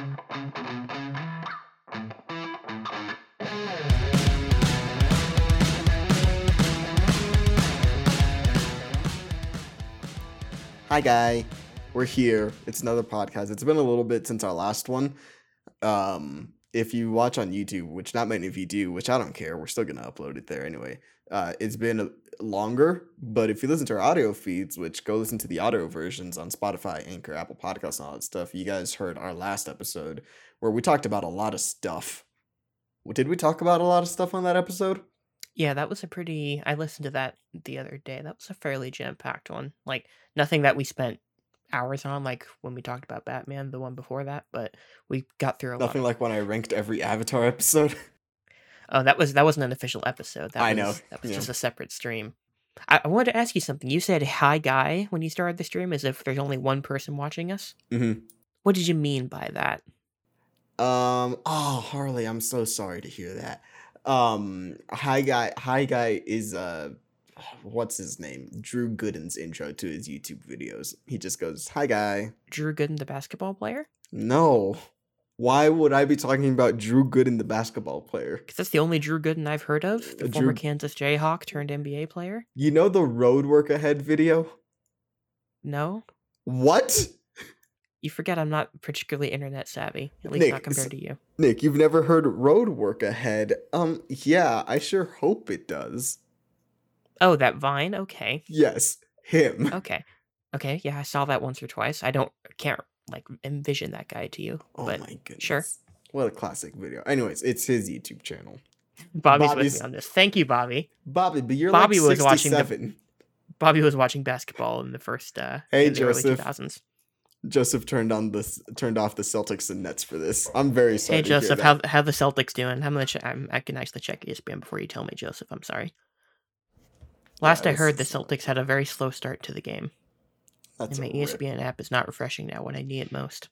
Hi, guy. We're here. It's another podcast. It's been a little bit since our last one. Um, if you watch on YouTube, which not many of you do, which I don't care, we're still gonna upload it there anyway. Uh, it's been longer, but if you listen to our audio feeds, which go listen to the audio versions on Spotify, Anchor, Apple Podcasts, and all that stuff, you guys heard our last episode where we talked about a lot of stuff. Did we talk about a lot of stuff on that episode? Yeah, that was a pretty. I listened to that the other day. That was a fairly jam packed one. Like nothing that we spent hours on, like when we talked about Batman, the one before that. But we got through a Nothing lot. like when I ranked every Avatar episode. Oh, that was that wasn't an official episode. That I was, know, That was yeah. just a separate stream. I, I wanted to ask you something. You said "hi, guy" when you started the stream, as if there's only one person watching us. hmm What did you mean by that? Um. Oh, Harley, I'm so sorry to hear that. Um. Hi guy. Hi guy is uh, what's his name? Drew Gooden's intro to his YouTube videos. He just goes, "Hi guy." Drew Gooden, the basketball player? No. Why would I be talking about Drew Gooden, the basketball player? Because that's the only Drew Gooden I've heard of. The Uh, former Kansas Jayhawk turned NBA player. You know the road work ahead video? No, What? you forget I'm not particularly internet savvy. At least Nick, not compared to you. Nick, you've never heard road work ahead? Um. Yeah, I sure hope it does. Oh, that Vine. Okay, Yes, him. okay, okay. Yeah, I saw that once or twice. I don't can't like envision that guy to you, Oh but my goodness. sure. What a classic video. Anyways, it's his YouTube channel. Bobby's, Bobby's- with me on this. Thank you, Bobby. Bobby, but you're Bobby like was watching the- 67. Bobby was watching basketball in the first uh Hey, in the early Joseph. 2000s. Joseph turned on this turned off the Celtics and Nets for this. I'm very sorry. Hey Joseph, how how the Celtics doing? I'm gonna I'm, I can actually check ESPN before you tell me, Joseph. I'm sorry. Last I heard, the Celtics had a very slow start to the game, That's and my rip. ESPN app is not refreshing now when I need it most.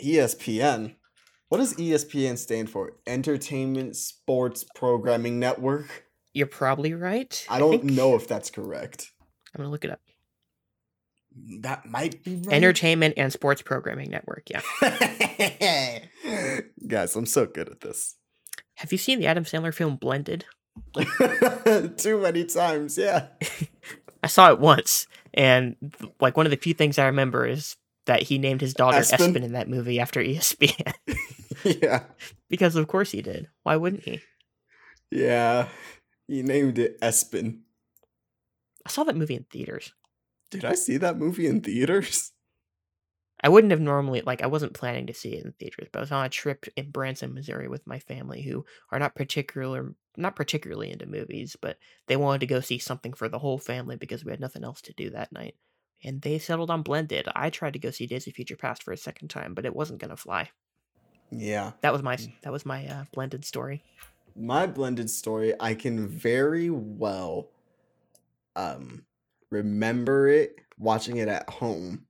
ESPN. What does ESPN stand for? Entertainment Sports Programming Network. You're probably right. I don't think. know if that's correct. I'm gonna look it up. That might be right. Entertainment and Sports Programming Network. Yeah. Guys, I'm so good at this. Have you seen the Adam Sandler film Blended? Too many times, yeah. I saw it once, and like one of the few things I remember is that he named his daughter Espen? Espen, in that movie after ESPN yeah. because of course he did. Why wouldn't he? Yeah. He named it Espen. I saw that movie in theaters. Did I see that movie in theaters? I wouldn't have normally like I wasn't planning to see it in theaters, but I was on a trip in Branson, Missouri with my family who are not particular not particularly into movies, but they wanted to go see something for the whole family because we had nothing else to do that night. And they settled on Blended. I tried to go see Days of Future Past for a second time, but it wasn't gonna fly. Yeah. That was my that was my uh, blended story. My blended story, I can very well um remember it watching it at home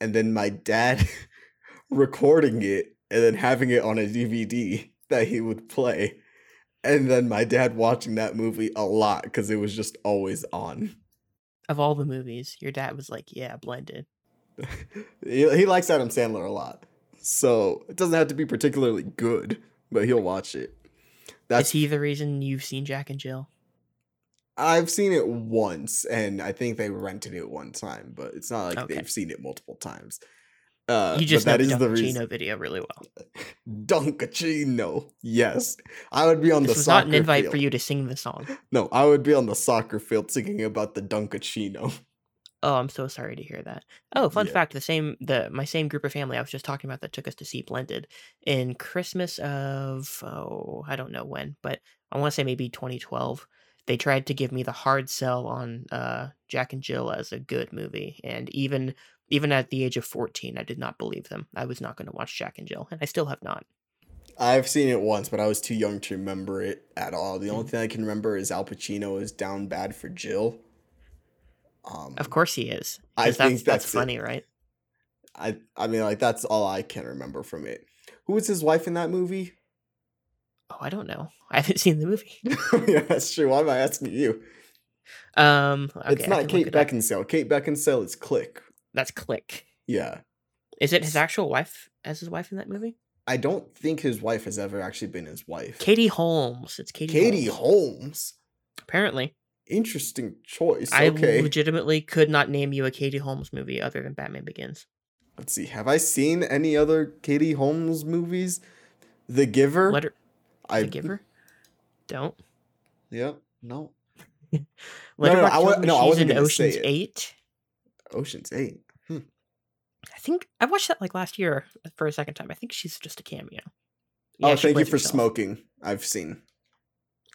and then my dad recording it and then having it on a DVD that he would play. And then my dad watching that movie a lot because it was just always on. Of all the movies, your dad was like, "Yeah, blended." he, he likes Adam Sandler a lot. So it doesn't have to be particularly good, but he'll watch it. That's Is he the reason you've seen Jack and Jill? I've seen it once, and I think they rented it one time, but it's not like Okay. they've seen it multiple times. Uh, you just know that the is the reason. video really well. Dunkaccino, yes, I would be on This the soccer not an invite field. for you to sing the song. No, I would be on the soccer field singing about the Dunkaccino. Oh, I'm so sorry to hear that. Oh, fun Yeah. fact: the same the my same group of family I was just talking about that took us to see Blended in Christmas of oh I don't know when, but I want to say maybe 2012. They tried to give me the hard sell on uh, Jack and Jill as a good movie, and even even at the age of 14, I did not believe them. I was not going to watch Jack and Jill, and I still have not. I've seen it once, but I was too young to remember it at all. The only thing I can remember is Al Pacino is down bad for Jill. Um, Of course, he is. I that's, think that's that's it. funny, right? I I mean, like that's all I can remember from it. Who was his wife in that movie? Oh, I don't know. I haven't seen the movie. yeah, that's true. Why am I asking you? Um, okay, it's not Kate it up. Beckinsale. Kate Beckinsale is Click. That's Click. Yeah. Is it his actual wife? as his wife in that movie? I don't think his wife has ever actually been his wife. Katie Holmes. It's Katie. Katie Holmes. Holmes. Apparently, Interesting choice. I okay. legitimately could not name you a Katie Holmes movie other than Batman Begins. Let's see. Have I seen any other Katie Holmes movies? The Giver. Letter I The Giver. Don't. Yep. No. Letterboxd no, I wa- me no, I wasn't in gonna say Ocean's. Eight. Ocean's Eight. I think I watched that like last year uh, for a second time. I think she's just a cameo. oh, Yeah, she thank you for herself. smoking. I've seen.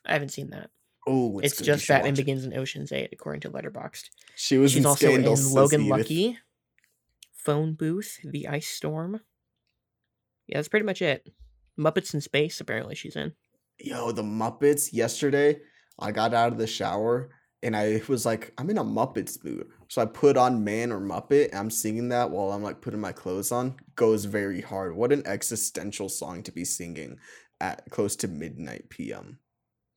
I haven't seen that. Oh, It's, good. Just Batman. Begins and Ocean's Eight, according to Letterboxd. She was She's in also in Logan Edith. Lucky, Phone Booth, The Ice Storm. Yeah, that's pretty much it. Muppets in Space, apparently she's in. Yo, the Muppets. Yesterday, I got out of the shower and I was like, I'm in a Muppets mood. So I put on Man or Muppet. And I'm singing that while I'm like putting my clothes on. Goes very hard. What an existential song to be singing at close to midnight p.m.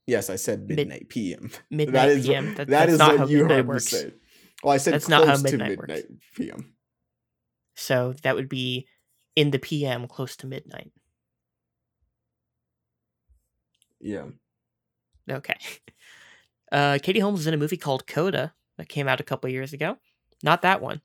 Yes, I said Mid- midnight p.m. Midnight That is PM. That, that that's not what how you heard works. me say. Well, I said That's close not how to midnight midnight works. p.m. So that would be in the PM, close to midnight. Yeah. Okay. Uh, Katie Holmes is in a movie called Coda that came out a couple years ago. Not that one.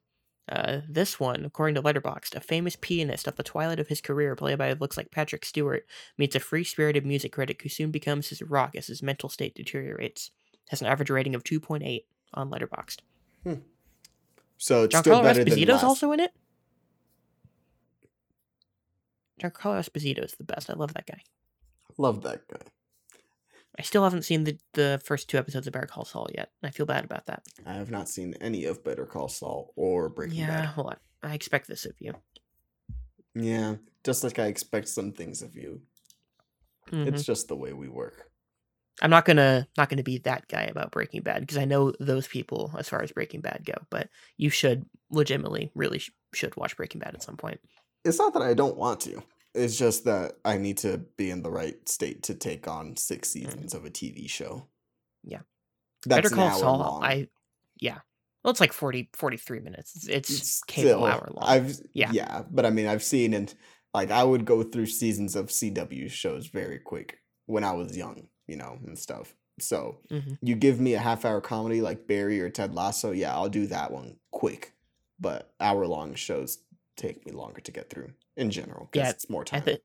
Uh, this one, according to Letterboxd, a famous pianist at the twilight of his career, played by looks like Patrick Stewart, meets a free-spirited music critic who soon becomes his rock as his mental state deteriorates. Has an average rating of 2.8 on Letterboxd. So it's still Giancarlo better than Esposito's last. also in it. Giancarlo Esposito is the best. I love that guy. Love that guy. I still haven't seen the, the first two episodes of Better Call Saul yet. I feel bad about that. I have not seen any of Better Call Saul or Breaking yeah, Bad. well, I I expect this of you. Yeah, just like I expect some things of you. Mhm. It's just the way we work. I'm not gonna not gonna be that guy about Breaking Bad because I know those people as far as Breaking Bad go. But you should legitimately, really sh- should watch Breaking Bad at some point. It's not that I don't want to. It's just that I need to be in the right state to take on six seasons of a TV show. Mm. Yeah. That's Better Call Saul. long. I yeah. Well, it's like 40, 43 minutes. It's, it's, It's cable still- hour long. I've Yeah. yeah, but I mean I've seen and like I would go through seasons of CW shows very quick when I was young, you know, and stuff. So Mhm. you give me a half hour comedy like Barry or Ted Lasso, yeah, I'll do that one quick. But hour long shows take me longer to get through in general because Yeah, it's more time. The,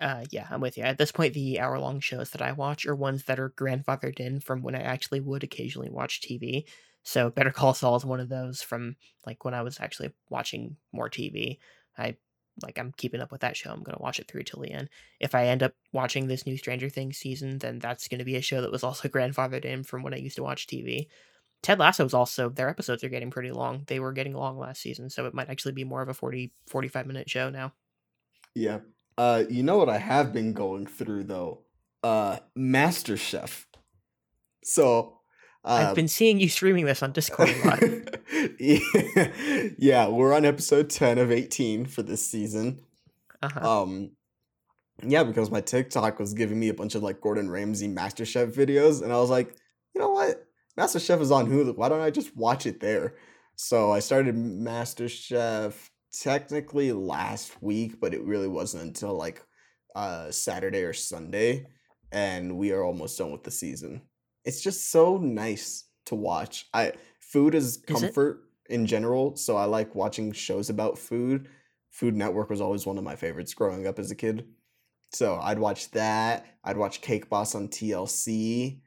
uh, yeah, I'm with you. At this point, the hour long shows that I watch are ones that are grandfathered in from when I actually would occasionally watch TV. So Better Call Saul is one of those from like when I was actually watching more TV. I like I'm keeping up with that show. I'm gonna watch it through till the end. If I end up watching this new Stranger Things season, then that's gonna be a show that was also grandfathered in from when I used to watch TV. Ted Lasso is also their episodes are getting pretty long. They were getting long last season, so it might actually be more of a 40 45 minute show now. yeah. Uh you know what I have been going through though? Uh Master Chef. So I've uh, been seeing you streaming this on Discord a lot. yeah, yeah, we're on episode 10 of 18 for this season. Uh-huh. Um yeah, because my TikTok was giving me a bunch of like Gordon Ramsay MasterChef videos and I was like, you know what? MasterChef is on Hulu. Why don't I just watch it there? So I started MasterChef technically last week, but it really wasn't until like uh Saturday or Sunday and we are almost done with the season. It's just so nice to watch. I food is Is comfort in general, so I like watching shows about food. Food Network was always one of my favorites growing up as a kid. So I'd watch that. I'd watch Cake Boss on TLC.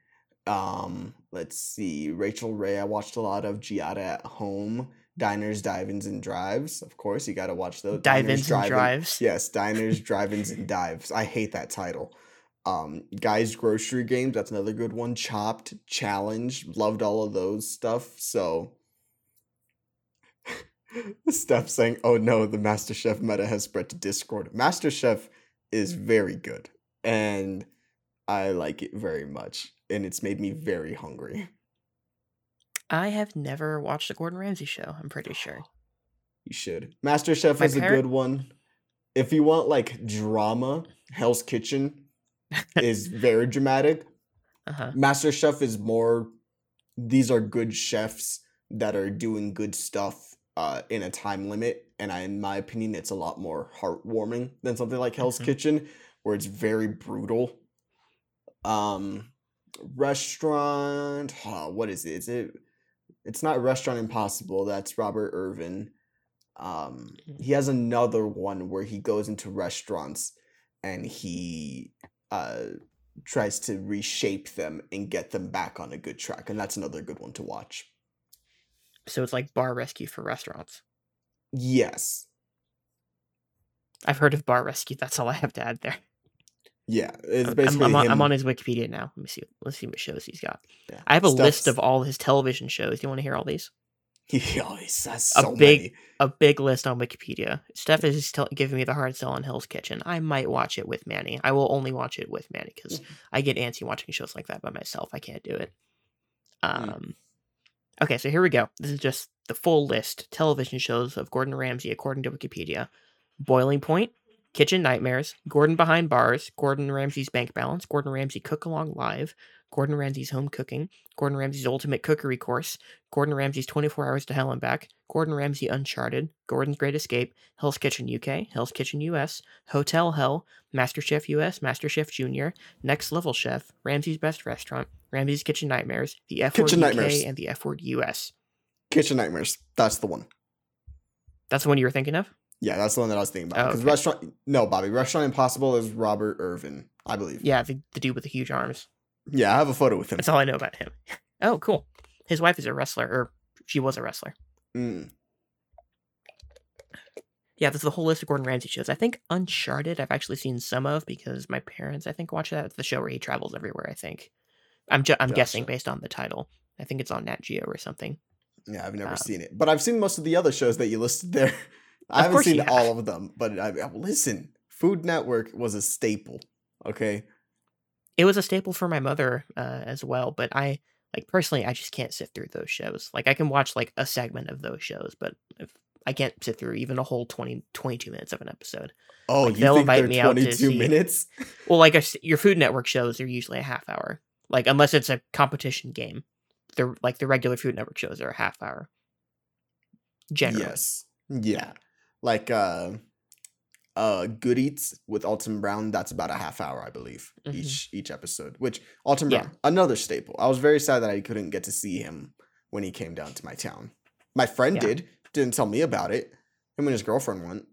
Um, let's see, Rachael Ray. I watched a lot of Giada at Home, Diners, Dive-ins, and Drives. Of course, you got to watch those. Dive Diners, and drives. Yes, diners, drive-ins, and dives. I hate that title. Um, guys, grocery games. That's another good one. Chopped, challenge. Loved all of those stuff. So, Steph saying, "Oh no, the MasterChef meta has spread to Discord." MasterChef is very good, and I like it very much, and it's made me very hungry. I have never watched a Gordon Ramsay show, I'm pretty sure. You should. MasterChef My is a good one. If you want like drama, Hell's Kitchen is very dramatic. Uh-huh. Master Chef is more these are good chefs that are doing good stuff uh in a time limit and I, in my opinion, it's a lot more heartwarming than something like Hell's Mhm. Kitchen, where it's very brutal. Um, restaurant, huh, what is it? Is it? It's not Restaurant Impossible. That's Robert Irvine. Um, Mhm. he has another one where he goes into restaurants and he uh tries to reshape them and get them back on a good track, and that's another good one to watch. So it's like bar rescue for restaurants. Yes. I've heard of bar rescue. That's all I have to add there. Yeah, it's I'm, I'm, on. I'm on his Wikipedia now. Let me see. Let's see what shows he's got. yeah, I have a list of all his television shows. Do you want to hear all these? He always has a so big- many. A big list on Wikipedia. Steph is tell- giving me the hard sell on Hell's Kitchen. I might watch it with Manny. I will only watch it with Manny because Mm. I get antsy watching shows like that by myself. I can't do it. Mm. Um, okay, so here we go. This is just the full list television shows of Gordon Ramsay according to Wikipedia. Boiling Point, Kitchen Nightmares, Gordon Behind Bars, Gordon Ramsay's Bank Balance, Gordon Ramsay Cook Along Live, Gordon Ramsay's Home Cooking, Gordon Ramsay's Ultimate Cookery Course, Gordon Ramsay's 24 Hours to Hell and Back, Gordon Ramsay Uncharted, Gordon's Great Escape, Hell's Kitchen UK, Hell's Kitchen US, Hotel Hell, MasterChef US, MasterChef Junior, Next Level Chef, Ramsay's Best Restaurant, Ramsay's Kitchen Nightmares, the F Word Kitchen UK, and the F Word US. Kitchen Nightmares. That's the one. That's the one you were thinking of? Yeah, that's the one that I was thinking about. Oh, Because okay. restaurant, no, Bobby, Restaurant Impossible is Robert Irvine, I believe. Yeah, the, the dude with the huge arms. Yeah, I have a photo with him. That's all I know about him. Oh, cool. His wife is a wrestler, or she was a wrestler. Mm. Yeah, this is the whole list of Gordon Ramsay shows. I think Uncharted I've actually seen some of because my parents I think watch that. It's the show where he travels everywhere. I think. I'm ju- I'm guessing based on the title. I think it's on Nat Geo or something. Yeah, I've never Um, seen it, but I've seen most of the other shows that you listed there. I haven't seen have. all of them, but I, listen, Food Network was a staple. Okay, It was a staple for my mother uh, as well, but I like personally I just can't sit through those shows. Like I can watch like a segment of those shows, but if I can't sit through even a whole 20 22 minutes of an episode. oh, Like, you they'll think invite they're me out to see- minutes? Well, like s your Food Network shows are usually a half hour. Like unless it's a competition game, the like the regular Food Network shows are a half hour. Generally, Yes, yeah, like uh, uh, Good Eats with Alton Brown. That's about a half hour, I believe, Mhm. each each episode. Which Alton Yeah. Brown, another staple. I was very sad that I couldn't get to see him when he came down to my town. My friend Yeah. did. Didn't tell me about it. Him and his girlfriend went.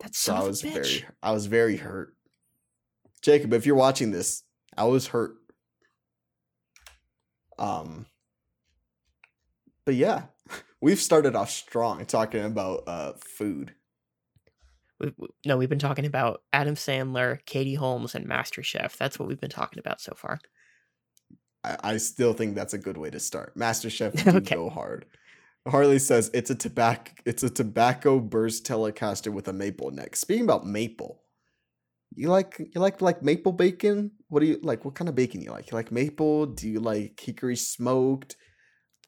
that's So so I was bitch. very I was very hurt. Jacob, if you're watching this, I was hurt. Um but yeah, we've started off strong talking about uh food. No, we've been talking about Adam Sandler, Katie Holmes, and MasterChef. That's what we've been talking about so far. I, I still think that's a good way to start. MasterChef do Okay. go hard. Harley says it's a tobacco it's a tobacco burst telecaster with a maple neck. Speaking about maple, you like you like like maple bacon? What do you like? What kind of bacon you like? You like maple? Do you like hickory smoked?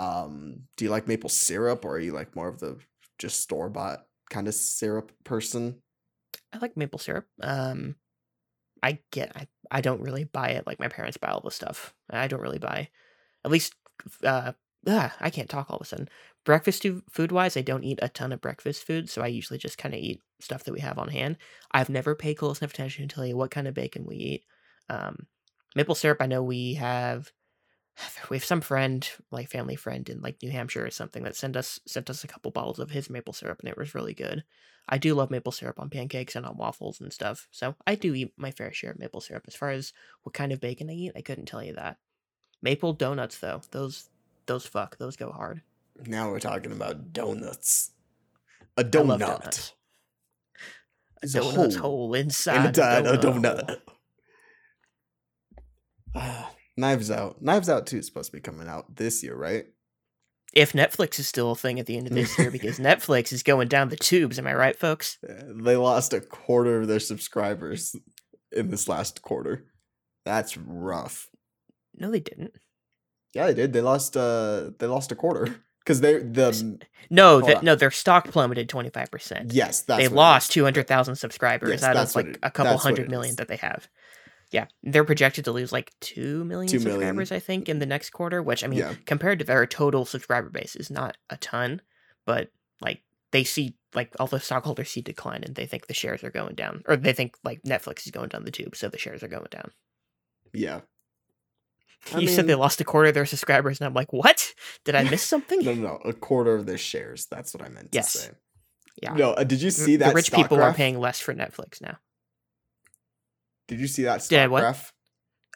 Um, do you like maple syrup, or are you like more of the just store bought kind of syrup person? I like maple syrup. Um, I get. I, I don't really buy it like my parents buy all the stuff. I don't really buy, at least. Uh, ah, I can't talk all of a sudden. Breakfast food wise, I don't eat a ton of breakfast food, so I usually just kind of eat stuff that we have on hand. I've never paid close enough attention to tell you what kind of bacon we eat. Um, maple syrup, I know we have. We have some friend, like family friend in like New Hampshire or something, that sent us sent us a couple bottles of his maple syrup, and it was really good. I do love maple syrup on pancakes and on waffles and stuff. So I do eat my fair share of maple syrup. As far as what kind of bacon I eat, I couldn't tell you that. Maple donuts though, those those fuck, those go hard. Now we're talking about donuts. A donut. donuts. A is a donut's hole hole inside Inside a a donut. Ah. Knives Out. Knives Out 2 is supposed to be coming out this year, right? If Netflix is still a thing at the end of this year, because Netflix is going down the tubes, am I right, folks? Uh, They lost a quarter of their subscribers in this last quarter. That's rough. No, they didn't. Yeah, they did. They lost uh they lost a quarter cuz they the No, Hold th- on. no, their stock plummeted twenty five percent. yes, that's they lost 200,000 subscribers Yes, out that's of like a couple hundred million is. that they have. Yeah, they're projected to lose like 2 million 2 million. subscribers, I think, in the next quarter, which I mean, Yeah. compared to their total subscriber base is not a ton, but like they see like all the stockholders see decline and they think the shares are going down or they think like netflix is going down the tube so the shares are going down Yeah. you said they lost a quarter of their subscribers and i'm like what did i miss something no, no, no, a quarter of their shares. That's what I meant Yes. to say. yeah No, uh, did you The- see that? the rich people are paying less for netflix now Did you see that stock what? graph?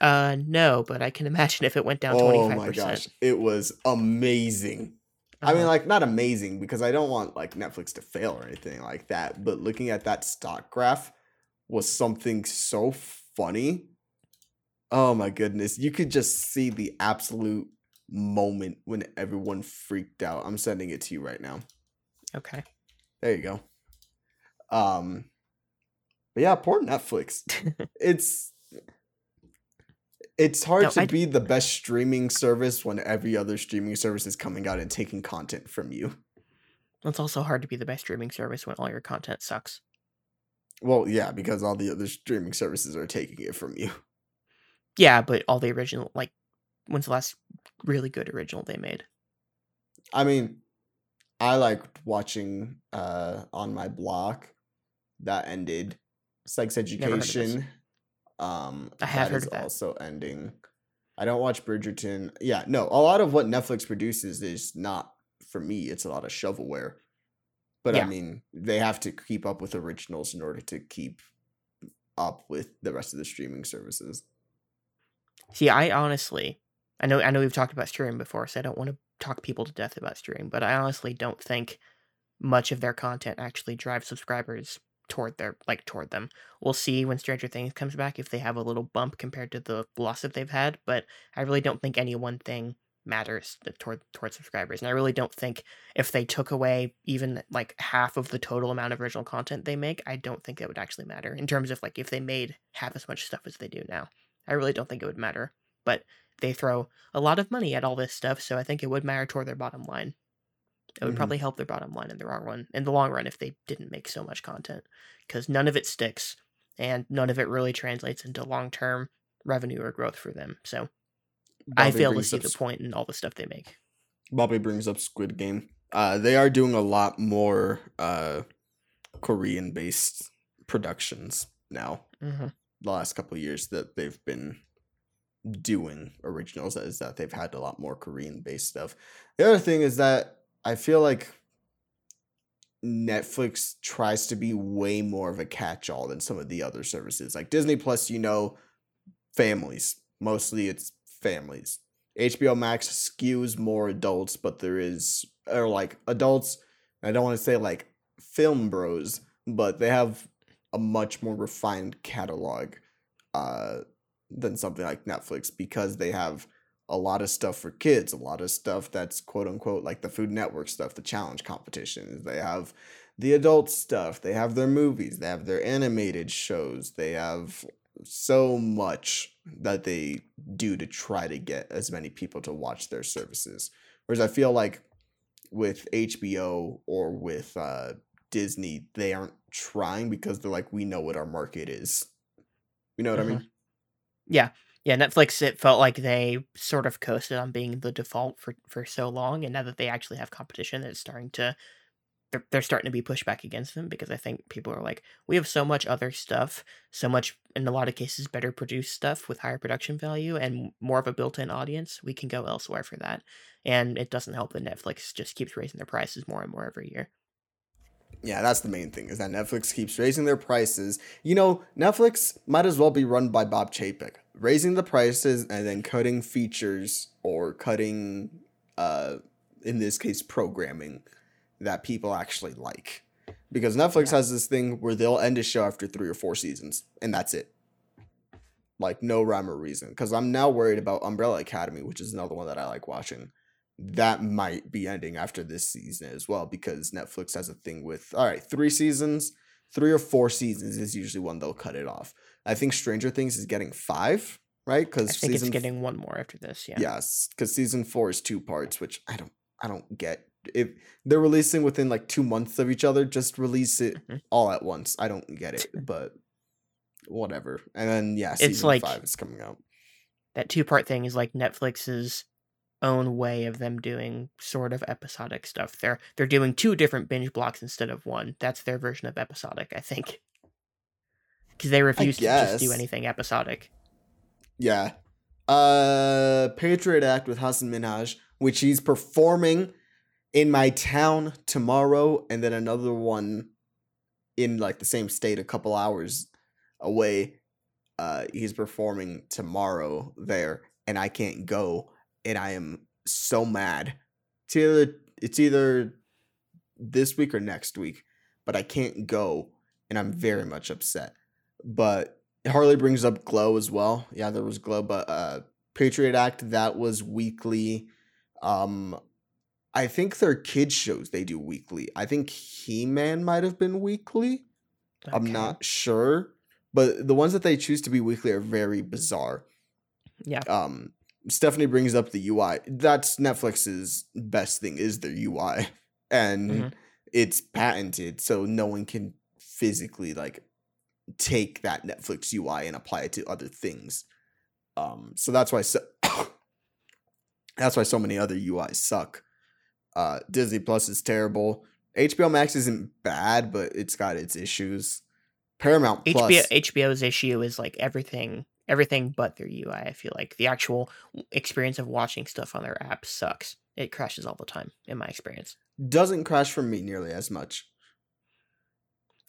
uh no but i can imagine if it went down Oh 25% my gosh, it was amazing. I mean, Uh-huh. like not amazing because I don't want like Netflix to fail or anything like that. But looking at that stock graph was something so funny. Oh my goodness, you could just see the absolute moment when everyone freaked out. I'm sending it to you right now. okay There you go. Um, but yeah, poor Netflix. it's it's hard No, to I- be the best streaming service when every other streaming service is coming out and taking content from you. it's also hard to be the best streaming service when all your content sucks Well, yeah, because all the other streaming services are taking it from you. yeah but all the original like when's the last really good original they made I mean, I liked watching uh on my block that ended. Sex heard of this. education. Um I have heard of that. also ending. I don't watch Bridgerton. Yeah, no, a lot of what Netflix produces is not for me, it's a lot of shovelware. But I mean, they have to keep up with originals in order to keep up with the rest of the streaming services. See, I honestly, I know, I know we've talked about streaming before, so I don't want to talk people to death about streaming, but I honestly don't think much of their content actually drives subscribers toward their like toward them. We'll see when Stranger Things comes back if they have a little bump compared to the loss that they've had, but I really don't think any one thing matters toward toward subscribers, and I really don't think if they took away even like half of the total amount of original content they make, I don't think that would actually matter in terms of like if they made half as much stuff as they do now. I really don't think it would matter. But they throw a lot of money at all this stuff, so I think it would matter toward their bottom line. It would Mhm. probably help their bottom line in the long run. In the long run, if they didn't make so much content, because none of it sticks, and none of it really translates into long term revenue or growth for them. So I fail to see the point in all the stuff they make. Bobby brings up Squid Game. Uh, they are doing a lot more uh, Korean based productions now. hmm The last couple of years that they've been doing originals is that they've had a lot more Korean based stuff. The other thing is that I feel like Netflix tries to be way more of a catch all than some of the other services. Like Disney Plus, you know, families. Mostly it's families. HBO Max skews more adults, but there is or like adults. I don't want to say like film bros, but they have a much more refined catalog uh, than something like Netflix because they have a lot of stuff for kids, a lot of stuff that's quote unquote like the Food Network stuff, the challenge competitions. They have the adult stuff, they have their movies, they have their animated shows, they have so much that they do to try to get as many people to watch their services. Whereas I feel like with HBO or with uh, Disney, they aren't trying because they're like, we know what our market is. You know what I mean? Yeah, Netflix. It felt like they sort of coasted on being the default for for so long, and now that they actually have competition, it's starting to they're, they're starting to be pushed back against them because I think people are like, we have so much other stuff, so much in a lot of cases better produced stuff with higher production value and more of a built-in audience. We can go elsewhere for that, and it doesn't help that Netflix just keeps raising their prices more and more every year. Yeah, that's the main thing is that Netflix keeps raising their prices. You know, Netflix might as well be run by Bob Chapek, raising the prices and then cutting features or cutting, uh, in this case, programming that people actually like. Because Netflix Yeah. has this thing where they'll end a show after three or four seasons, and that's it. Like no rhyme or reason. Because I'm now worried about Umbrella Academy, which is another one that I like watching that might be ending after this season as well because Netflix has a thing with all right, three seasons, three or four seasons is usually when they'll cut it off. I think Stranger Things is getting five, right? Because I think season it's getting one more after this. Yeah. yes, because season four is two parts, which I don't I don't get. If they're releasing within like two months of each other, just release it Mhm. all at once. I don't get it, but whatever. And then yeah, It's season like- five is coming out. that two part thing is like Netflix's own way of them doing sort of episodic stuff. They're they're doing two different binge blocks instead of one. That's their version of episodic, I think. Because they refuse to just do anything episodic. Yeah. Uh Patriot Act with Hassan Minhaj, which he's performing in my town tomorrow, and then another one in like the same state a couple hours away. Uh he's performing tomorrow there, and I can't go, and I am so mad. It's either it's either this week or next week, but I can't go, and I'm very much upset. But Harley brings up Glow as well. Yeah, there was Glow, but uh Patriot Act that was weekly. Um I think their kids shows they do weekly. I think He-Man might have been weekly. I'm not sure, but the ones that they choose to be weekly are very bizarre. Yeah. Um Stephanie brings up the UI. That's Netflix's best thing is their UI. And Mhm. it's patented so no one can physically like take that Netflix UI and apply it to other things. Um, so that's why so that's why so many other UIs suck. Uh, Disney Plus is terrible. HBO Max isn't bad, but it's got its issues. Paramount Plus, HBO HBO's issue is like everything everything but their UI. I feel like the actual experience of watching stuff on their app sucks. It crashes all the time in my experience. doesn't crash for me nearly as much.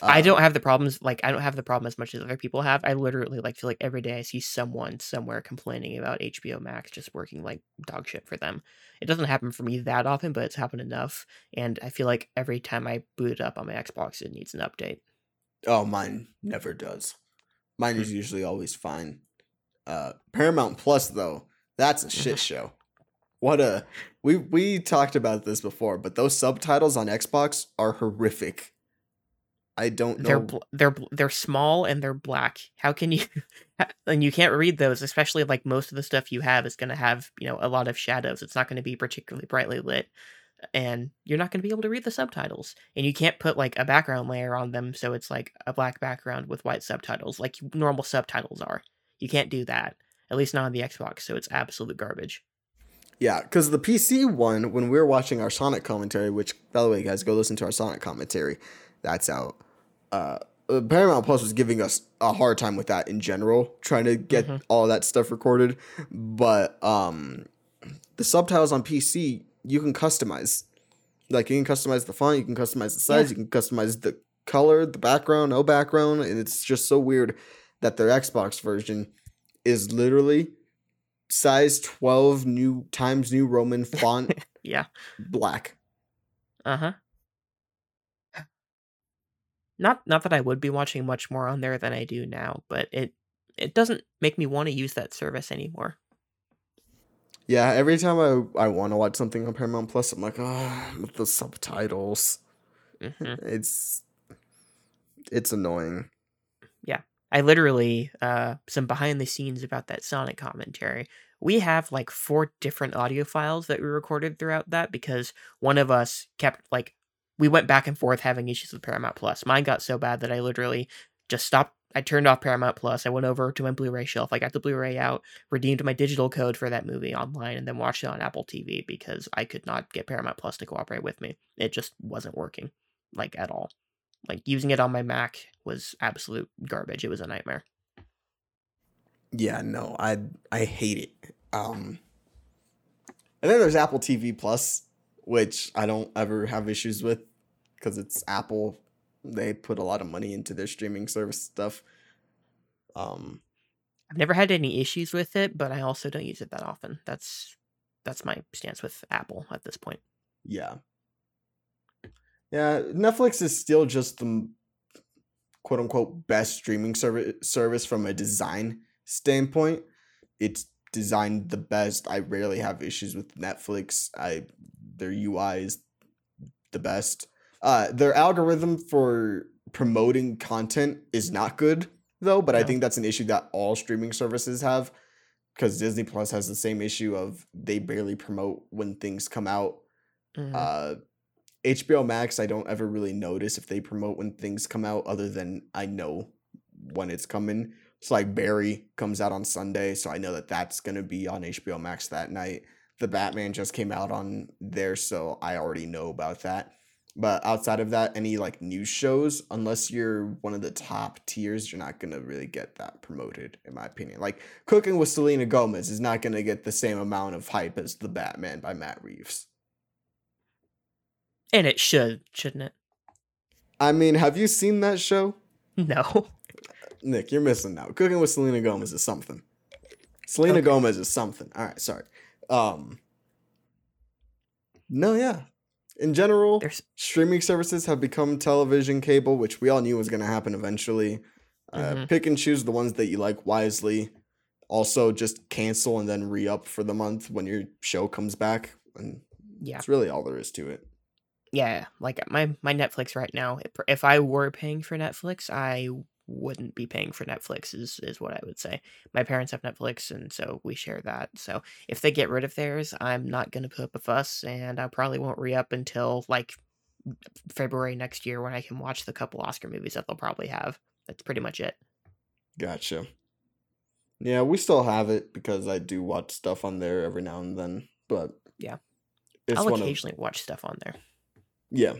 I Uh, don't have the problems like I don't have the problem as much as other people have. I literally like feel like every day I see someone somewhere complaining about HBO Max just working like dog shit for them. It doesn't happen for me that often, but it's happened enough. And I feel like every time I boot it up on my Xbox, it needs an update. Oh, mine never does. Mine Hmm. is usually always fine. Uh Paramount Plus though, that's a Mm-hmm. shit show. What a we we talked about this before, but those subtitles on Xbox are horrific. I don't know. They're bl- they're bl- they're small and they're black. How can you? and you can't read those, especially like most of the stuff you have is going to have you know a lot of shadows. It's not going to be particularly brightly lit, and you're not going to be able to read the subtitles. And you can't put like a background layer on them, so it's like a black background with white subtitles, like normal subtitles are. You can't do that, at least not on the Xbox. So it's absolute garbage. Yeah, because the PC one, when we were watching our Sonic commentary, which by the way, guys, go listen to our Sonic commentary. That's out. Uh, uh, Paramount Plus was giving us a hard time with that in general, trying to get Mhm. all that stuff recorded. But um, the subtitles on PC, you can customize. Like you can customize the font, you can customize the size, you can customize the color, the background, no background, and it's just so weird that their Xbox version is literally size 12 new times new roman font Yeah. black Uh huh. Not not that I would be watching much more on there than I do now, but it it doesn't make me want to use that service anymore. yeah every time i, I want to watch something on paramount plus i'm like oh with the subtitles hmm it's it's annoying Yeah. I literally uh some behind the scenes about that Sonic commentary. We have like four different audio files that we recorded throughout that because one of us kept like we went back and forth having issues with Paramount Plus. Mine got so bad that I literally just stopped I turned off Paramount Plus. I went over to my Blu-ray shelf. I got the Blu-ray out, redeemed my digital code for that movie online, and then watched it on Apple TV because I could not get Paramount Plus to cooperate with me. It just wasn't working, like at all. Like using it on my Mac was absolute garbage. It was a nightmare. yeah no i i hate it um and then there's apple tv plus which i don't ever have issues with because it's apple they put a lot of money into their streaming service stuff um I've never had any issues with it, but I also don't use it that often. That's that's my stance with Apple at this point. Yeah. Yeah, Netflix is still just the quote unquote best streaming service service from a design standpoint. It's designed the best. I rarely have issues with Netflix. I their UI is the best. Uh their algorithm for promoting content is not good though, but I think that's an issue that all streaming services have because Disney Plus has the same issue of they barely promote when things come out Mhm. uh HBO Max I don't ever really notice if they promote when things come out other than I know when it's coming. So like Barry comes out on Sunday, so I know that that's going to be on HBO Max that night. The Batman just came out on there, so I already know about that. But outside of that, any like news shows, unless you're one of the top tiers, you're not gonna really get that promoted, in my opinion. Like Cooking with Selena Gomez is not gonna get the same amount of hype as The Batman by Matt Reeves. And it should, shouldn't it? I mean, have you seen that show? No. Nick, you're missing out. Cooking with Selena Gomez is something. Selena Okay. Gomez is something. All right, sorry. Um No, yeah. In general, There's streaming services have become television cable, which we all knew was going to happen eventually. Uh, Mhm. Pick and choose the ones that you like wisely. Also, just cancel and then re up for the month when your show comes back. And yeah. that's really all there is to it. Yeah, like my my Netflix right now. If, if I were paying for Netflix, I wouldn't be paying for Netflix. Is is what I would say. My parents have Netflix, and so we share that. So if they get rid of theirs, I'm not gonna put up a fuss, and I probably won't re up until like February next year when I can watch the couple Oscar movies that they'll probably have. That's pretty much it. Gotcha. Yeah, we still have it because I do watch stuff on there every now and then. But Yeah. I'll one of occasionally watch stuff on there. yeah.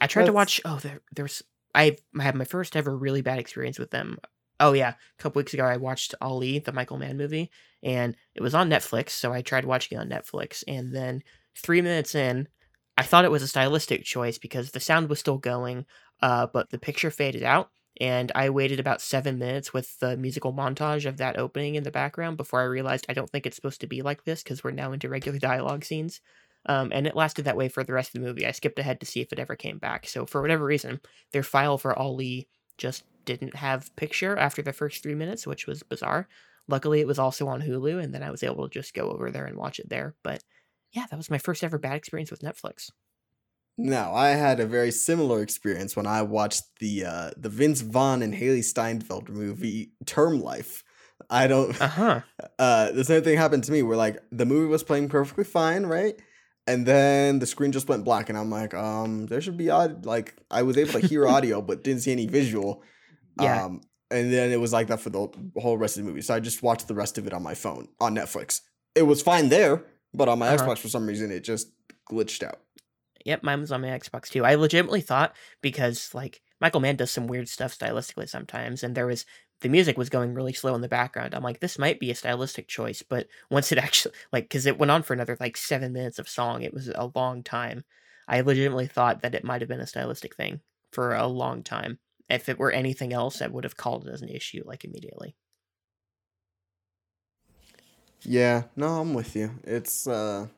I tried to watch. Oh, there, there's. I I had my first ever really bad experience with them. Oh yeah, a couple weeks ago I watched Ali, the Michael Mann movie, and it was on Netflix. So I tried watching it on Netflix, and then three minutes in, I thought it was a stylistic choice because the sound was still going, uh, but the picture faded out, and I waited about seven minutes with the musical montage of that opening in the background before I realized I don't think it's supposed to be like this because we're now into regular dialogue scenes. Um, and it lasted that way for the rest of the movie. I skipped ahead to see if it ever came back. So for whatever reason, their file for Ali just didn't have picture after the first three minutes, which was bizarre. Luckily, it was also on Hulu, and then I was able to just go over there and watch it there. But yeah, that was my first ever bad experience with Netflix. No, I had a very similar experience when I watched the uh the Vince Vaughn and Hailee Steinfeld movie Term Life. I don't Uh huh. uh the same thing happened to me where like the movie was playing perfectly fine, right? And then the screen just went black and I'm like, um, there should be odd like I was able to hear audio but didn't see any visual. Yeah. Um and then it was like that for the whole rest of the movie. So I just watched the rest of it on my phone on Netflix. It was fine there, but on my Uh-huh. Xbox for some reason it just glitched out. Yep, mine was on my Xbox too. I legitimately thought because like Michael Mann does some weird stuff stylistically sometimes, and there was the music was going really slow in the background. I'm like, this might be a stylistic choice, but once it actually like because it went on for another like seven minutes of song, it was a long time. I legitimately thought that it might have been a stylistic thing for a long time. If it were anything else, I would have called it as an issue like immediately. Yeah, no, I'm with you. It's uh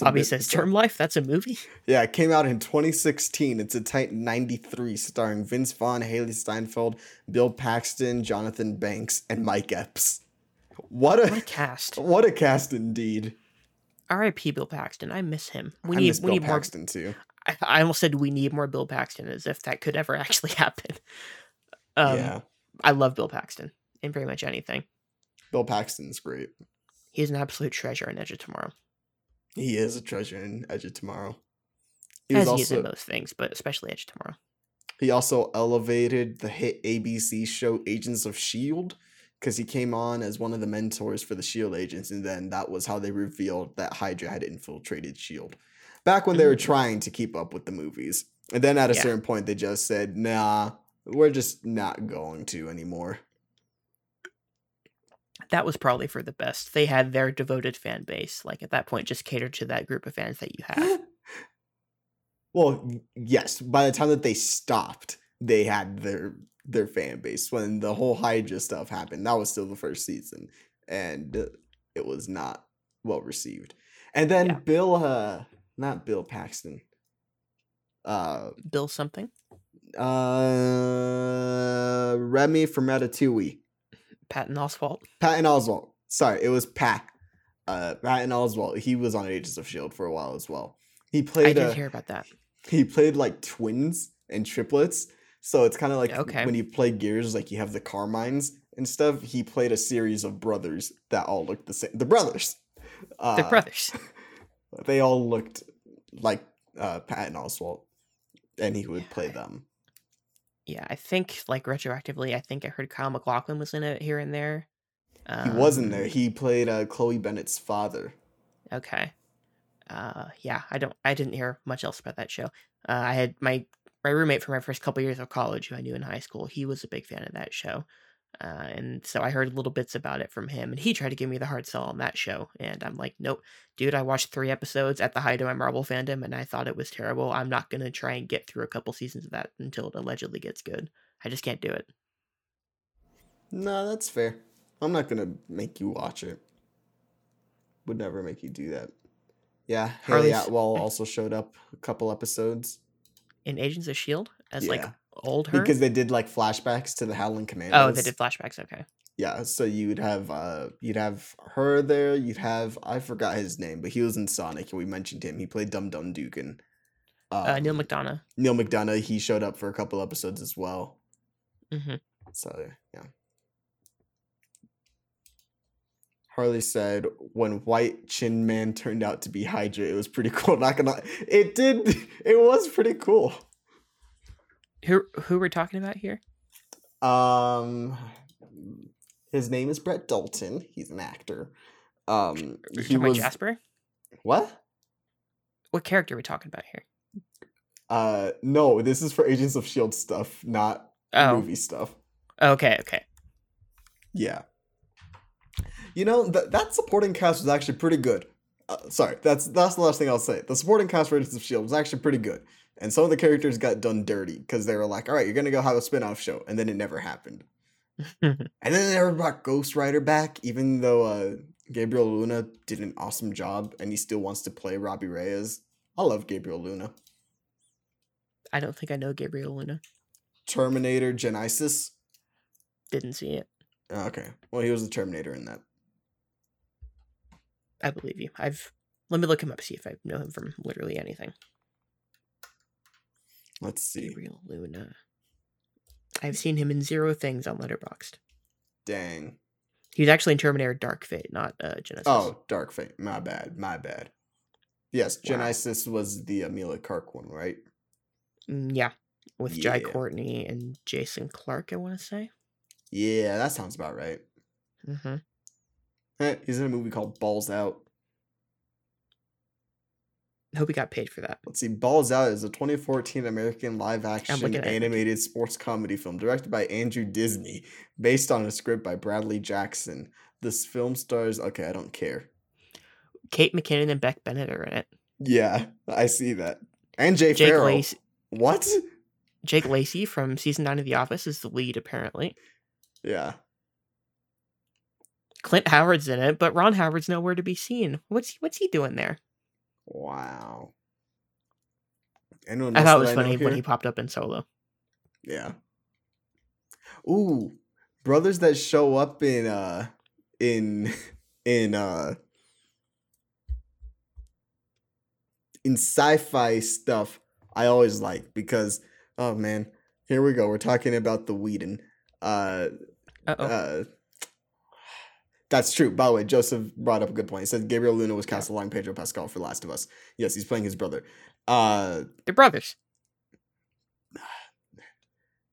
Bobby bit says. "Term Life, that's a movie." Yeah, it came out in 2016. It's a tight 93 starring Vince Vaughn, Hailee Steinfeld, Bill Paxton, Jonathan Banks, and Mike Epps. What What a a cast! what a cast indeed. R.I.P. Bill Paxton. I miss him. We I need we Bill need more Paxton too. I, I almost said we need more Bill Paxton, as if that could ever actually happen. Um, yeah, I love Bill Paxton in pretty much anything. Bill Paxton's great. He's an absolute treasure in Edge of Tomorrow, He is a treasure in Edge of Tomorrow. He was as he is in most things, but especially Edge of Tomorrow. he also elevated the hit ABC show Agents of Shield because he came on as one of the mentors for the Shield agents, and then that was how they revealed that Hydra had infiltrated Shield. Back when they were Mm. trying to keep up with the movies, and then at a Yeah. certain point they just said, "Nah, we're just not going to anymore." That was probably for the best. They had their devoted fan base. Like at that point, just cater to that group of fans that you have. well, yes. By the time that they stopped, they had their their fan base. When the whole Hydra stuff happened, that was still the first season, and uh, it was not well received. And then Yeah. Bill, uh, not Bill Paxton, uh, Bill something, uh, Remy from Ratatouille, Patton Oswalt. Patton Oswalt. Sorry, it was Pat. Uh, Patton Oswalt. He was on Agents of Shield for a while as well. He played. I did a, hear about that. he played like twins and triplets. So it's kind of like Okay. when you play Gears, like you have the Carmines and stuff. He played a series of brothers that all looked the same. The brothers. Uh, They're brothers. They all looked like uh, Patton Oswalt, and he would play Yeah. them. Yeah, I think like retroactively, I think I heard Kyle MacLachlan was in it here and there. He wasn't Um, there. He played uh, Chloe Bennet's father. Okay. Uh, yeah, I don't. I didn't hear much else about that show. Uh, I had my my roommate for my first couple years of college, who I knew in high school. He was a big fan of that show, uh, and so I heard little bits about it from him. And he tried to give me the hard sell on that show, and I'm like, nope, dude. I watched three episodes at the height of my Marvel fandom, and I thought it was terrible. I'm not gonna try and get through a couple seasons of that until it allegedly gets good. I just can't do it. No, that's fair. I'm not gonna make you watch it. Would never make you do that. Yeah, Hayley Harley's- Atwell also showed up a couple episodes In Agents of Shield, as like Yeah. Old her. because they did like flashbacks to the Howling Commandos. oh, they did flashbacks. Okay. Yeah, so you'd have uh you'd have her there. You'd have I forgot his name, but he was in Sonic, and we mentioned him. He played Dum Dum Dugan. Uh, Neil Um, McDonough. Neil McDonough. He showed up for a couple episodes as well. Mm-hmm. So yeah. Harley said when White Chin Man turned out to be Hydra, it was pretty cool. Not gonna it did it was pretty cool. Who who we're talking about here? Um his name is Brett Dalton. He's an actor. Um he was Jasper? what? What character are we talking about here? Uh no, this is for Agents of Shield stuff, not Oh, movie stuff. okay, okay. Yeah. You know that that supporting cast was actually pretty good. Uh, sorry, that's that's the last thing I'll say. The supporting cast for Agents of Shield was actually pretty good, and some of the characters got done dirty because they were like, "All right, you're gonna go have a spin-off show," and then it never happened. And then they never brought Ghost Rider back, even though uh, Gabriel Luna did an awesome job, and he still wants to play Robbie Reyes. I love Gabriel Luna. I don't think I know Gabriel Luna. Terminator Genisys. Didn't see it. Oh, okay, well he was the Terminator in that. I believe you. I've let me look him up see if I know him from literally anything. Let's see. Gabriel Luna. I've seen him in zero things on Letterboxd. Dang. He was actually in Terminator Dark Fate, not uh, Genisys. Oh, Dark Fate. My bad. My bad. Yes, Wow. Genisys was the Emilia Clarke one, right? Mm, yeah, with Jai Courtney and Jason Clarke. I want to say. Yeah, that sounds about right. Mm-hmm. Eh, He's in a movie called Balls Out. I hope he got paid for that. Let's see. Balls Out is a 2014 American live action animated sports comedy film directed by Andrew Disney, based on a script by Bradley Jackson. This film stars. Okay, I don't care. Kate McKinnon and Beck Bennett are in it. Yeah, I see that. And Jay Jake Farrell. Lacy, What? Jake Lacy from season nine of The Office is the lead, apparently. Yeah. Clint Howard's in it, but Ron Howard's nowhere to be seen. What's he, what's he doing there? Wow. Anyone I thought it was funny when he popped up in Solo. Yeah. Ooh, brothers that show up in uh in in uh in sci-fi stuff I always like because oh man, here we go. We're talking about the Whedon. Uh Uh-oh. uh that's true. By the way, Joseph brought up a good point. He said Gabriel Luna was cast along Pedro Pascal for Last of Us. Yes, he's playing his brother. Uh They're brothers.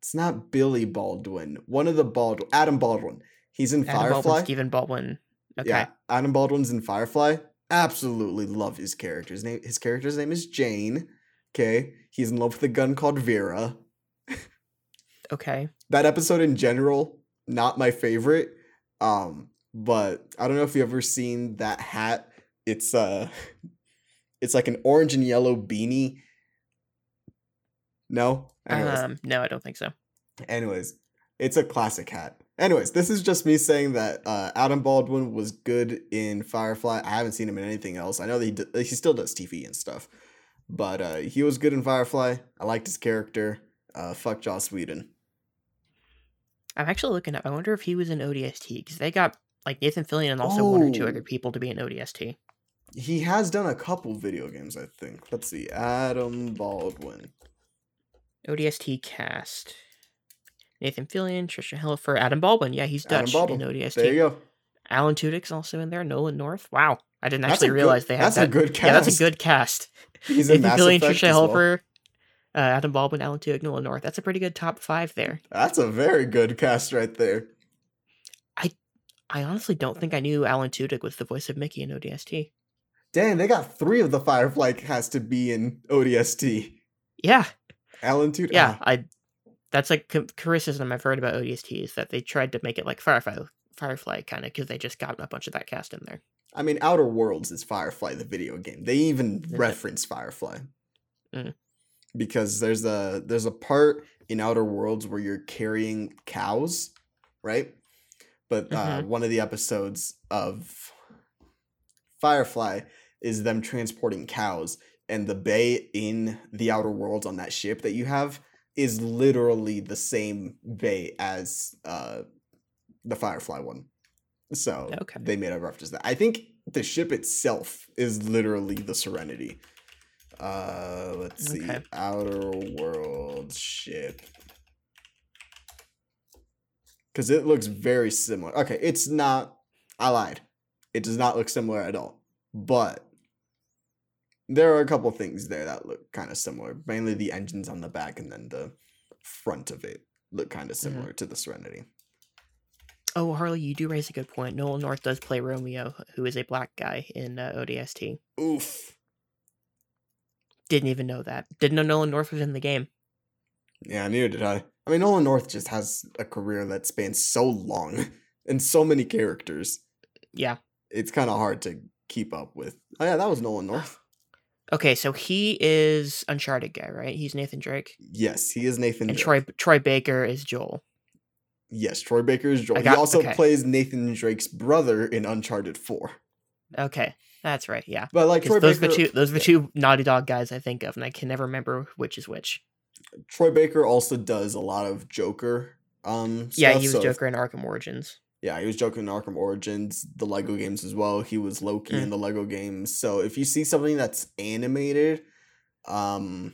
It's not Billy Baldwin. One of the Baldwin. Adam Baldwin. He's in Adam Baldwin, Firefly. Stephen Baldwin. Okay. Yeah, Adam Baldwin's in Firefly. Absolutely love his character. His name. His character's name is Jayne. Okay, he's in love with a gun called Vera. Okay. That episode in general, not my favorite. Um, but I don't know if you've ever seen that hat. It's uh, it's like an orange and yellow beanie. No. Anyways, Um, no, I don't think so. Anyways, it's a classic hat. Anyways, this is just me saying that uh, Adam Baldwin was good in Firefly. I haven't seen him in anything else. I know that he, d- he still does TV and stuff, but uh, he was good in Firefly. I liked his character. Uh, fuck Joss Whedon. I'm actually looking up. I wonder if he was in ODST because they got like Nathan Fillion and also one or two other people to be in ODST. He has done a couple video games, I think. Let's see. Adam Baldwin. ODST cast. Nathan Fillion, Tricia Helfer, Adam Baldwin. Yeah, he's Adam Dutch Baldwin. in ODST. There you go. Alan Tudyk's also in there. Nolan North. Wow, I didn't That's a actually good- realize they had that's a that. good Yeah, that's a good cast. He's Nathan Mass Fillion, Effect Tricia well. Helfer, uh, Adam Baldwin, Alan Tudyk, Nolan North. That's a pretty good top five there. That's a very good cast right there. I honestly don't think I knew Alan Tudyk was the voice of Mickey in ODST. Dang, they got three of the Firefly has to be in ODST. Yeah, Alan Tudyk. yeah. ah, I that's like c- criticism I've heard about ODST is that they tried to make it like Firefly, Firefly kind of because they just got a bunch of that cast in there. I mean, Outer Worlds is Firefly, the video game. They even reference Firefly Mm. because there's a there's a part in Outer Worlds where you're carrying cows, right? But uh, Mhm. one of the episodes of Firefly is them transporting cows, and the bay in the Outer Worlds on that ship that you have is literally the same bay as uh, the Firefly one. So Okay. they made a reference to that. I think the ship itself is literally the Serenity. Uh, let's see, Okay. Outer World ship. Because it looks very similar. Okay, it's not. I lied. It does not look similar at all. But there are a couple things there that look kind of similar. Mainly the engines on the back and then the front of it look kind of similar to the Serenity. Oh, Harley, you do raise a good point. Nolan North does play Romeo, who is a black guy in uh, ODST. Oof. Didn't even know that. Didn't know Nolan North was in the game. Yeah, neither did I. I mean, Nolan North just has a career that spans so long and so many characters. Yeah. It's kind of hard to keep up with. Oh yeah, that was Nolan North. Okay, so he is Uncharted guy, right? He's Nathan Drake, Yes, he is Nathan. and Drake. Troy Troy Baker is Joel. Yes, Troy Baker is Joel. Got- he also okay. plays Nathan Drake's brother in Uncharted Four. Okay, that's right. Yeah, But like Troy those Baker, are the two those are the two Naughty Dog guys I think of, and I can never remember which is which. Troy Baker also does a lot of Joker. Um, yeah, he was so Joker in Arkham Origins. Yeah, he was Joker in Arkham Origins, the Lego games as well. He was Loki in the Lego games. So if you see something that's animated, um,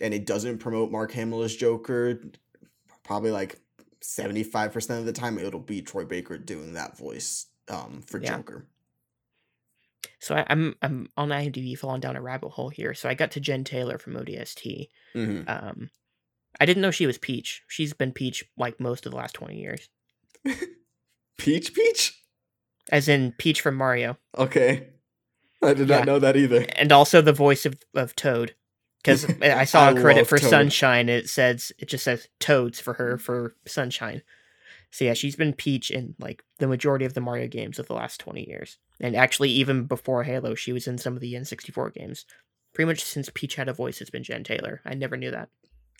and it doesn't promote Mark Hamill as Joker, probably like seventy five percent of the time it'll be Troy Baker doing that voice, um, for Yeah. Joker. So I, I'm I'm on IMDb falling down a rabbit hole here. So I got to Jen Taylor from ODST. hmm Um, I didn't know she was Peach. She's been Peach like most of the last twenty years, Peach Peach. as in Peach from Mario, Okay, I did Yeah. not know that either. and also the voice of of Toad. Because I saw I a credit for Toad. Sunshine. It says it just says Toads for her for Sunshine. So yeah, she's been Peach in like the majority of the Mario games of the last twenty years, and actually even before Halo, she was in some of the N64 games. Pretty much since Peach had a voice, it's been Jen Taylor. I never knew that.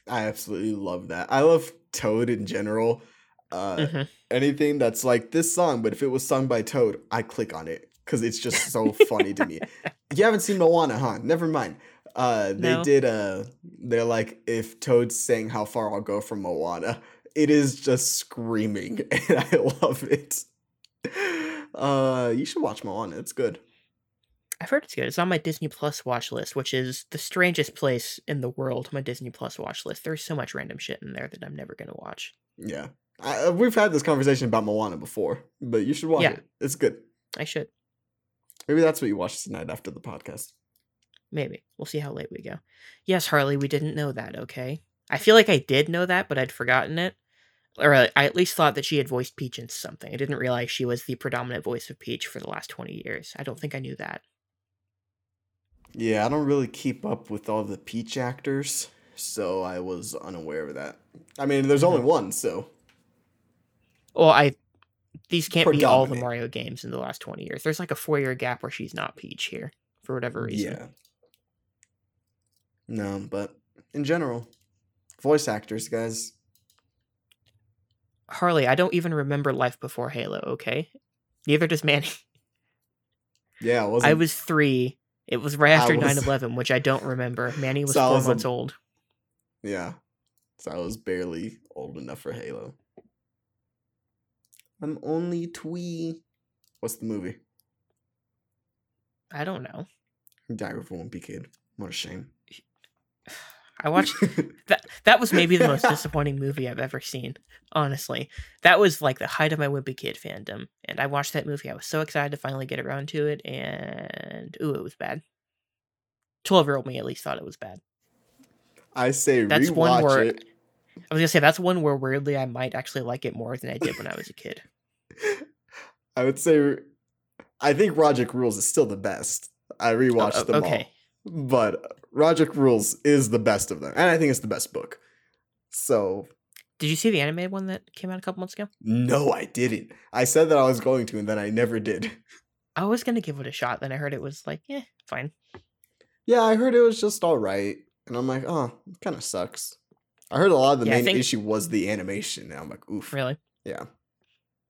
I absolutely love that. I love Toad in general. Uh, Mhm. anything that's like this song, but if it was sung by Toad, I click on it because it's just so funny to me. You haven't seen Moana, huh? Never mind. Uh, they No. did uh they're like if Toad sang "How Far I'll Go" from Moana, it is just screaming, and I love it. Uh, you should watch Moana. It's good. I've heard it's good. It's on my Disney Plus watch list, which is the strangest place in the world. My Disney Plus watch list. There's so much random shit in there that I'm never gonna watch. Yeah, I, we've had this conversation about Moana before, but you should watch Yeah. it. It's good. I should. Maybe that's what you watch tonight after the podcast. Maybe. We'll see how late we go. Yes, Harley, we didn't know that, okay? I feel like I did know that, but I'd forgotten it. Or uh, I at least thought that she had voiced Peach in something. I didn't realize she was the predominant voice of Peach for the last 20 years. I don't think I knew that. Yeah, I don't really keep up with all the Peach actors, so I was unaware of that. I mean, there's only one, so Well, I. These can't be all the Mario games in the last 20 years. There's like a four year gap where she's not Peach here for whatever reason. yeah. No, but in general, voice actors, guys. Harley, I don't even remember Life Before Halo, okay? Neither does Manny. Yeah, it wasn't. I was three. It was right after was- 9 11, which I don't remember. Manny was So four was a- months old. Yeah, so I was barely old enough for Halo. I'm only twee. What's the movie? I don't know. Diary of a Wimpy Kid. What a shame. I watched that. That was maybe the most disappointing movie I've ever seen. Honestly, that was like the height of my Wimpy Kid fandom, and I watched that movie. I was so excited to finally get around to it, and ooh, it was bad. Twelve-year-old me at least thought it was bad. I say That's rewatch one where- it. I was gonna say that's one where weirdly I might actually like it more than I did when I was a kid. I would say, I think Rodrick Rules is still the best. I rewatched oh, them okay. all. But Rodrick Rules is the best of them, and I think it's the best book. So Did you see the animated one that came out a couple months ago? no, I didn't. I said that I was going to, and then I never did. I was gonna give it a shot, then I heard it was like, eh, fine. Yeah, I heard it was just all right, and I'm like, oh, it kind of sucks. I heard a lot of the Yeah, main think- issue was the animation, and I'm like, oof. Really? Yeah.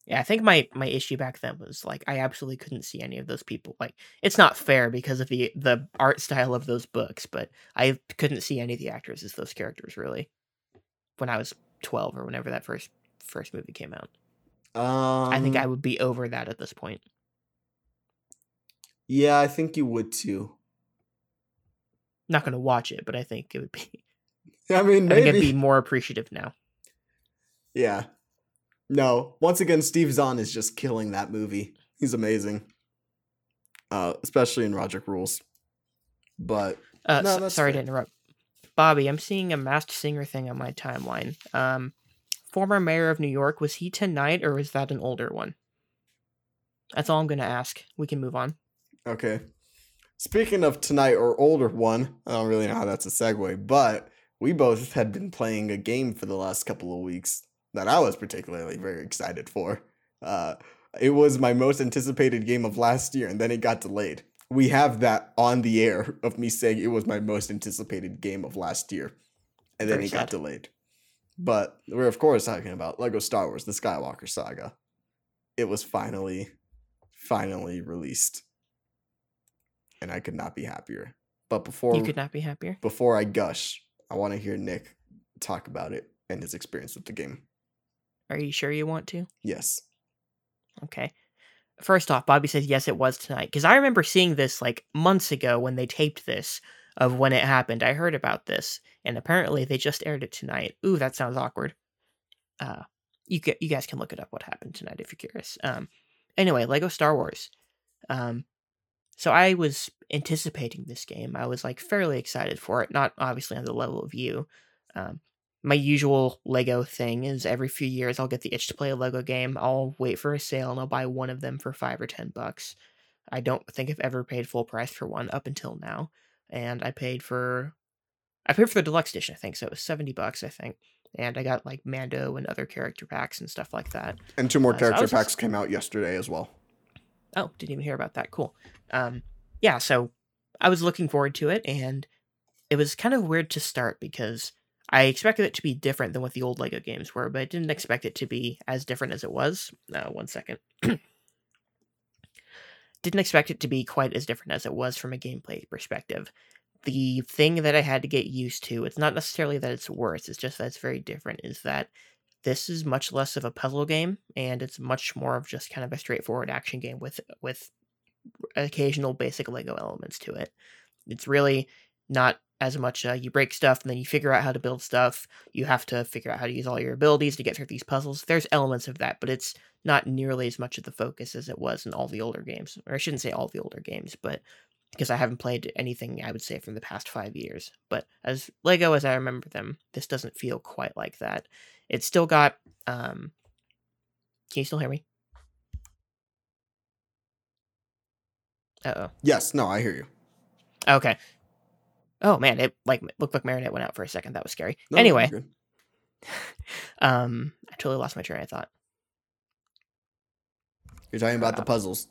Yeah, I think my my issue back then was like I absolutely couldn't see any of those people. Like it's not fair because of the the art style of those books, but I couldn't see any of the actors as those characters really. When I was twelve or whenever that first first movie came out, Um, I think I would be over that at this point. Yeah, I think you would too. Not gonna watch it, but I think it would be. I mean, I think I'd be more appreciative now. Yeah. No. Once again, Steve Zahn is just killing that movie. He's amazing. Uh, especially in Rodrick Rules. But Uh, No, s- that's sorry fair. to interrupt, Bobby. I'm seeing a masked singer thing on my timeline. Um, former mayor of New York was he tonight or was that an older one? That's all I'm gonna ask. We can move on. okay. Speaking of tonight or older one, I don't really know how that's a segue, but we both had been playing a game for the last couple of weeks that I was particularly very excited for. Uh, it was my most anticipated game of last year, and then it got delayed. We have that on the air of me saying it was my most anticipated game of last year, and then Very it got delayed. But we're of course talking about Lego Star Wars: The Skywalker Saga. It was finally, finally released, and I could not be happier. But before You could not be happier. before I gush, I want to hear Nick talk about it and his experience with the game. Are you sure you want to? Yes. Okay. First off, Bobby says yes, it was tonight because I remember seeing this like months ago when they taped this of when it happened. I heard about this, and apparently they just aired it tonight. Ooh, that sounds awkward. Uh, you get you guys can look it up what happened tonight if you're curious. Um, anyway, Lego Star Wars. Um, so I was anticipating this game. I was like fairly excited for it. Not obviously on the level of you. Um, my usual Lego thing is every few years I'll get the itch to play a Lego game. I'll wait for a sale and I'll buy one of them for five or ten bucks. I don't think I've ever paid full price for one up until now, and I paid for, I paid for the deluxe edition. I think so. It was seventy bucks, I think, and I got like Mando and other character packs and stuff like that. And two more Uh, so character just- packs came out yesterday as well. Oh, didn't even hear about that. Cool. Um, yeah, so I was looking forward to it, and it was kind of weird to start because I expected it to be different than what the old Lego games were, but I didn't expect it to be as different as it was. Uh, one second. didn't expect it to be quite as different as it was from a gameplay perspective. The thing that I had to get used to, it's not necessarily that it's worse, it's just that it's very different, is that this is much less of a puzzle game and it's much more of just kind of a straightforward action game with with occasional basic lego elements to it it's really not as much uh, you break stuff and then you figure out how to build stuff you have to figure out how to use all your abilities to get through these puzzles. There's elements of that but it's not nearly as much of the focus as it was in all the older games or i shouldn't say all the older games but because i haven't played anything i would say from the past five years. But as lego as i remember them this doesn't feel quite like that. It's still got um can you still hear me? Uh-oh. Yes, no, I hear you. okay oh man it like looked like marinette went out for a second. That was scary. No, anyway. um i totally lost my train of thought. You're talking about the Uh, puzzles.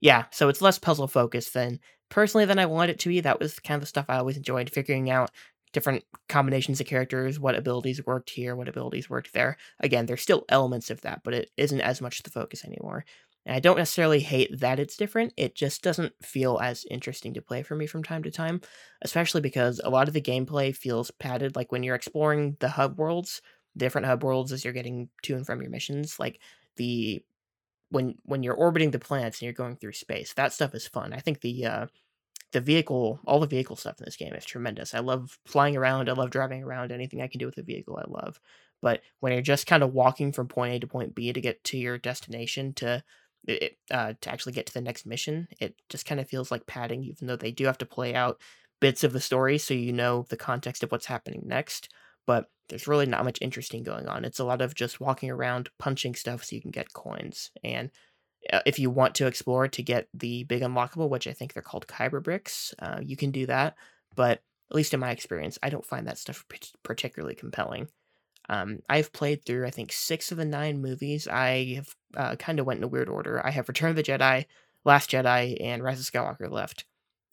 yeah so it's less puzzle focused than personally than i wanted it to be. That was kind of the stuff i always enjoyed figuring out different combinations of characters what abilities worked here what abilities worked there. Again there's still elements of that but it isn't as much the focus anymore and i don't necessarily hate that it's different it just doesn't feel as interesting to play for me from time to time especially because a lot of the gameplay feels padded like when you're exploring the hub worlds different hub worlds as you're getting to and from your missions like the when when you're orbiting the planets and you're going through space that stuff is fun. I think the uh the vehicle all the vehicle stuff in this game is tremendous. I love flying around i love driving around anything i can do with a vehicle i love. But when you're just kind of walking from point a to point b to get to your destination to it, uh, to actually get to the next mission it just kind of feels like padding even though they do have to play out bits of the story so you know the context of what's happening next but there's really not much interesting going on it's a lot of just walking around punching stuff so you can get coins and uh, if you want to explore to get the big unlockable, which I think they're called Kyber bricks, uh, you can do that. But at least in my experience, I don't find that stuff particularly compelling. Um, I've played through I think six of the nine movies. I have uh, kind of went in a weird order. I have Return of the Jedi, Last Jedi, and Rise of Skywalker left.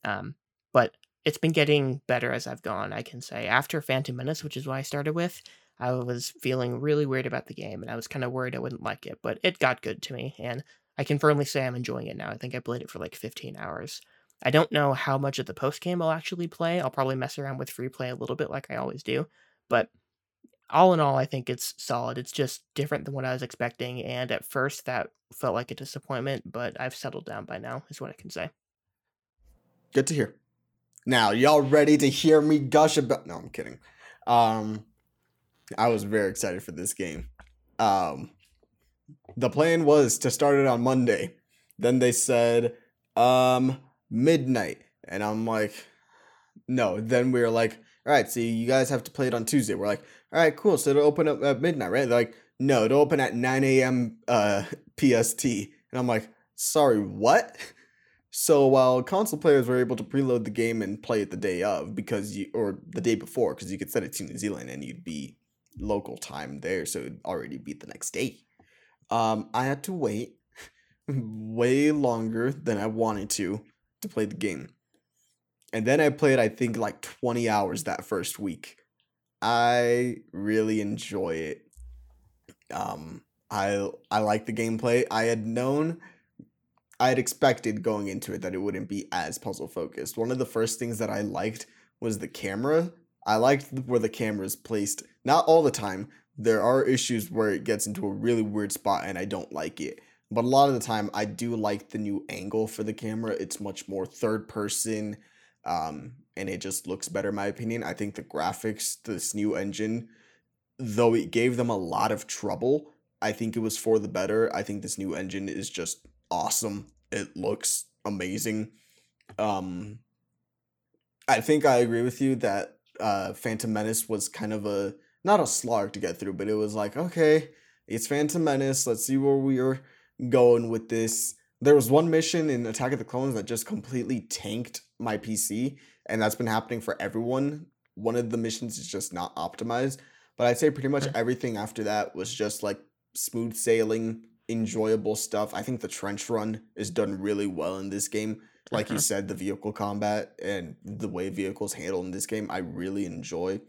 Um, but it's been getting better as I've gone. I can say after Phantom Menace, which is what I started with, I was feeling really weird about the game, and I was kind of worried I wouldn't like it. But it got good to me, and I can firmly say I'm enjoying it now. I think I played it for like 15 hours. I don't know how much of the post game I'll actually play. I'll probably mess around with free play a little bit like I always do. But all in all, I think it's solid. It's just different than what I was expecting. And at first, that felt like a disappointment, but I've settled down by now, is what I can say. Good to hear. Now, y'all ready to hear me gush about? No, I'm kidding. Um, I was very excited for this game. Um, the plan was to start it on Monday. Then they said, um, midnight. And I'm like, no. Then we were like, all right, so you guys have to play it on Tuesday. We're like, all right, cool. So it'll open up at midnight, right? They're like, no, it'll open at 9 a.m. Uh, PST. And I'm like, sorry, what? So while console players were able to preload the game and play it the day of, because you, or the day before, because you could set it to New Zealand and you'd be local time there, so it'd already be the next day. Um, I had to wait way longer than I wanted to to play the game. And then I played, I think, like 20 hours that first week. I really enjoy it. Um, I I like the gameplay. I had known I had expected going into it that it wouldn't be as puzzle focused. One of the first things that I liked was the camera. I liked where the camera is placed. Not all the time. There are issues where it gets into a really weird spot and I don't like it. But a lot of the time, I do like the new angle for the camera. It's much more third person, um, and it just looks better, in my opinion. I think the graphics, this new engine, though it gave them a lot of trouble, I think it was for the better. I think this new engine is just awesome. It looks amazing. Um, I think I agree with you that uh, Phantom Menace was kind of a not a slog to get through, but it was like okay, it's Phantom Menace. Let's see where we're going with this. There was one mission in Attack of the Clones that just completely tanked my PC, and that's been happening for everyone. One of the missions is just not optimized, but I'd say pretty much everything after that was just like smooth sailing, enjoyable stuff. I think the trench run is done really well in this game. Like you said, the vehicle combat and the way vehicles handle in this game, I really enjoy.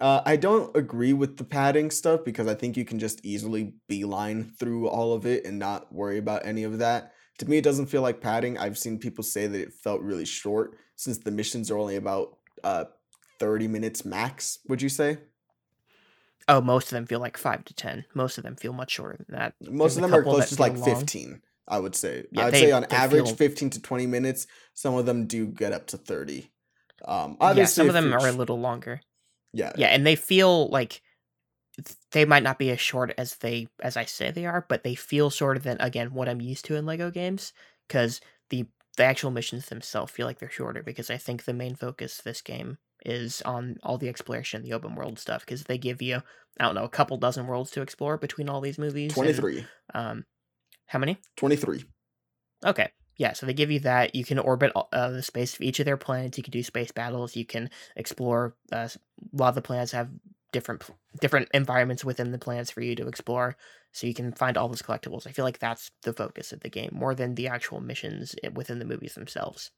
Uh, I don't agree with the padding stuff because I think you can just easily beeline through all of it and not worry about any of that. To me, it doesn't feel like padding. I've seen people say that it felt really short since the missions are only about uh, 30 minutes max, would you say? Oh, most of them feel like five to 10. Most of them feel much shorter than that. Most There's of them are close to like long. 15, I would say. Yeah, I'd they, say on average feel... 15 to 20 minutes. Some of them do get up to 30. Um, yeah, some of them are a little longer. Yeah. Yeah, and they feel like they might not be as short as they as I say they are, but they feel shorter than again what I'm used to in Lego games because the the actual missions themselves feel like they're shorter because I think the main focus of this game is on all the exploration, the open world stuff because they give you I don't know a couple dozen worlds to explore between all these movies. Twenty three. Um, how many? Twenty three. Okay, yeah, so they give you that. You can orbit uh, the space of each of their planets. You can do space battles. You can explore. Uh, a lot of the planets have different different environments within the planets for you to explore. So you can find all those collectibles. I feel like that's the focus of the game more than the actual missions within the movies themselves.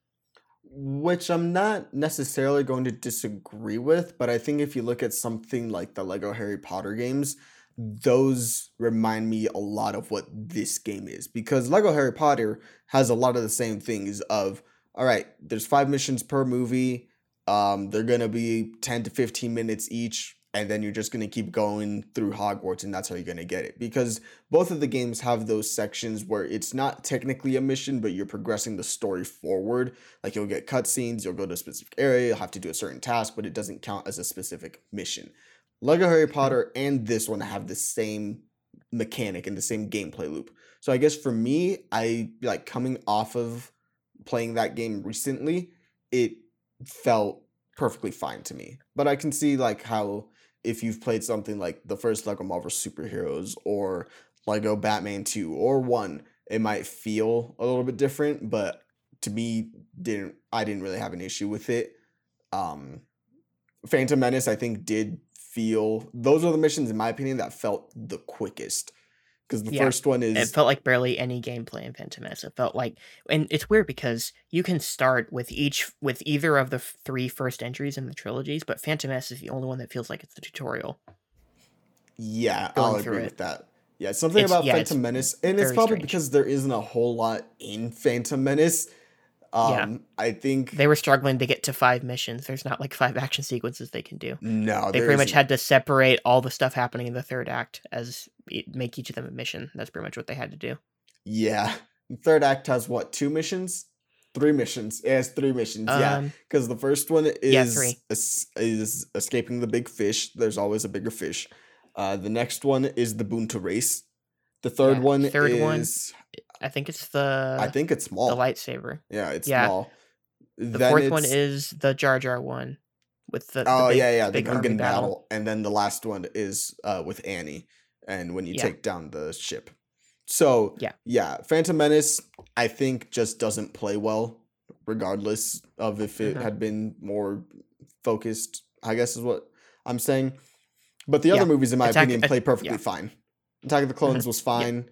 Which I'm not necessarily going to disagree with, but I think if you look at something like the Lego Harry Potter games, those remind me a lot of what this game is because Lego Harry Potter has a lot of the same things of all right, there's five missions per movie. Um, they're gonna be 10 to 15 minutes each, and then you're just gonna keep going through Hogwarts, and that's how you're gonna get it. Because both of the games have those sections where it's not technically a mission, but you're progressing the story forward. Like you'll get cutscenes, you'll go to a specific area, you'll have to do a certain task, but it doesn't count as a specific mission. Lego Harry mm-hmm. Potter and this one have the same mechanic and the same gameplay loop. So I guess for me, I like coming off of playing that game recently, it felt perfectly fine to me. But I can see like how if you've played something like the first Lego Marvel Superheroes or Lego Batman 2 or 1 it might feel a little bit different, but to me, didn't I didn't really have an issue with it. Um, Phantom Menace, I think, did feel those are the missions, in my opinion, that felt the quickest. Because the Yeah, first one is it felt like barely any gameplay in Phantom Menace. It felt like, and it's weird because you can start with each with either of the three first entries in the trilogies, but Phantom Menace is the only one that feels like it's the tutorial. Yeah, I'll agree it. with that. Yeah, something It's- about yeah, Phantom Menace, and it's probably strange. because there isn't a whole lot in Phantom Menace. Yeah. Um, I think They were struggling to get to five missions. There's not like five action sequences they can do. no, They pretty much isn't. had to separate all the stuff happening in the third act as make each of them a mission. That's pretty much what they had to do. Yeah, third act has what two missions? Three missions. It has three missions. yeah, Um, because the first one is Yeah, is escaping the big fish. There's always a bigger fish. Uh, the next one is the Boonta race. The third Yeah, one third one, is I think it's the I think it's small. the lightsaber. yeah, it's yeah. small. The Then fourth one is the Jar Jar one with the, the Oh big, yeah, yeah, the Gungan battle. battle. and then the last one is uh with Annie, and when you Yeah. take down the ship. So Yeah. yeah, Phantom Menace, I think just doesn't play well, regardless of if it Mhm. had been more focused. I guess is what I'm saying. But the Yeah. other movies, in my Attack- opinion, uh, play perfectly yeah. fine. Attack of the Clones was fine.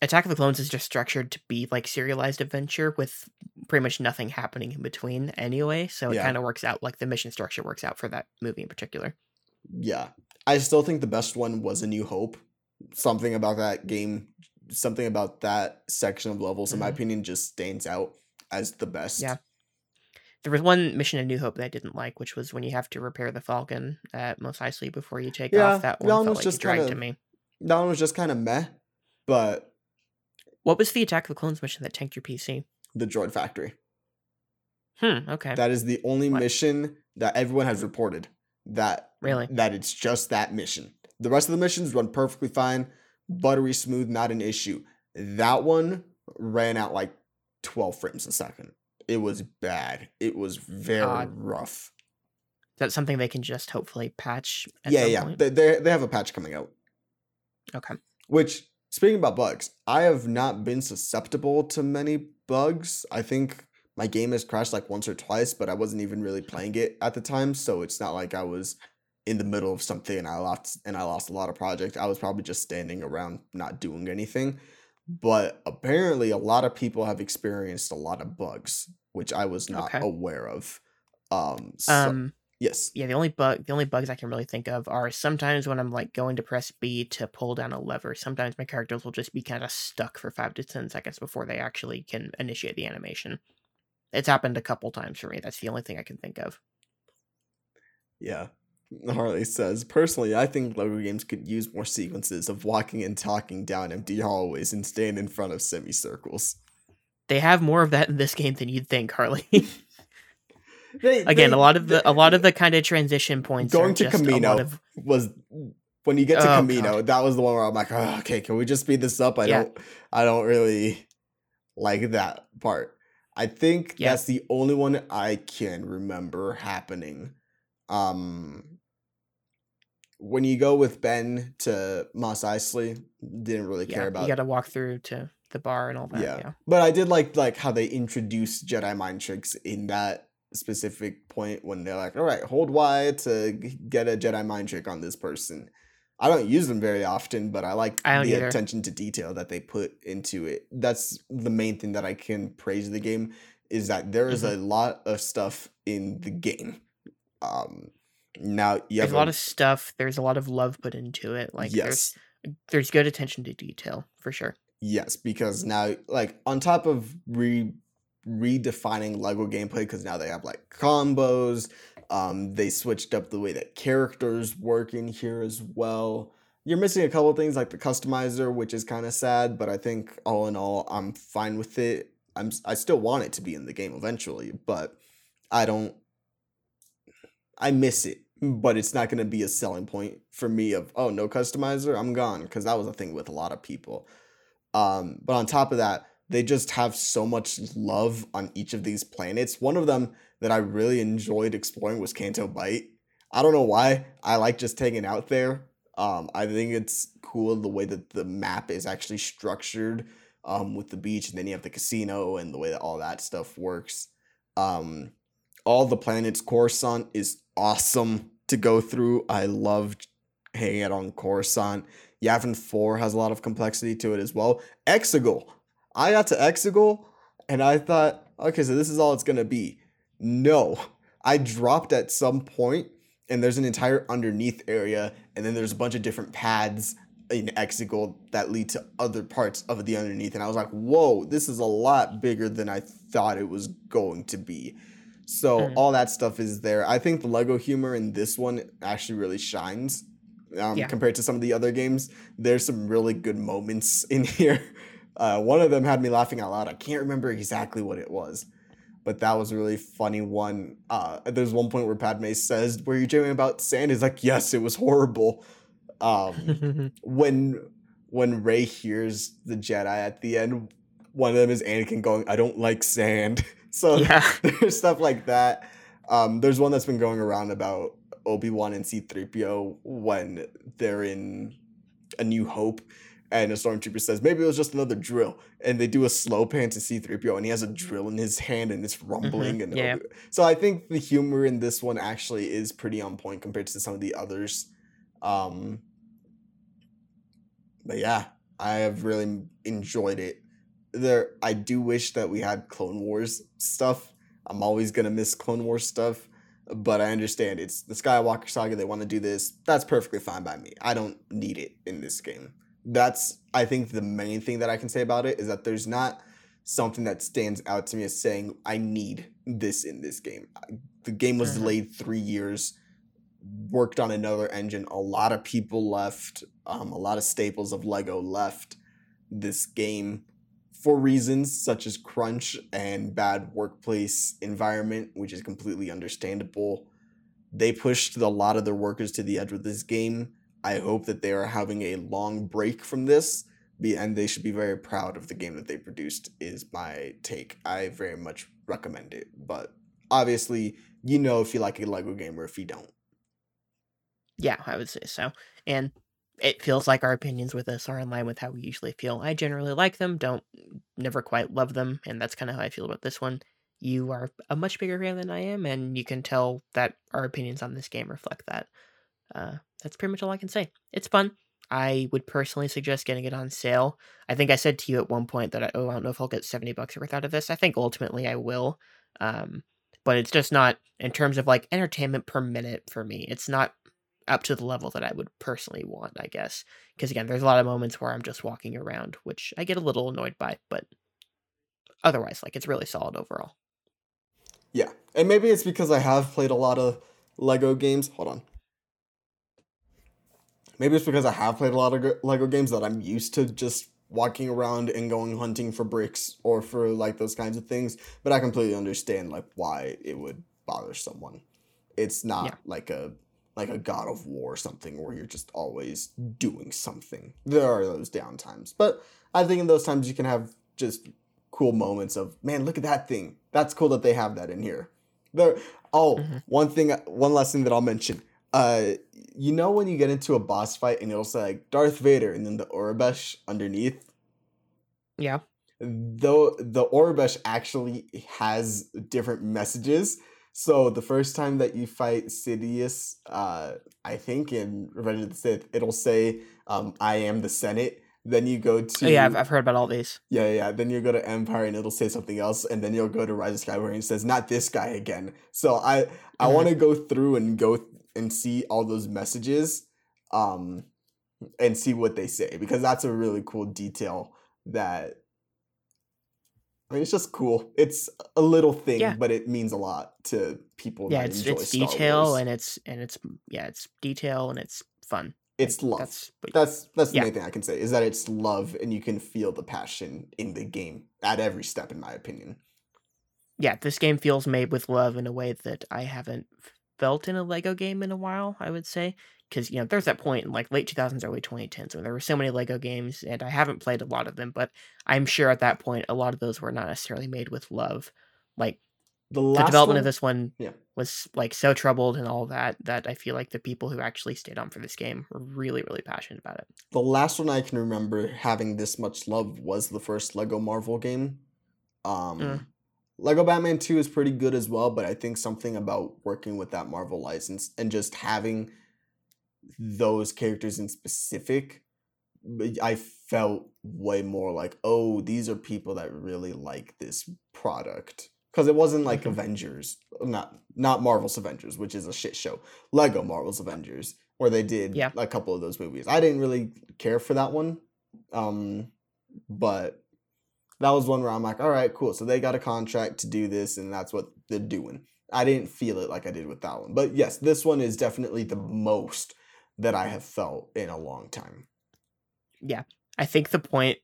Attack of the Clones is just structured to be like serialized adventure with pretty much nothing happening in between anyway. So it Yeah. kind of works out like the mission structure works out for that movie in particular. Yeah, I still think the best one was A New Hope. Something about that game, something about that section of levels, in my Mhm. opinion, just stands out as the best. Yeah. There was one mission in New Hope that I didn't like, which was when you have to repair the Falcon at Mos Eisley before you take Yeah, off. That that one one felt was like just a drag to kinda- me. that one was just kind of meh, but What was the Attack of the Clones mission that tanked your PC? the Droid Factory. Hmm. Okay. That is the only What? mission that everyone has reported that Really? that it's just that mission. The rest of the missions run perfectly fine, buttery smooth, not an issue. That one ran out like 12 frames a second. It was bad. It was very Odd. rough. That's something they can just hopefully patch. At yeah, yeah. Point. They, they they have a patch coming out. Okay. Which, speaking about bugs, I have not been susceptible to many bugs. I think my game has crashed like once or twice, but I wasn't even really playing it at the time, so it's not like I was in the middle of something and I lost and I lost a lot of projects. I was probably just standing around not doing anything. But apparently a lot of people have experienced a lot of bugs, which I was not Okay. aware of. Um, so, Um. Yes. Yeah. The only bug, the only bugs I can really think of are sometimes when I'm like going to press B to pull down a lever. Sometimes my characters will just be kind of stuck for five to ten seconds before they actually can initiate the animation. It's happened a couple times for me. That's the only thing I can think of. Yeah. Harley says, personally, I think Lego games could use more sequences of walking and talking down empty hallways and staying in front of semicircles. They have more of that in this game than you'd think, Harley. They, Again, they- a lot of the a lot of the kind of transition points Going to Kamino. of was when you get to Oh, Kamino, God. that was the one where I'm like, oh, okay, can we just speed this up? I Yeah. don't I don't really like that part. I think Yeah. that's the only one I can remember happening. Um when you go with Ben to Mos Eisley, didn't really yeah. care about. You got to walk through to the bar and all that. yeah. Yeah. But I did like like how they introduced Jedi mind tricks in that specific point when they're like, all right, hold Y to get a Jedi mind trick on this person. I don't use them very often, but I like I the either. attention to detail that they put into it. That's the main thing that I can praise the game is that there is Mm-hmm. a lot of stuff in the game. Um now you There's a lot of stuff. There's a lot of love put into it. Like yes. there's there's good attention to detail for sure. Yes, because now, like, on top of re redefining Lego gameplay, because now they have like combos. Um, they switched up the way that characters work in here as well. You're missing a couple things like the customizer, which is kind of sad, but I think all in all, I'm fine with it. I'm I still want it to be in the game eventually, but I don't. I miss it, but it's not going to be a selling point for me. Of oh no customizer, I'm gone because that was a thing with a lot of people. Um, but on top of that, they just have so much love on each of these planets. One of them that I really enjoyed exploring was Canto Bight. I don't know why. I like just hanging out there. Um, I think it's cool the way that the map is actually structured um, with the beach, and then you have the casino and the way that all that stuff works. Um, all the planets, Coruscant is awesome to go through. I loved hanging out on Coruscant. Yavin 4 has a lot of complexity to it as well. Exegol. I got to Exegol and I thought, okay, so this is all it's going to be. No. I dropped at some point and there's an entire underneath area and then there's a bunch of different pads in Exegol that lead to other parts of the underneath and I was like, "Whoa, this is a lot bigger than I thought it was going to be." So Mhm. all that stuff is there. I think the Lego humor in this one actually really shines um, Yeah. compared to some of the other games. There's some really good moments in here. Uh, one of them had me laughing out loud. I can't remember exactly what it was, but that was a really funny one. Uh, there's one point where Padme says, "Were you dreaming about sand?" He's like, "Yes, it was horrible." Um, when when Rey hears the Jedi at the end, one of them is Anakin going, "I don't like sand." So yeah. there's stuff like that. Um, there's one that's been going around about Obi Wan and C-3PO when they're in A New Hope, and a stormtrooper says maybe it was just another drill, and they do a slow pan to C-3PO, and he has a drill in his hand, and it's rumbling, and yeah. So I think the humor in this one actually is pretty on point compared to some of the others. Um, but yeah, I have really enjoyed it. There, I do wish that we had Clone Wars stuff. I'm always gonna miss Clone Wars stuff, but I understand it's the Skywalker saga. They want to do this. That's perfectly fine by me. I don't need it in this game. That's I think the main thing that I can say about it is that there's not something that stands out to me as saying I need this in this game. The game was Mhm. delayed three years worked on another engine. A lot of people left. Um, a lot of staples of Lego left this game for reasons such as crunch and bad workplace environment, which is completely understandable. They pushed a lot of their workers to the edge with this game. I hope that they are having a long break from this, and they should be very proud of the game that they produced. Is my take. I very much recommend it, but obviously, you know if you like a Lego game or if you don't. Yeah, I would say so. And it feels like our opinions with this are in line with how we usually feel. I generally like them, don't never quite love them, and that's kind of how I feel about this one. You are a much bigger fan than I am, and you can tell that our opinions on this game reflect that. Uh, that's pretty much all I can say. It's fun. I would personally suggest getting it on sale. I think I said to you at one point that I, oh, I don't know if I'll get 70 bucks worth out of this. I think ultimately I will. Um, but it's just not in terms of like entertainment per minute for me. It's not up to the level that I would personally want, I guess. Because again, there's a lot of moments where I'm just walking around, which I get a little annoyed by, but otherwise, like it's really solid overall. Yeah, and maybe it's because I have played a lot of Lego games. Hold on. Maybe it's because I have played a lot of Lego games that I'm used to just walking around and going hunting for bricks or for like those kinds of things. But I completely understand like why it would bother someone. It's not Yeah. like a like a God of War or something where you're just always doing something. There are those downtimes, but I think in those times you can have just cool moments of man, look at that thing. That's cool that they have that in here. There. Oh, Mhm. one thing, one last thing that I'll mention. Uh, you know when you get into a boss fight and it'll say like Darth Vader and then the Aurebesh underneath. Yeah. Though the Aurebesh actually has different messages. So the first time that you fight Sidious, uh, I think in Revenge of the Sith, it'll say, um, "I am the Senate." Then you go to Oh, yeah, I've, I've heard about all these. yeah, yeah. Then you go to Empire and it'll say something else, and then you'll go to Rise of Skywalker and it says not this guy again. So I I Mhm. want to go through and go and see all those messages, um, and see what they say because that's a really cool detail that. I mean, it's just cool. It's a little thing, Yeah. but it means a lot to people. Yeah, it's it's Star detail Wars. and it's and it's yeah, it's detail and it's fun. it's Like, love. That's but That's that's the Yeah. main thing I can say is that it's love, and you can feel the passion in the game at every step, in my opinion. yeah, this game feels made with love in a way that I haven't felt in a Lego game in a while, I would say. Because, you know, there's that point in like late 2000s, early 2010s when there were so many Lego games, and I haven't played a lot of them, but I'm sure at that point, a lot of those were not necessarily made with love. Like, the the development one, of this one Yeah. was like so troubled and all that that I feel like the people who actually stayed on for this game were really really passionate about it. the last one I can remember having this much love was the first Lego Marvel game. Um, Mm. Lego Batman 2 is pretty good as well, but I think something about working with that Marvel license and just having those characters in specific, I felt way more like, oh, these are people that really like this product. Because it wasn't like Mhm. Avengers, not not Marvel's Avengers, which is a shit show. Lego Marvel's Avengers, where they did Yeah. a couple of those movies. I didn't really care for that one. Um, but that was one where I'm like, all right, cool. So they got a contract to do this, and that's what they're doing. I didn't feel it like I did with that one. But yes, this one is definitely the most that I have felt in a long time. Yeah. I think the point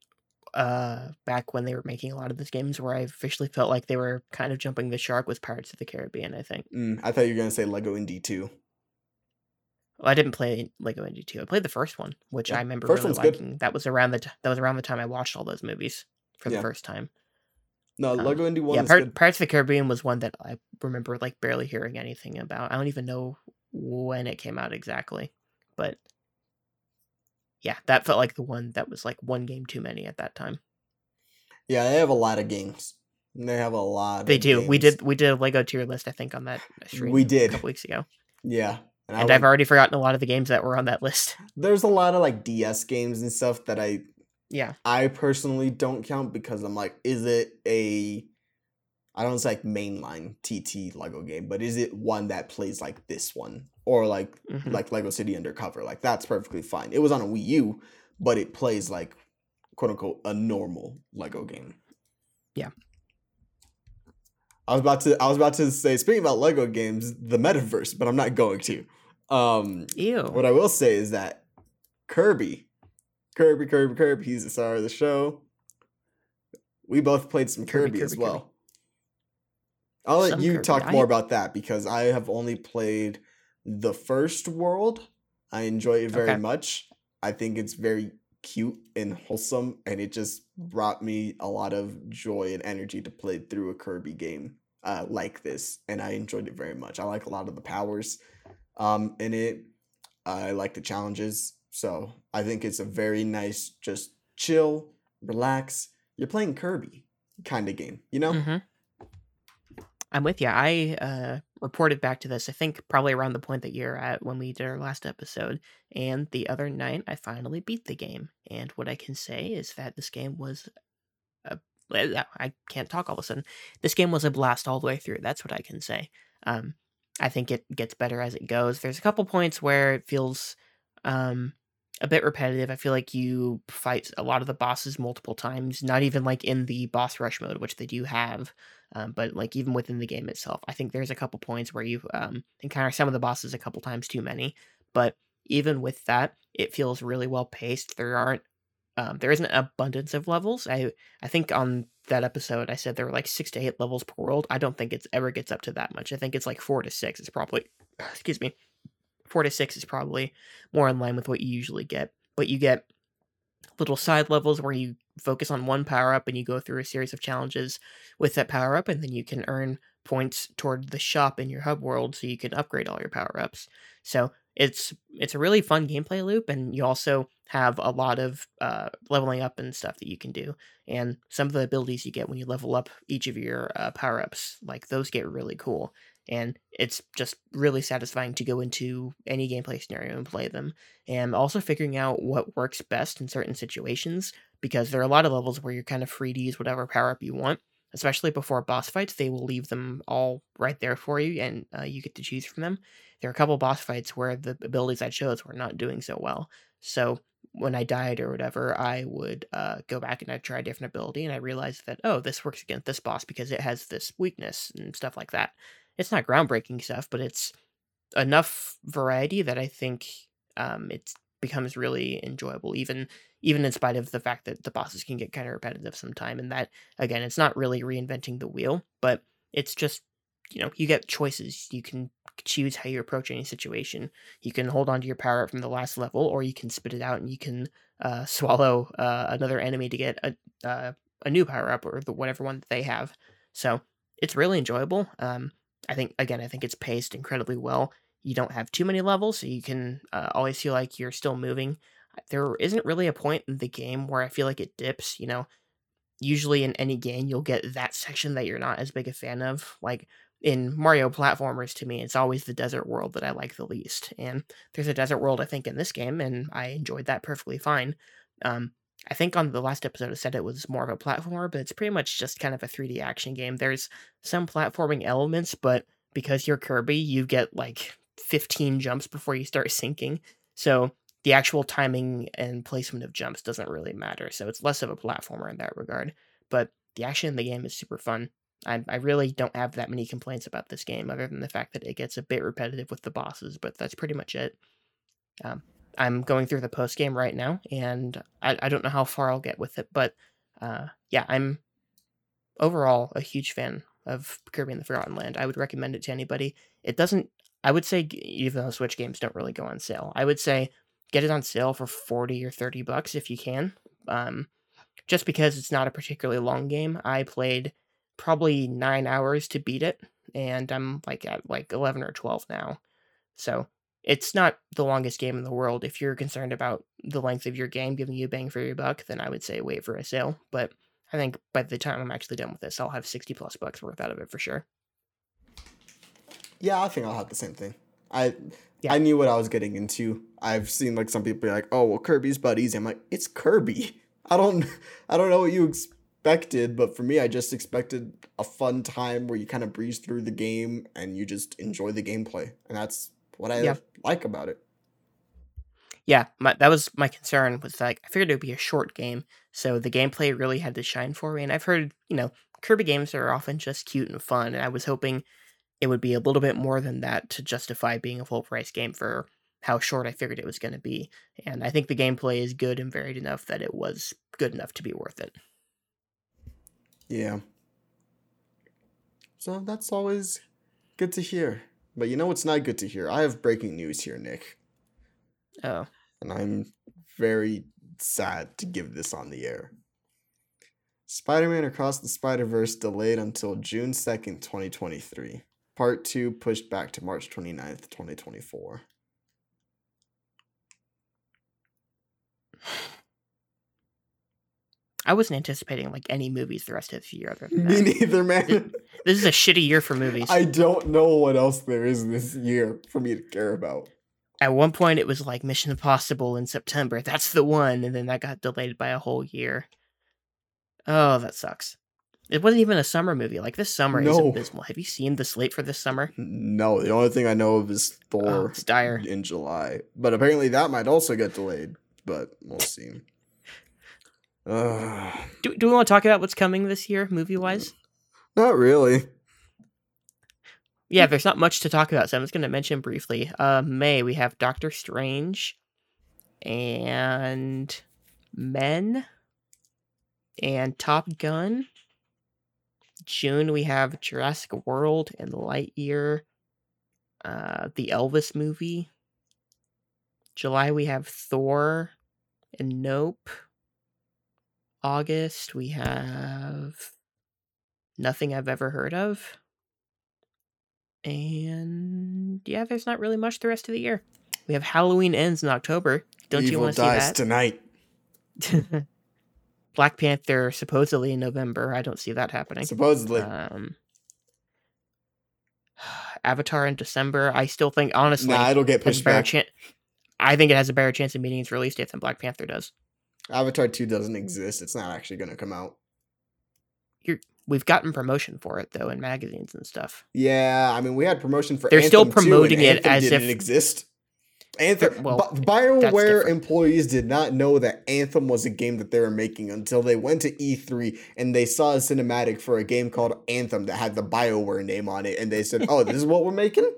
uh back when they were making a lot of these games where I officially felt like they were kind of jumping the shark was Pirates of the Caribbean, I think. Mm, I thought you were going to say Lego Indie 2. Well, I didn't play Lego Indie 2. I played the first one, which Yeah, I remember first really one's good. That was around the t- that was around the time I watched all those movies for the first time. No, Um, Lego Indie 1 yeah, good. Pirates of the Caribbean was one that I remember like barely hearing anything about. I don't even know when it came out exactly, but yeah, that felt like the one that was like one game too many at that time. Yeah, they have a lot of games. They have a lot They of do. We did we did a Lego tier list I think on that stream We did a couple weeks ago, Yeah. And, and I've already forgotten a lot of the games that were on that list. there's a lot of like DS games and stuff that I Yeah, I personally don't count because I'm like, is it a I don't say like mainline TT Lego game, but is it one that plays like this one or like mhm. like Lego City Undercover? Like that's perfectly fine. It was on a Wii U, but it plays like quote unquote a normal Lego game. Yeah. I was about to I was about to say speaking about Lego games, the metaverse, but I'm not going to. Um ew. what I will say is that Kirby, Kirby, Kirby, Kirby, he's the star of the show. We both played some Kirby, Kirby, as Kirby, well. I'll let Some you Kirby. talk I- more about that because I have only played the first world. I enjoy it very Okay. much. I think it's very cute and wholesome, and it just brought me a lot of joy and energy to play through a Kirby game uh, like this, and I enjoyed it very much. I like a lot of the powers um, in it. I like the challenges, so I think it's a very nice, just chill, relax. You're playing Kirby kind of game, you know? hmm I'm with you. I uh, reported back to this, I think, probably around the point that you're at when we did our last episode. And the other night, I finally beat the game. And what I can say is that this game was. I can't talk all of a sudden. This game was a blast all the way through. That's what I can say. Um, I think it gets better as it goes. There's a couple points where it feels um, a bit repetitive. I feel like you fight a lot of the bosses multiple times, not even like in the boss rush mode, which they do have. Um, but like even within the game itself, I think there's a couple points where you um, encounter some of the bosses a couple times too many. But even with that, it feels really well paced. There aren't um, there isn't an abundance of levels. I I think on that episode I said there were like six to eight levels per world. I don't think it's ever gets up to that much. I think it's like four to six. It's probably excuse me, four to six is probably more in line with what you usually get. But you get little side levels where you focus on one power up and you go through a series of challenges with that power up, and then you can earn points toward the shop in your hub world so you can upgrade all your power ups. So it's it's a really fun gameplay loop, and you also have a lot of uh, leveling up and stuff that you can do. And some of the abilities you get when you level up each of your uh, power ups, like those get really cool. And it's just really satisfying to go into any gameplay scenario and play them. And also figuring out what works best in certain situations because there are a lot of levels where you're kind of free to use whatever power up you want. Especially before boss fights, they will leave them all right there for you, and uh, you get to choose from them. There are a couple boss fights where the abilities I chose were not doing so well. So when I died or whatever, I would uh, go back and I'd try a different ability, and I realized that oh, this works against this boss because it has this weakness and stuff like that. It's not groundbreaking stuff, but it's enough variety that I think um, it becomes really enjoyable, even even in spite of the fact that the bosses can get kind of repetitive sometime. And that again, it's not really reinventing the wheel, but it's just you know you get choices. You can choose how you approach any situation. You can hold on to your power up from the last level, or you can spit it out and you can uh, swallow uh, another enemy to get a uh, a new power up or the whatever one that they have. So it's really enjoyable. Um, I think again, I think it's paced incredibly well. You don't have too many levels, so you can uh, always feel like you're still moving. There isn't really a point in the game where I feel like it dips. You know, usually in any game you'll get that section that you're not as big a fan of. Like in Mario platformers, to me, it's always the desert world that I like the least. And there's a desert world I think in this game, and I enjoyed that perfectly fine. Um, I think on the last episode I said it was more of a platformer, but it's pretty much just kind of a 3D action game. There's some platforming elements, but because you're Kirby, you get like 15 jumps before you start sinking. So the actual timing and placement of jumps doesn't really matter. So it's less of a platformer in that regard. But the action in the game is super fun. I, I really don't have that many complaints about this game, other than the fact that it gets a bit repetitive with the bosses, but that's pretty much it. Um, I'm going through the post game right now, and I, I don't know how far I'll get with it, but uh, yeah, I'm overall a huge fan of Kirby and the Forgotten Land. I would recommend it to anybody. It doesn't. I would say even though Switch games don't really go on sale, I would say get it on sale for forty or thirty bucks if you can. Um, just because it's not a particularly long game. I played probably nine hours to beat it, and I'm like at like eleven or twelve now. So it's not the longest game in the world. If you're concerned about the length of your game giving you a bang for your buck, then I would say wait for a sale. But I think by the time I'm actually done with this, I'll have 60 plus bucks worth out of it for sure. Yeah, I think I'll have the same thing. I yeah. I knew what I was getting into. I've seen like some people be like, "Oh, well, Kirby's buddies." I'm like, "It's Kirby." I don't I don't know what you expected, but for me, I just expected a fun time where you kind of breeze through the game and you just enjoy the gameplay, and that's what I yeah. like about it. Yeah, my, that was my concern. Was like I figured it would be a short game, so the gameplay really had to shine for me. And I've heard, you know, Kirby games are often just cute and fun, and I was hoping it would be a little bit more than that to justify being a full price game for how short I figured it was going to be. And I think the gameplay is good and varied enough that it was good enough to be worth it. Yeah. So that's always good to hear. But you know what's not good to hear? I have breaking news here, Nick. Oh. And I'm very sad to give this on the air. Spider Man Across the Spider Verse delayed until June 2nd, 2023. Part 2 pushed back to March 29th, 2024. I wasn't anticipating like any movies the rest of the year. Other than Me that. neither, man. This, is a shitty year for movies. I don't know what else there is this year for me to care about. At one point, it was like Mission Impossible in September. That's the one, and then that got delayed by a whole year. Oh, that sucks. It wasn't even a summer movie. Like this summer no. is abysmal. Have you seen the slate for this summer? No, the only thing I know of is Thor oh, dire. in July. But apparently that might also get delayed. But we'll see. Uh, do do we want to talk about what's coming this year, movie wise? Not really. Yeah, there's not much to talk about, so I'm just going to mention briefly. Uh, May we have Doctor Strange and Men and Top Gun. June we have Jurassic World and Lightyear. Uh, the Elvis movie. July we have Thor and Nope. August, we have Nothing I've Ever Heard of. And yeah, there's not really much the rest of the year. We have Halloween ends in October. Don't Evil you want to see that? tonight. Black Panther supposedly in November. I don't see that happening. Supposedly. Um, Avatar in December. I still think honestly, nah, it'll get pushed back. Chan- I think it has a better chance of meeting its release date than Black Panther does. Avatar 2 doesn't exist. It's not actually going to come out. You're, we've gotten promotion for it though in magazines and stuff. Yeah, I mean we had promotion for Anthem. They're Anthem still promoting too, it as if. It didn't if exist. Anthem well, BioWare employees did not know that Anthem was a game that they were making until they went to E3 and they saw a cinematic for a game called Anthem that had the BioWare name on it and they said, "Oh, this is what we're making?"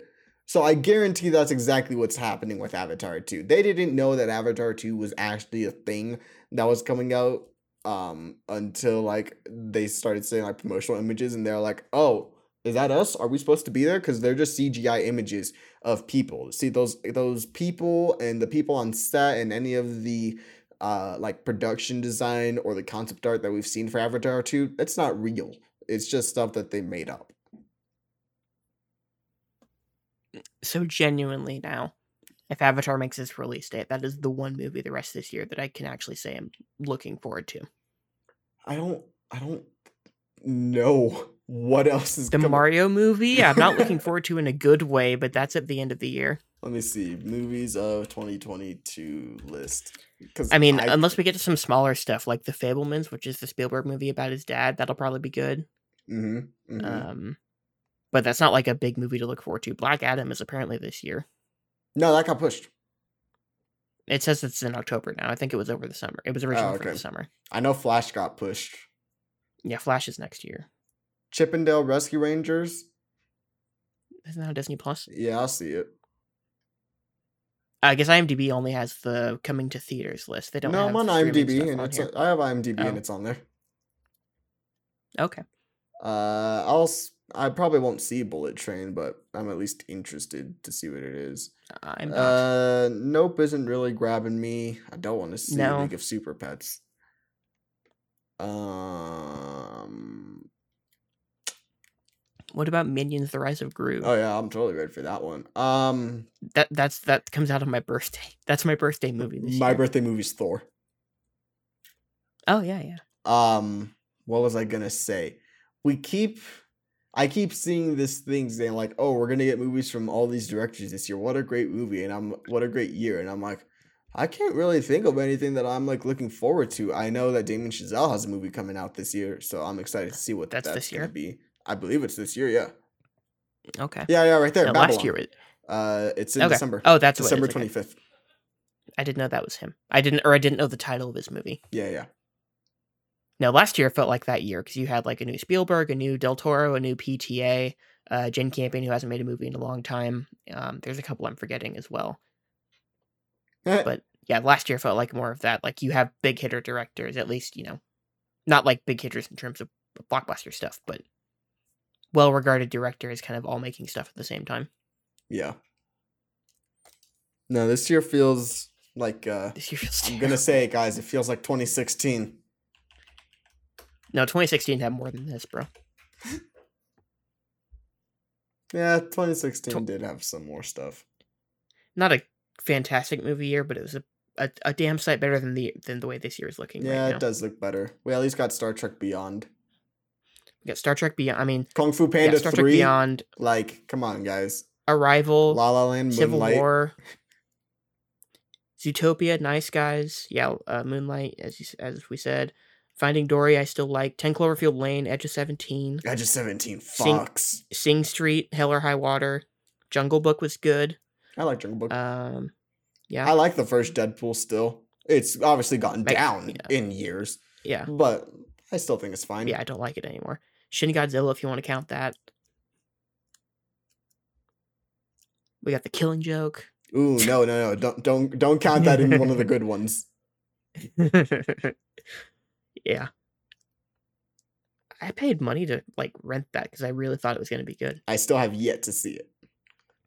So I guarantee that's exactly what's happening with Avatar 2. They didn't know that Avatar 2 was actually a thing that was coming out um until like they started saying like promotional images and they're like, "Oh, is that us? Are we supposed to be there?" Cuz they're just CGI images of people. See those those people and the people on set and any of the uh like production design or the concept art that we've seen for Avatar 2, that's not real It's just stuff that they made up. So genuinely now, if Avatar makes its release date, that is the one movie the rest of this year that I can actually say I'm looking forward to. I don't I don't know what else is The coming- Mario movie, I'm not looking forward to in a good way, but that's at the end of the year. Let me see movies of 2022 list. Because I mean, unless we get to some smaller stuff like The Fabelmans, which is the Spielberg movie about his dad, that'll probably be good. hmm Um, but that's not like a big movie to look forward to. Black Adam is apparently this year. no, that got pushed. It says it's in October now. I think it was over the summer. It was originally for okay. the summer. I know Flash got pushed. Yeah, Flash is next year. Chip 'n Dale Rescue Rangers. Isn't that on Disney Plus? Yeah, I'll see it. I guess IMDb only has the coming to theaters list. They don't. no, I'm on IMDb and on it's here. I have IMDb and Oh. it's on there. okay. Uh, I'll I probably won't see Bullet Train, but I'm at least interested to see what it is. I'm not. Uh, Nope isn't really grabbing me. I don't want to see No. League of Super Pets. Um. what about Minions: The Rise of Gru? Oh yeah, I'm totally ready for that one. Um, that that's that comes out on my birthday. That's my birthday movie this my year. birthday movie's Thor. oh yeah, yeah. Um, what was I gonna say? We keep, I keep seeing this thing saying like, "Oh, we're gonna get movies from all these directors this year. What a great movie!" And I'm, what a great year. And I'm like, I can't really think of anything that I'm like looking forward to. I know that Damien Chazelle has a movie coming out this year, so I'm excited to see what That's that's, this gonna year? be. I believe it's this year. Yeah, Okay. yeah, yeah. Right there, No, last year Uh, it's in okay. December. Oh, that's December what it is. twenty Okay. I didn't know that was him. I didn't, or I didn't know the title of his movie. Yeah, yeah. No, last year felt like that year because you had like a new Spielberg, a new Del Toro, a new PTA, uh, Jane Campion who hasn't made a movie in a long time. Um, there's a couple I'm forgetting as well. But yeah, last year felt like more of that. Like you have big hitter directors, at least you know, not like big hitters in terms of blockbuster stuff, but well-regarded directors kind of all making stuff at the same time. yeah. No, this year feels like uh This year feels I'm terrible. gonna say it, guys. It feels like 2016. No, 2016 had more than this, bro. Yeah, 2016 Tw- did have some more stuff. Not a fantastic movie year, but it was a, a, a damn sight better than the than the way this year is looking Yeah, right it does look better. We at least got Star Trek Beyond. We got Star Trek Beyond. I mean, Kung Fu yeah, Panda Star Trek Beyond, Like, come on, guys. Arrival, La La Land, Civil Moonlight. War, Zootopia, Nice Guys, yeah, uh, Moonlight, as you, as we said, Finding Dory, I still like, Ten Cloverfield Lane, Edge of Seventeen, Edge of 17. Sing- Fox. Sing Street, Hell or High Water, Jungle Book was good. I like Jungle Book. Um, yeah, I like the first Deadpool still. It's obviously gotten down yeah. in years, yeah, but I still think it's fine. yeah. I don't like it anymore. Shin Godzilla, if you want to count that. We got the Killing Joke. Ooh, no, no, no. Don't don't don't count that in one of the good ones. yeah. I paid money to like rent that because I really thought it was going to be good. I still have yet to see it.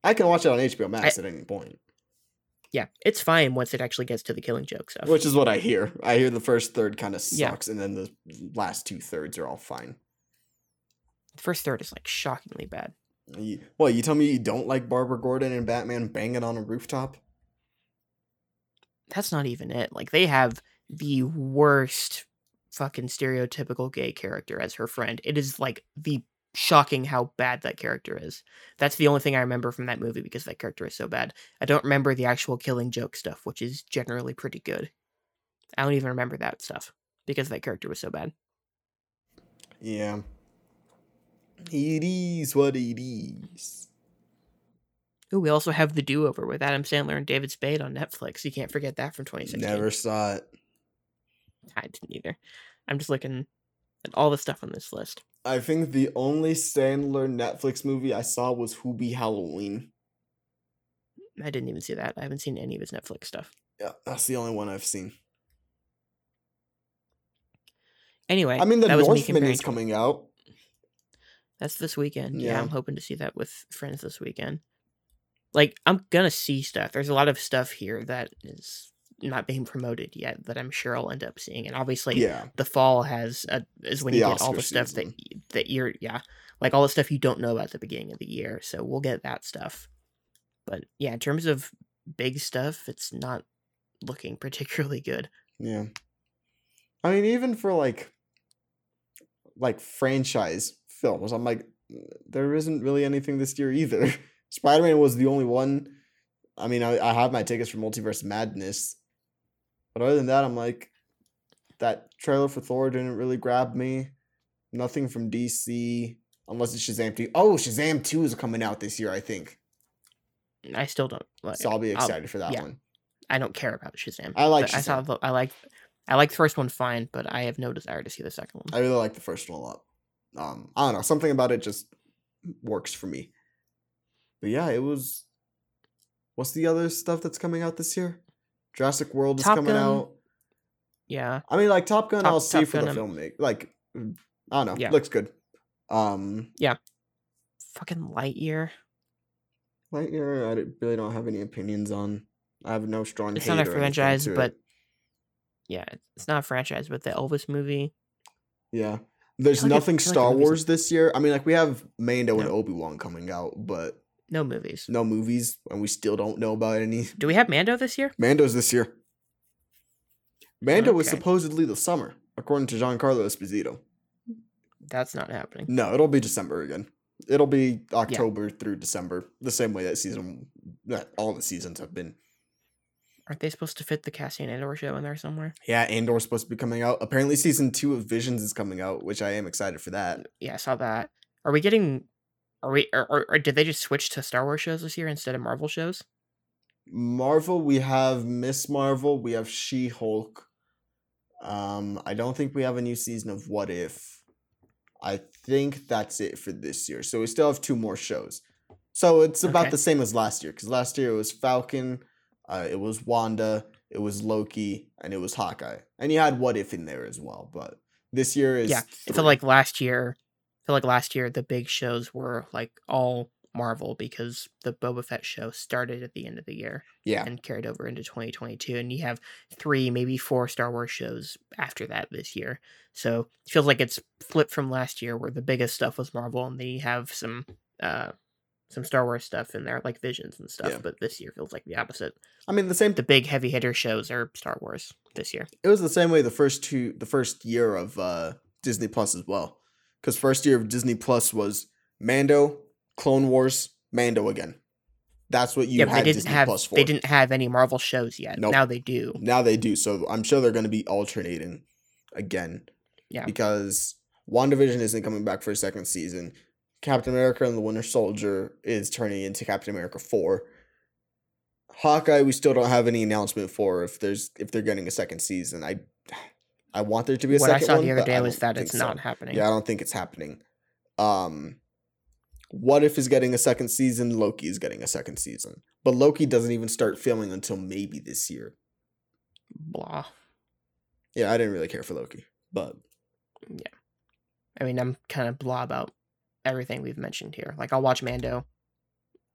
I can watch it on HBO Max I- at any point, Yeah, it's fine once it actually gets to the killing joke stuff. which is what I hear. I hear the first third kind of Yeah. sucks, and then the last two thirds are all fine. the first third is like shockingly bad. You, what you tell me you don't like Barbara Gordon and Batman banging on a rooftop? That's not even it. Like they have the worst fucking stereotypical gay character as her friend. It is like the shocking how bad that character is. That's the only thing I remember from that movie because that character is so bad. I don't remember the actual killing joke stuff, which is generally pretty good. I don't even remember that stuff because that character was so bad. Yeah. It is what it is. Ooh, we also have The Do Over with Adam Sandler and David Spade on Netflix. You can't forget that from 2016. Never saw it. I didn't either. I'm just looking at all the stuff on this list. I think the only Sandler Netflix movie I saw was Hubie Halloween. I didn't even see that. I haven't seen any of his Netflix stuff. Yeah, that's the only one I've seen. Anyway, I mean, The Northman is coming out. That's this weekend. Yeah. Yeah. I'm hoping to see that with friends this weekend. Like, I'm gonna see stuff. There's a lot of stuff here that is not being promoted yet that I'm sure I'll end up seeing. And obviously, Yeah. the fall has a, is when The you get all the stuff that season. y- that you're yeah, like all the stuff you don't know about at the beginning of the year. So we'll get that stuff. But yeah, in terms of big stuff, it's not looking particularly good. Yeah. I mean, even for like like franchise films, I'm like, there isn't really anything this year either. Spider Man was the only one. I mean, I, I have my tickets for Multiverse Madness, but other than that, I'm like, that trailer for Thor didn't really grab me. Nothing from DC, unless it's Shazam 2. Oh, Shazam 2 is coming out this year, I think. I still don't. Like, So I'll be I'll- excited for that yeah. one. I don't care about Shazam. I like but I saw. The, I like. I like the first one fine, but I have no desire to see the second one. I really like the first one a lot. Um, I don't know, something about it just works for me. But yeah, it was. What's the other stuff that's coming out this year? Jurassic World is Top coming Gun, out. yeah, I mean, like Top Gun, Top- I'll see Top for the um, filmmaker. Like, mm, I don't know, Yeah. looks good. Um, Yeah. fucking Lightyear. Lightyear, I really don't have any opinions on. I have no strong. It's not a franchise, but yeah, it's not a franchise. But the Elvis movie, yeah, there's like nothing like Star the Wars this year. I mean, like we have Mando and Obi Wan coming out, but no movies. no movies, and we still don't know about any. Do we have Mando this year? Mando's this year. Mando was supposedly the summer, according to Giancarlo Esposito. That's not happening. No, it'll be December again. It'll be October through December, the same way that season, that all the seasons have been. Aren't they supposed to fit the Cassian Andor show in there somewhere? Yeah, Andor's supposed to be coming out. Apparently, season two of Visions is coming out, which I am excited for that. Yeah, I saw that. Are we getting? Are we? Or, or, or did they just switch to Star Wars shows this year instead of Marvel shows? Marvel, we have Miss Marvel, we have She Hulk. Um, I don't think we have a new season of What If. I think that's it for this year. So we still have two more shows. So it's about Okay. the same as last year because last year it was Falcon, uh, it was Wanda, it was Loki, and it was Hawkeye, and you had What If in there as well. But this year is yeah, three. feel like last year. Like last year the big shows were like all Marvel because the Boba Fett show started at the end of the year yeah, and carried over into 2022, and you have three, maybe four Star Wars shows after that this year. So it feels like it's flipped from last year, where the biggest stuff was Marvel, and then you have some uh some Star Wars stuff in there, like Visions and stuff. Yeah. But this year feels like the opposite. I mean the same. The big heavy hitter shows are Star Wars this year. it was the same way the first two the first year of uh Disney Plus as well. Cuz first year of Disney Plus was Mando, Clone Wars, Mando again. That's what you yeah, had they didn't Disney have Plus for. they didn't have any Marvel shows yet. Nope. Now they do. Now they do. So I'm sure they're going to be alternating again. Yeah. Because WandaVision isn't coming back for a second season. Captain America and the Winter Soldier is turning into Captain America 4. Hawkeye we still don't have any announcement for if there's if they're getting a second season. I I want there to be a What I saw the other day was that it's so. not happening. Yeah, I don't think it's happening. Um what if is getting a second season? Loki is getting a second season. But Loki doesn't even start filming until maybe this year. Blah. Yeah, I didn't really care for Loki. But yeah, I mean, I'm kind of blah about everything we've mentioned here. Like, I'll watch Mando.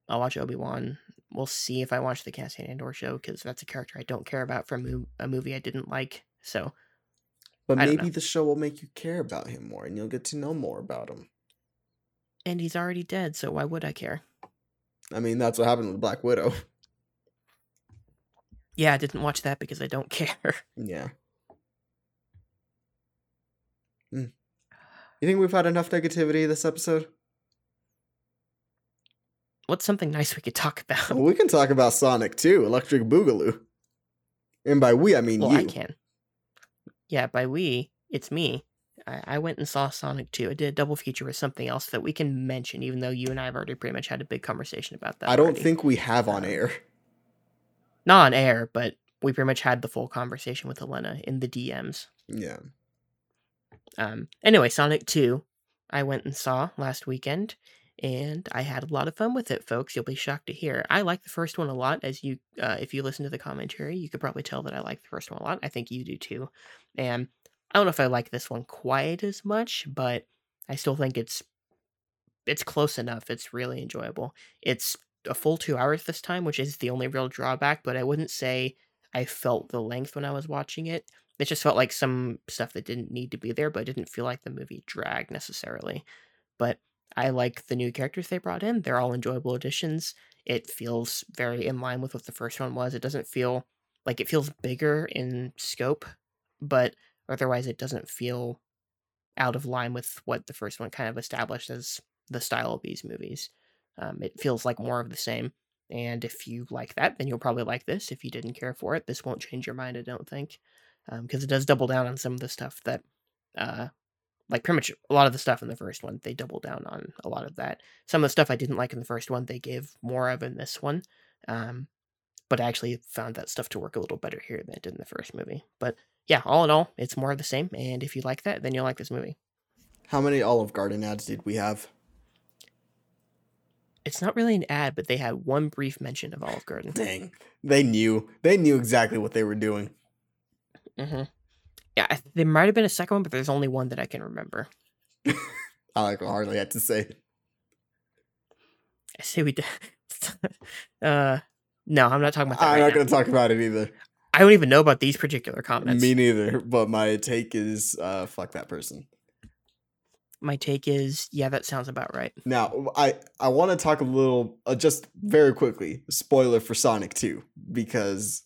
I'll watch Obi Wan. We'll see if I watch the Cassian Andor show because that's a character I don't care about from a movie I didn't like. So but I maybe the show will make you care about him more and you'll get to know more about him. and he's already dead. So why would I care? I mean, that's what happened with Black Widow. Yeah, I didn't watch that because I don't care. yeah. Hmm. You think we've had enough negativity this episode? What's something nice we could talk about? Well, we can talk about Sonic too, Electric Boogaloo. And by we, I mean Well, you. I can. Yeah, by we, it's me. I, I went and saw Sonic 2. I did a double feature with something else that we can mention, even though you and I have already pretty much had a big conversation about that. I don't already. think we have on Um, air. not on air, but we pretty much had the full conversation with Elena in the DMs. Yeah. Um, anyway, Sonic 2, I went and saw last weekend, and I had a lot of fun with it, folks. You'll be shocked to hear. I like the first one a lot. As you, uh, if you listen to the commentary, you could probably tell that I like the first one a lot. I think you do too. And I don't know if I like this one quite as much, but I still think it's it's close enough. It's really enjoyable. It's a full two hours this time, which is the only real drawback. But I wouldn't say I felt the length when I was watching it. It just felt like some stuff that didn't need to be there, but didn't feel like the movie dragged necessarily. But I like the new characters they brought in. They're all enjoyable additions. It feels very in line with what the first one was. It doesn't feel like it feels bigger in scope, but otherwise it doesn't feel out of line with what the first one kind of established as the style of these movies. Um, it feels like more of the same. And if you like that, then you'll probably like this. If you didn't care for it, this won't change your mind, I don't think because um, it does double down on some of the stuff that, uh, like pretty much a lot of the stuff in the first one, they double down on a lot of that. Some of the stuff I didn't like in the first one, they gave more of in this one. Um, but I actually found that stuff to work a little better here than it did in the first movie. But yeah, all in all, it's more of the same. And if you like that, then you'll like this movie. How many Olive Garden ads did we have? It's not really an ad, but they had one brief mention of Olive Garden. Dang, they knew. They knew exactly what they were doing. Mm-hmm. Yeah, I, there might have been a second one, but there's only one that I can remember. I like hardly had to say. I say we did. uh, no, I'm not talking about that. I'm right not going to talk about it either. I don't even know about these particular comments. Me neither. But my take is, uh, fuck that person. My take is, yeah, that sounds about right. Now, I I want to talk a little, uh, just very quickly, spoiler for Sonic Two because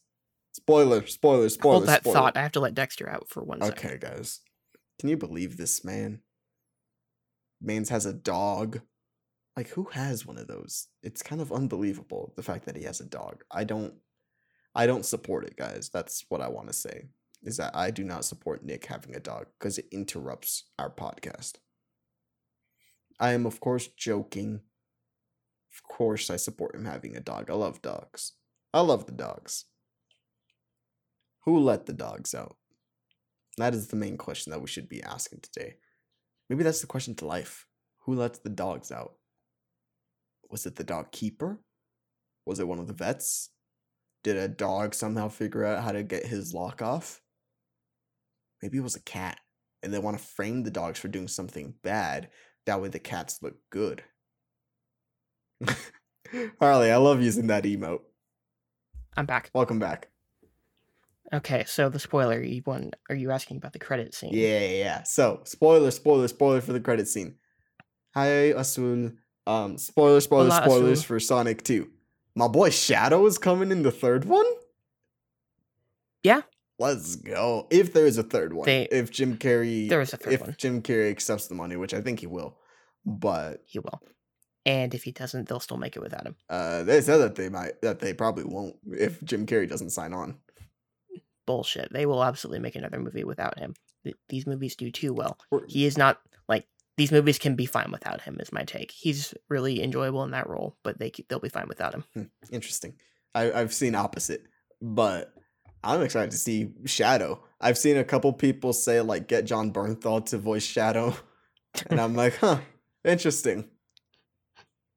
Spoiler, spoiler, spoiler. Hold that spoiler. thought. I have to let Dexter out for one Okay, second. guys. Can you believe this man? Mans has a dog. Like, who has one of those? It's kind of unbelievable the fact that he has a dog. I don't I don't support it, guys. That's what I want to say. Is that I do not support Nick having a dog because it interrupts our podcast. I am of course joking. Of course I support him having a dog. I love dogs. I love the dogs. Who let the dogs out? That is the main question that we should be asking today. Maybe that's the question to life. Who lets the dogs out? Was it the dog keeper? Was it one of the vets? Did a dog somehow figure out how to get his lock off? Maybe it was a cat, and they want to frame the dogs for doing something bad. That way the cats look good. Harley, I love using that emote. I'm back. Welcome back. Okay, so the spoiler one. are you asking about the credit scene? Yeah, yeah, yeah. So, spoiler, spoiler, spoiler for the credit scene. Hi, Azul. Um, spoiler, spoiler, Hola, spoilers Azul. for Sonic 2. My boy Shadow is coming in the third one? Yeah. Let's go. If there is a third one. They- if Jim Carrey There is a third if one. Jim Carrey accepts the money, which I think he will. But He will. And if he doesn't, they'll still make it without him. uh they said that they might that they probably won't if Jim Carrey doesn't sign on. Bullshit. They will absolutely make another movie without him. Th- These movies do too well. He is not like these movies can be fine without him. Is my take. He's really enjoyable in that role, but they they'll be fine without him. Hmm, interesting. I, I've seen opposite, but I'm excited to see Shadow. I've seen a couple people say like get Jon Bernthal to voice Shadow, and I'm like, huh, interesting.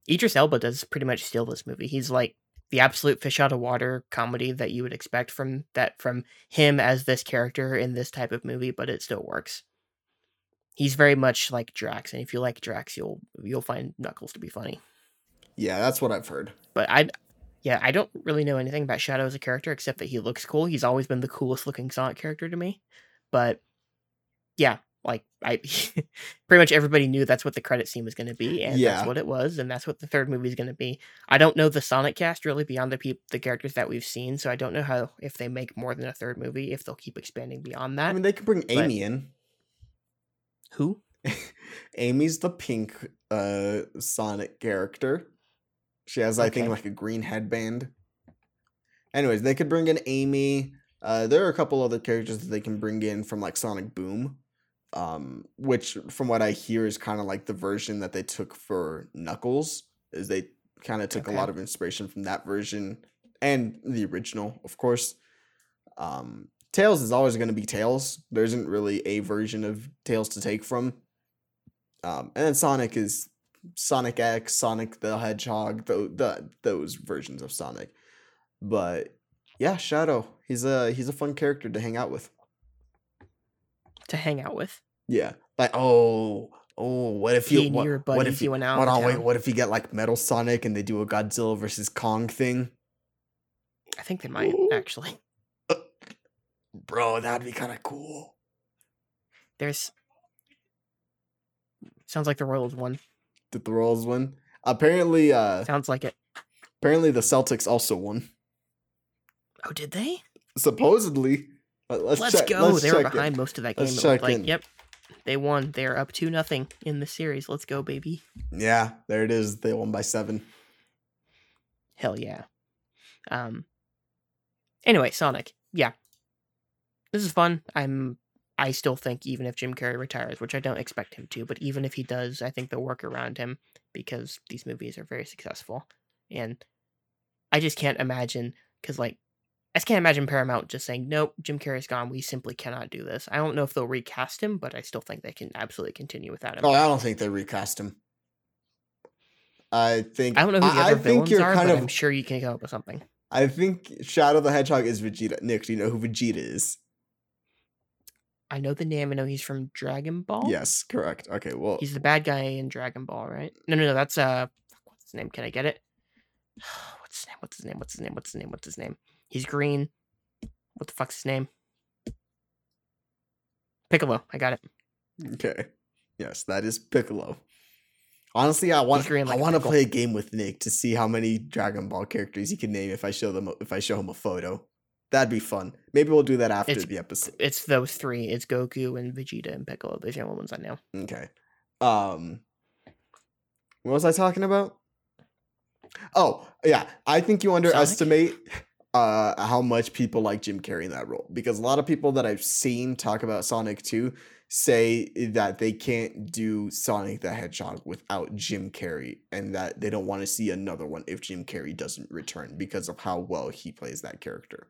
Idris Elba does pretty much steal this movie. He's like the absolute fish out of water comedy that you would expect from that from him as this character in this type of movie, but it still works. He's very much like Drax, and if you like Drax, you'll you'll find Knuckles to be funny. Yeah, that's what I've heard. But I, yeah, I don't really know anything about Shadow as a character except that he looks cool. He's always been the coolest looking Sonic character to me. But yeah, like I, pretty much everybody knew that's what the credit scene was going to be, and Yeah. that's what it was, and that's what the third movie is going to be. I don't know the Sonic cast really beyond the the characters that we've seen, so I don't know how if they make more than a third movie, if they'll keep expanding beyond that. I mean, they could bring Amy in. Who? Amy's the pink uh Sonic character. She has, I think, like a green headband. Anyways, they could bring in Amy. Uh, there are a couple other characters that they can bring in from like Sonic Boom, um, which, from what I hear, is kind of like the version that they took for Knuckles. Is they kind of took a lot of inspiration from that version and the original, of course. Um, Tails is always going to be Tails. There isn't really a version of Tails to take from. Um, and then Sonic is Sonic X, Sonic the Hedgehog, the, the those versions of Sonic. But yeah, Shadow, he's a he's a fun character to hang out with. To hang out with? Yeah, like oh oh, what if He you what, your what if you went out on wait what if you get like Metal Sonic and they do a Godzilla versus Kong thing? I think they might Ooh. actually. Bro, that'd be kind of cool. There's sounds like the Royals won. Did the Royals win? Apparently, uh, Sounds like it. apparently the Celtics also won. Oh, did they? Supposedly. Let's, Let's check- go. let's they were check it. behind most of that game. Let's it looked check like. in. Yep. They won. They're up two nothing in the series. Let's go, baby. Yeah, there it is. They won by seven. Hell yeah. Um anyway, Sonic. Yeah. This is fun. I'm I still think even if Jim Carrey retires, which I don't expect him to, but even if he does, I think they'll work around him because these movies are very successful. And I just can't imagine cuz like I just can't imagine Paramount just saying, "Nope, Jim Carrey's gone. We simply cannot do this." I don't know if they'll recast him, but I still think they can absolutely continue without him. Oh, I don't think they recast him. I think I don't know who the I, other I think villains you're are, kind but of. I'm sure you can come up with something. I think Shadow the Hedgehog is Vegeta. Nick, do you know who Vegeta is? I know the name. I know he's from Dragon Ball. Yes, correct. Okay, well, He's the bad guy in Dragon Ball, right? No, no, no. That's uh, what's his name? Can I get it? What's his name? What's his name? What's his name? What's his name? What's his name? He's green. What the fuck's his name? Piccolo. I got it. okay. Yes, that is Piccolo. Honestly, I want like I want to play a game with Nick to see how many Dragon Ball characters he can name if I show them if I show him a photo. That'd be fun. Maybe we'll do that after It's- the episode. It's those three. It's Goku and Vegeta and Piccolo. Those are the ones I know. Okay. Um what was I talking about? Oh, yeah. I think you underestimate uh how much people like Jim Carrey in that role because a lot of people that I've seen talk about Sonic 2 say that they can't do Sonic the Hedgehog without Jim Carrey and that they don't want to see another one if Jim Carrey doesn't return because of how well he plays that character.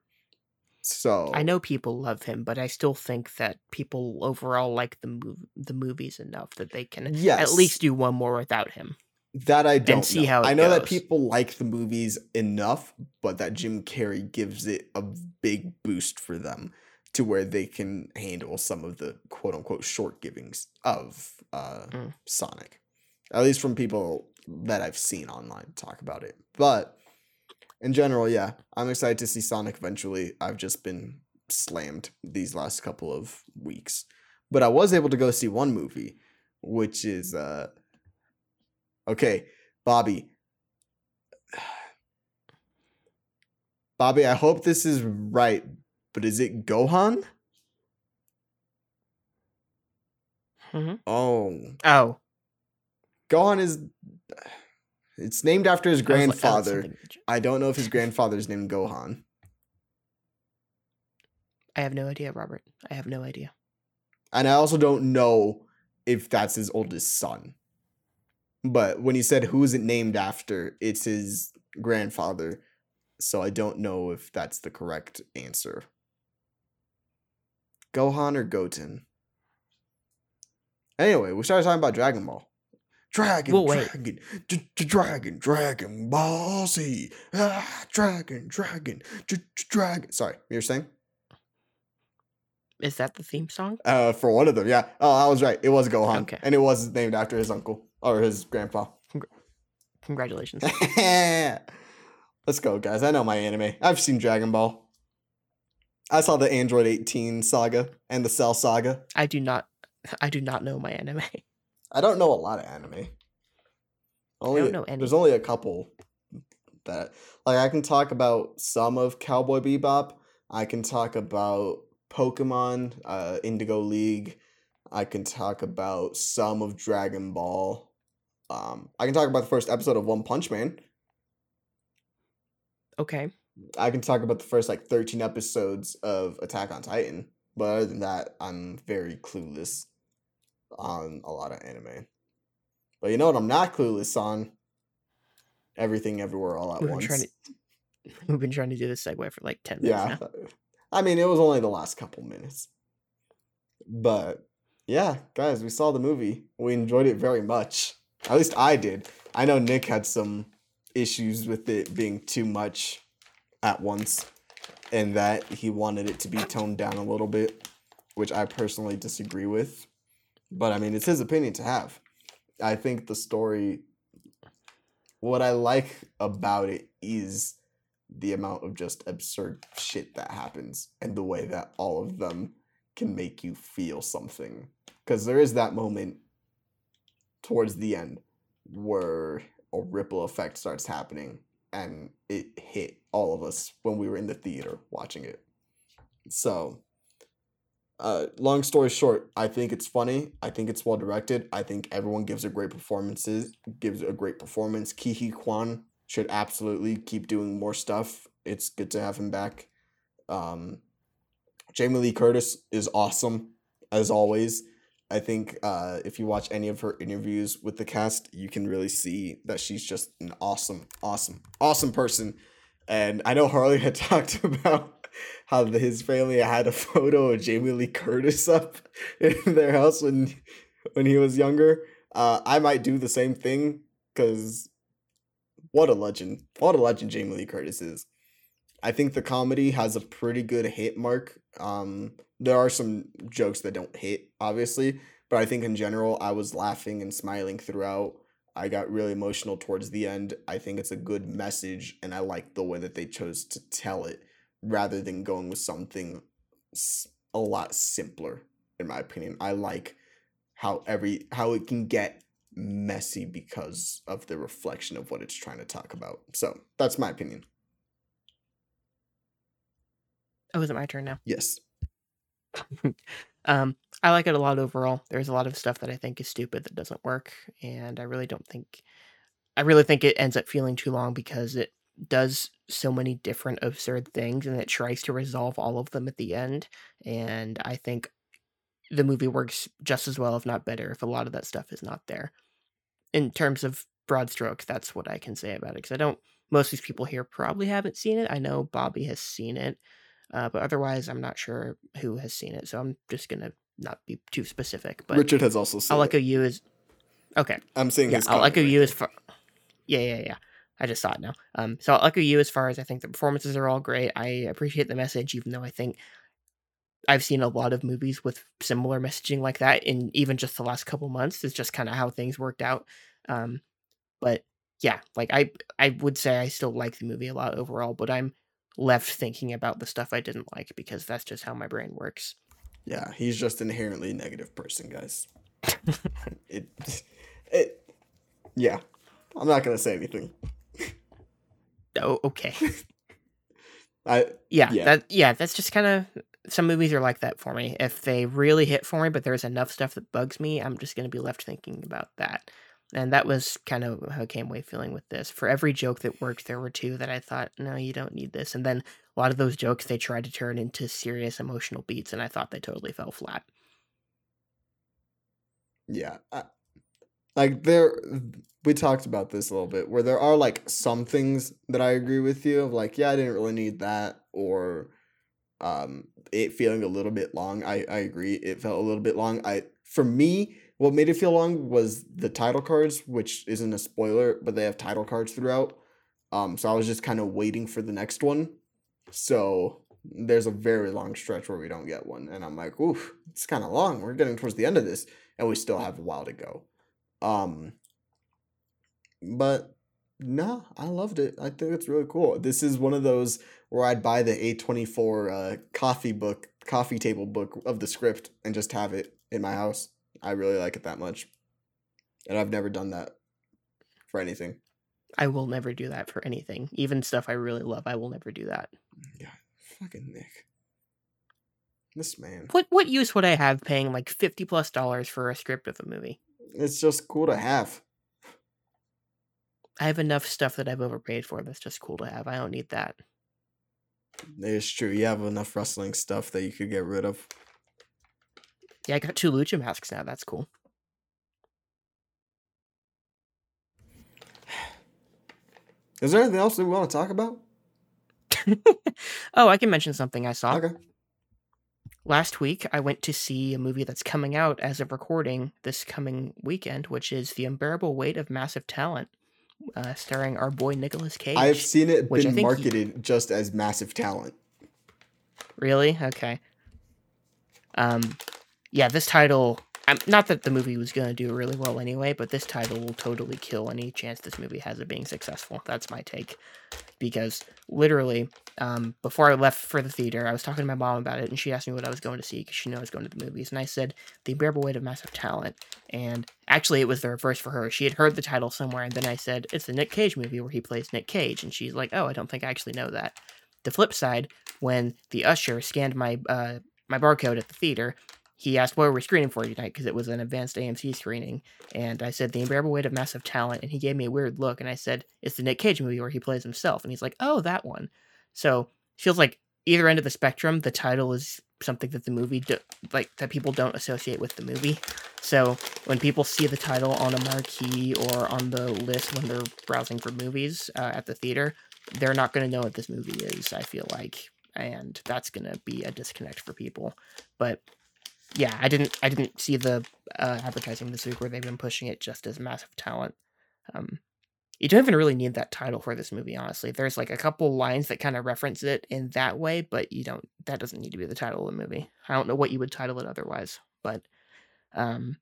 So I know people love him, but I still think that people overall like the mov- the movies enough that they can yes, at least do one more without him. That I don't see know. how I know that people like the movies enough, but that Jim Carrey gives it a big boost for them to where they can handle some of the quote unquote short givings of uh, Mm. Sonic. At least from people that I've seen online talk about it. But in general, yeah, I'm excited to see Sonic eventually. I've just been slammed these last couple of weeks. But I was able to go see one movie, which is uh Okay, Bobby. Bobby, I hope this is right, but is it Gohan? Mhm. Oh, Oh, Gohan is. It's named after his was like- I grandfather. I don't know if his grandfather's named Gohan. I have no idea, Robert. I have no idea. And I also don't know if that's his oldest son. But when he said who's it named after, it's his grandfather. So I don't know if that's the correct answer. Gohan or Goten? Anyway, we started talking about Dragon Ball. Dragon, Well, dragon, d- d- dragon, dragon, ball Z. Ah, dragon, dragon, d- dragon. Sorry, you were saying? Is that the theme song? Uh, for one of them, yeah. Oh, I was right. It was Gohan, Okay. and it was named after his uncle or his grandpa. Congratulations. Let's go, guys. I know my anime. I've seen Dragon Ball. I saw the Android 18 saga and the Cell saga. I do not. I do not know my anime. I don't know a lot of anime. Only know any. there's only a couple that like I can talk about some of Cowboy Bebop. I can talk about Pokemon, uh, Indigo League. I can talk about some of Dragon Ball. Um, I can talk about the first episode of One Punch Man. Okay. I can talk about the first like 13 episodes of Attack on Titan. But other than that, I'm very clueless on a lot of anime. But you know what I'm not clueless on? Everything Everywhere All at We've been Once. trying to. We've been trying to do this segue for like ten minutes yeah. now. I mean, it was only the last couple minutes. But yeah, guys, we saw the movie. We enjoyed it very much. At least I did. I know Nick had some issues with it being too much at once and that he wanted it to be toned down a little bit, which I personally disagree with. But I mean, it's his opinion to have. I think the story what I like about it is the amount of just absurd shit that happens and the way that all of them can make you feel something. Because there is that moment towards the end where a ripple effect starts happening and it hit all of us when we were in the theater watching it. So, uh, long story short, I think it's funny. I think it's well directed. I think everyone gives a great performances, gives a great performance. Huy Quan should absolutely keep doing more stuff. It's good to have him back. Um, Jamie Lee Curtis is awesome as always. I think uh, if you watch any of her interviews with the cast, you can really see that she's just an awesome, awesome, awesome person. And I know Harley had talked about how his family had a photo of Jamie Lee Curtis up in their house when when he was younger. Uh, I might do the same thing because what a legend! What a legend Jamie Lee Curtis is. I think the comedy has a pretty good hit mark. Um, there are some jokes that don't hit, obviously, but I think in general, I was laughing and smiling throughout. I got really emotional towards the end. I think it's a good message, and I like the way that they chose to tell it rather than going with something a lot simpler, in my opinion. I like how every how it can get messy because of the reflection of what it's trying to talk about. So that's my opinion. Oh, is it my turn now? Yes. Um, I like it a lot overall. There's a lot of stuff that I think is stupid that doesn't work, and I really don't think. I really think it ends up feeling too long because it does so many different absurd things and it tries to resolve all of them at the end. And I think the movie works just as well, if not better, if a lot of that stuff is not there. In terms of broad strokes, that's what I can say about it. Because I don't, most of these people here probably haven't seen it. I know Bobby has seen it. Uh, but otherwise, I'm not sure who has seen it, so I'm just gonna not be too specific. But Richard has also seen. I'll echo you is okay. I'm saying yeah. I'll echo you as far. Yeah, yeah, yeah. I just saw it now. Um, so I'll echo you as far as I think the performances are all great. I appreciate the message, even though I think I've seen a lot of movies with similar messaging like that in even just the last couple months. It's just kind of how things worked out. Um, but yeah, like I I would say I still like the movie a lot overall, but I'm left thinking about the stuff I didn't like because that's just how my brain works. Yeah, he's just inherently negative person, guys. it, it, yeah. I'm not gonna say anything. Oh, okay. I yeah, yeah, that yeah, that's just kind of some movies are like that for me. If they really hit for me, but there's enough stuff that bugs me, I'm just gonna be left thinking about that. And that was kind of how I came away feeling with this. For every joke that worked, there were two that I thought, no, you don't need this. And then a lot of those jokes they tried to turn into serious emotional beats, and I thought they totally fell flat. Yeah. I, like there we talked about this a little bit where there are like some things that I agree with you of like, yeah, I didn't really need that or um it feeling a little bit long. I I agree. It felt a little bit long. I for me, what made it feel long was the title cards, which isn't a spoiler, but they have title cards throughout. Um, so I was just kind of waiting for the next one. So there's a very long stretch where we don't get one, and I'm like, oof, it's kind of long. We're getting towards the end of this, and we still have a while to go. Um, but no, I loved it. I think it's really cool. This is one of those where I'd buy the A24 uh, coffee book, coffee table book of the script and just have it in my house. I really like it that much. And I've never done that for anything. I will never do that for anything. Even stuff I really love, I will never do that. Yeah, fucking Nick. This man. What what use would I have paying like 50 plus dollars for a script of a movie? It's just cool to have. I have enough stuff that I've overpaid for that's just cool to have. I don't need that. It's true. You have enough wrestling stuff that you could get rid of. Yeah, I got two lucha masks now. That's cool. Is there anything else that we want to talk about? oh, I can mention something I saw. Okay. Last week, I went to see a movie that's coming out as of recording this coming weekend, which is The Unbearable Weight of Massive Talent, uh, starring our boy Nicolas Cage. I've seen it been marketed he... just as Massive Talent. Really? Okay. Um, yeah, this title. Not that the movie was going to do really well anyway, but this title will totally kill any chance this movie has of being successful. That's my take. because literally, um, before I left for the theater, I was talking to my mom about it, and she asked me what I was going to see because she knew I was going to the movies, and I said The Unbearable Weight of Massive Talent, and actually it was the reverse for her. She had heard the title somewhere, and then I said it's the Nick Cage movie where he plays Nick Cage, and she's like, "Oh, I don't think I actually know that." The flip side, when the usher scanned my uh, my barcode at the theater, he asked what we're we screening for tonight because it was an advanced AMC screening, and I said the unbearable weight of massive talent, and he gave me a weird look, and I said it's the Nick Cage movie where he plays himself, and he's like, oh, that one. So feels like either end of the spectrum, the title is something that the movie do, like that people don't associate with the movie. So when people see the title on a marquee or on the list when they're browsing for movies uh, at the theater, they're not going to know what this movie is. I feel like, and that's going to be a disconnect for people. But yeah, I didn't I didn't see the uh, advertising this week where they've been pushing it just as massive talent. Um, you don't even really need that title for this movie, honestly. There's like a couple lines that kind of reference it in that way, but you don't. That doesn't need to be the title of the movie. I don't know what you would title it otherwise, but um,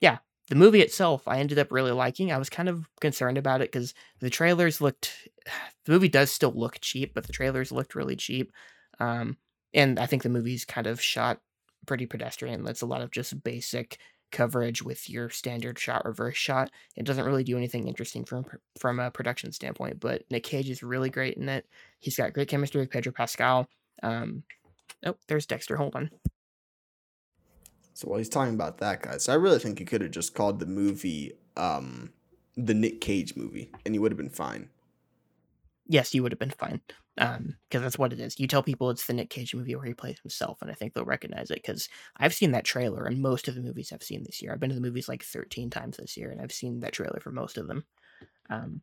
yeah, the movie itself, I ended up really liking. I was kind of concerned about it because the trailers looked. The movie does still look cheap, but the trailers looked really cheap. Um, and I think the movie's kind of shot pretty pedestrian. That's a lot of just basic coverage with your standard shot reverse shot. It doesn't really do anything interesting from from a production standpoint. But Nick Cage is really great in it. He's got great chemistry with Pedro Pascal. Um, oh, there's Dexter. Hold on. So while he's talking about that, guys, I really think you could have just called the movie um, the Nick Cage movie, and you would have been fine. Yes, you would have been fine um because that's what it is. You tell people it's the nick cage movie where he plays himself and i think they'll recognize it because i've seen that trailer in most of the movies i've seen this year. I've been to the movies like 13 times this year and i've seen that trailer for most of them. Um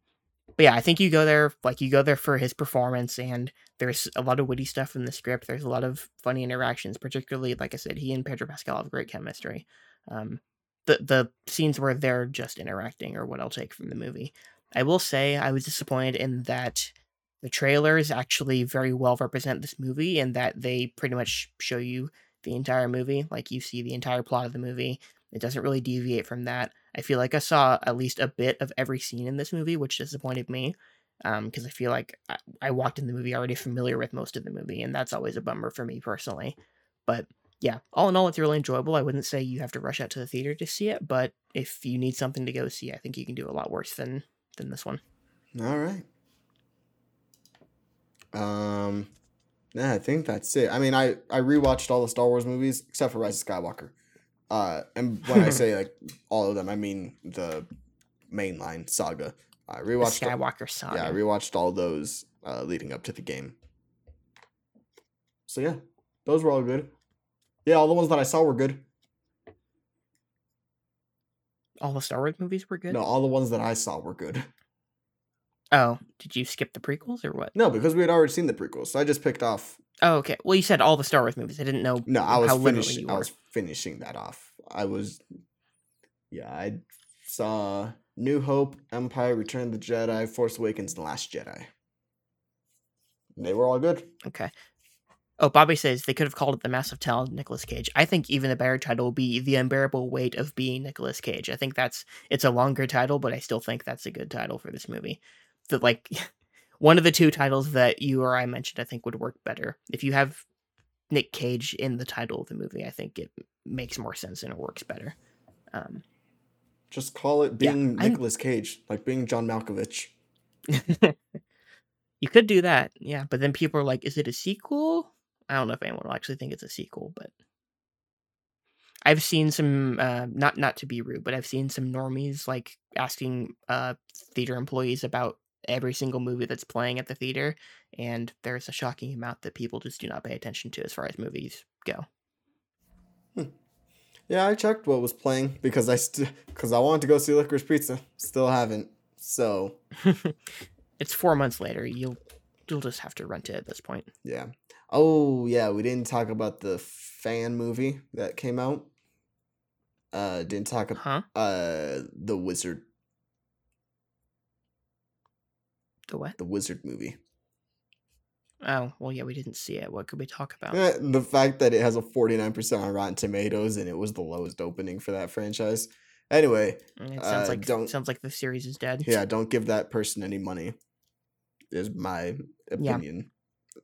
but yeah i think you go there like you go there for his performance and there's a lot of witty stuff in the script. There's a lot of funny interactions particularly like i said he and pedro pascal have great chemistry. Um the the scenes where they're just interacting are what i'll take from the movie i will say i was disappointed in that the trailers actually very well represent this movie and that they pretty much show you the entire movie. Like you see the entire plot of the movie. It doesn't really deviate from that. I feel like I saw at least a bit of every scene in this movie, which disappointed me. Because um, I feel like I, I walked in the movie already familiar with most of the movie, and that's always a bummer for me personally. But yeah, all in all, it's really enjoyable. I wouldn't say you have to rush out to the theater to see it, but if you need something to go see, I think you can do a lot worse than than this one. All right. Um, yeah, I think that's it. I mean, I I rewatched all the Star Wars movies except for Rise of Skywalker. Uh, and when I say like all of them, I mean the mainline saga. I rewatched the Skywalker saga. Yeah, I rewatched all those uh, leading up to the game. So yeah, those were all good. Yeah, all the ones that I saw were good. All the Star Wars movies were good. No, all the ones that I saw were good. Oh, did you skip the prequels or what? No, because we had already seen the prequels. So I just picked off. Oh, okay. Well, you said all the Star Wars movies. I didn't know. No, I was finishing. I was finishing that off. I was. Yeah, I saw New Hope, Empire, Return of the Jedi, Force Awakens, The Last Jedi. They were all good. Okay. Oh, Bobby says they could have called it the massive talent Nicolas Cage. I think even the better title will be the unbearable weight of being Nicolas Cage. I think that's it's a longer title, but I still think that's a good title for this movie that like one of the two titles that you or I mentioned, I think would work better. If you have Nick Cage in the title of the movie, I think it makes more sense and it works better. Um, Just call it being yeah, Nicolas Cage, like being John Malkovich. you could do that, yeah. But then people are like, "Is it a sequel?" I don't know if anyone will actually think it's a sequel, but I've seen some uh, not not to be rude, but I've seen some normies like asking uh, theater employees about every single movie that's playing at the theater, and there's a shocking amount that people just do not pay attention to as far as movies go. Hmm. Yeah, I checked what was playing because I st- because I wanted to go see Licorice Pizza. Still haven't. So it's four months later. You'll you'll just have to rent it at this point. Yeah. Oh yeah, we didn't talk about the fan movie that came out. Uh, didn't talk about huh? uh the Wizard The what? The Wizard movie. Oh, well, yeah, we didn't see it. What could we talk about? Eh, the fact that it has a 49% on Rotten Tomatoes and it was the lowest opening for that franchise. Anyway, mm, it sounds uh, like don't sounds like the series is dead. Yeah, don't give that person any money. is my opinion.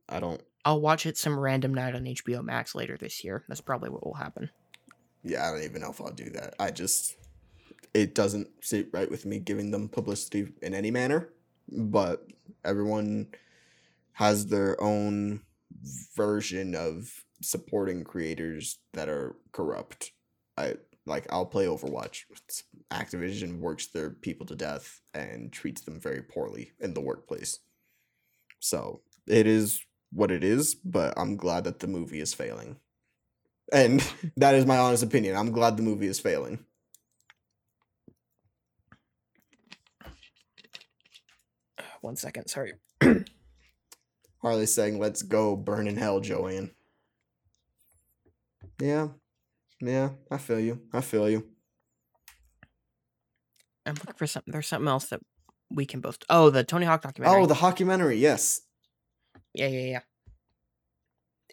I don't. I'll watch it some random night on HBO Max later this year. That's probably what will happen. Yeah, I don't even know if I'll do that. I just it doesn't sit right with me giving them publicity in any manner. But everyone has their own version of supporting creators that are corrupt. I like I'll play Overwatch. Activision works their people to death and treats them very poorly in the workplace. So it is what it is, but I'm glad that the movie is failing. And that is my honest opinion. I'm glad the movie is failing. Uh, one second, sorry. Harley saying, "Let's go burn in hell, Joanne." Yeah, yeah, I feel you. I feel you. I'm looking for something. There's something else that we can both. Oh, the Tony Hawk documentary. Oh, the documentary. Yes. Yeah, yeah, yeah.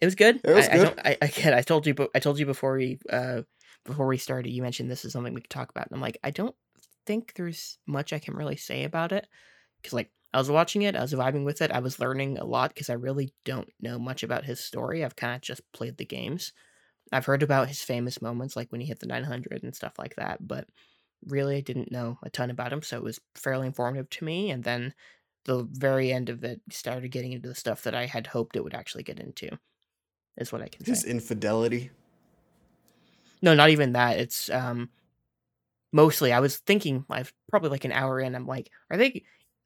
It was good. It was I, good. I, don't- I, again, I told you, but I told you before we uh before we started. You mentioned this is something we could talk about, and I'm like, I don't think there's much I can really say about it because, like, I was watching it, I was vibing with it, I was learning a lot because I really don't know much about his story. I've kind of just played the games. I've heard about his famous moments, like when he hit the 900 and stuff like that, but really I didn't know a ton about him, so it was fairly informative to me. And then the very end of it started getting into the stuff that I had hoped it would actually get into. Is what I can His say. infidelity. No, not even that. It's um mostly I was thinking I've probably like an hour in, I'm like, are they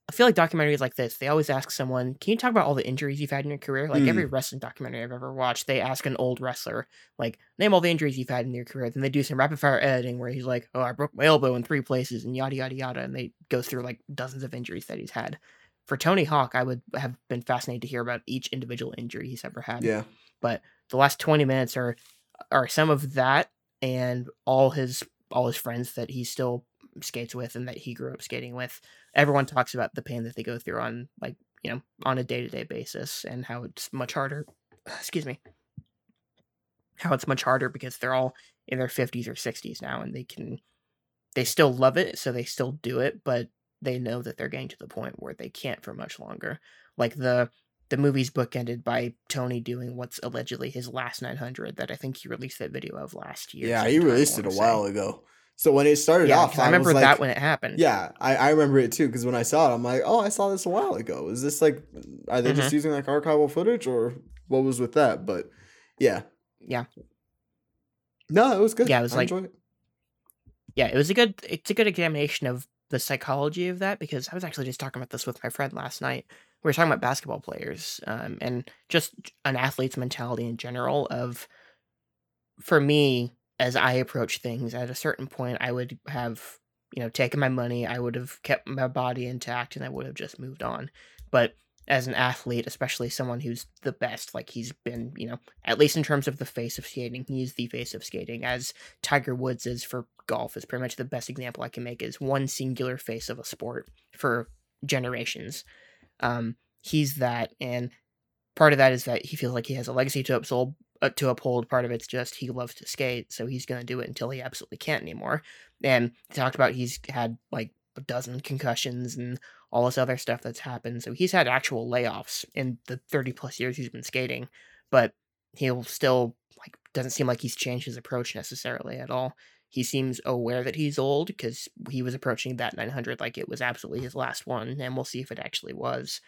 I feel like documentaries like this, they always ask someone, Can you talk about all the injuries you've had in your career? Like every wrestling documentary I've ever watched, they ask an old wrestler, like, name all the injuries you've had in your career. Then they do some rapid fire editing where he's like, Oh, I broke my elbow in three places and yada yada yada and they go through like dozens of injuries that he's had. For Tony Hawk, I would have been fascinated to hear about each individual injury he's ever had Yeah. but the last 20 minutes are are some of that and all his all his friends that he still skates with and that he grew up skating with everyone talks about the pain that they go through on like you know on a day-to-day basis and how it's much harder excuse me how it's much harder because they're all in their 50s or 60s now and they can they still love it so they still do it but they know that they're getting to the point where they can't for much longer like the the movie's bookended by Tony doing what's allegedly his last 900 that I think he released that video of last year. Yeah, he released it a while ago. So when it started Yeah, off, I, I remember like, that when it happened. Yeah, I, I remember it too because when I saw it, I'm like, oh, I saw this a while ago. Is this like, are they Mm-hmm. just using like archival footage or what was with that? But yeah, Yeah. no, it was good. Yeah, it was I like- enjoyed it. yeah, it was a good it's a good examination of the psychology of that because I was actually just talking about this with my friend last night. We were talking about basketball players um, and just an athlete's mentality in general. Of for me, as I approach things, at a certain point, I would have you know taken my money, I would have kept my body intact, and I would have just moved on. But as an athlete, especially someone who's the best, like he's been, you know, at least in terms of the face of skating, he's the face of skating, as Tiger Woods is for golf is pretty much the best example I can make is one singular face of a sport for generations. Um, he's that, and part of that is that he feels like he has a legacy to uphold. Uh, to uphold, part of it's just he loves to skate, so he's going to do it until he absolutely can't anymore. And he talked about he's had like a dozen concussions and all this other stuff that's happened. So he's had actual layoffs in the 30 plus years he's been skating, but he'll still like doesn't seem like he's changed his approach necessarily at all. He seems aware that he's old because he was approaching that 900 like it was absolutely his last one, and we'll see if it actually was.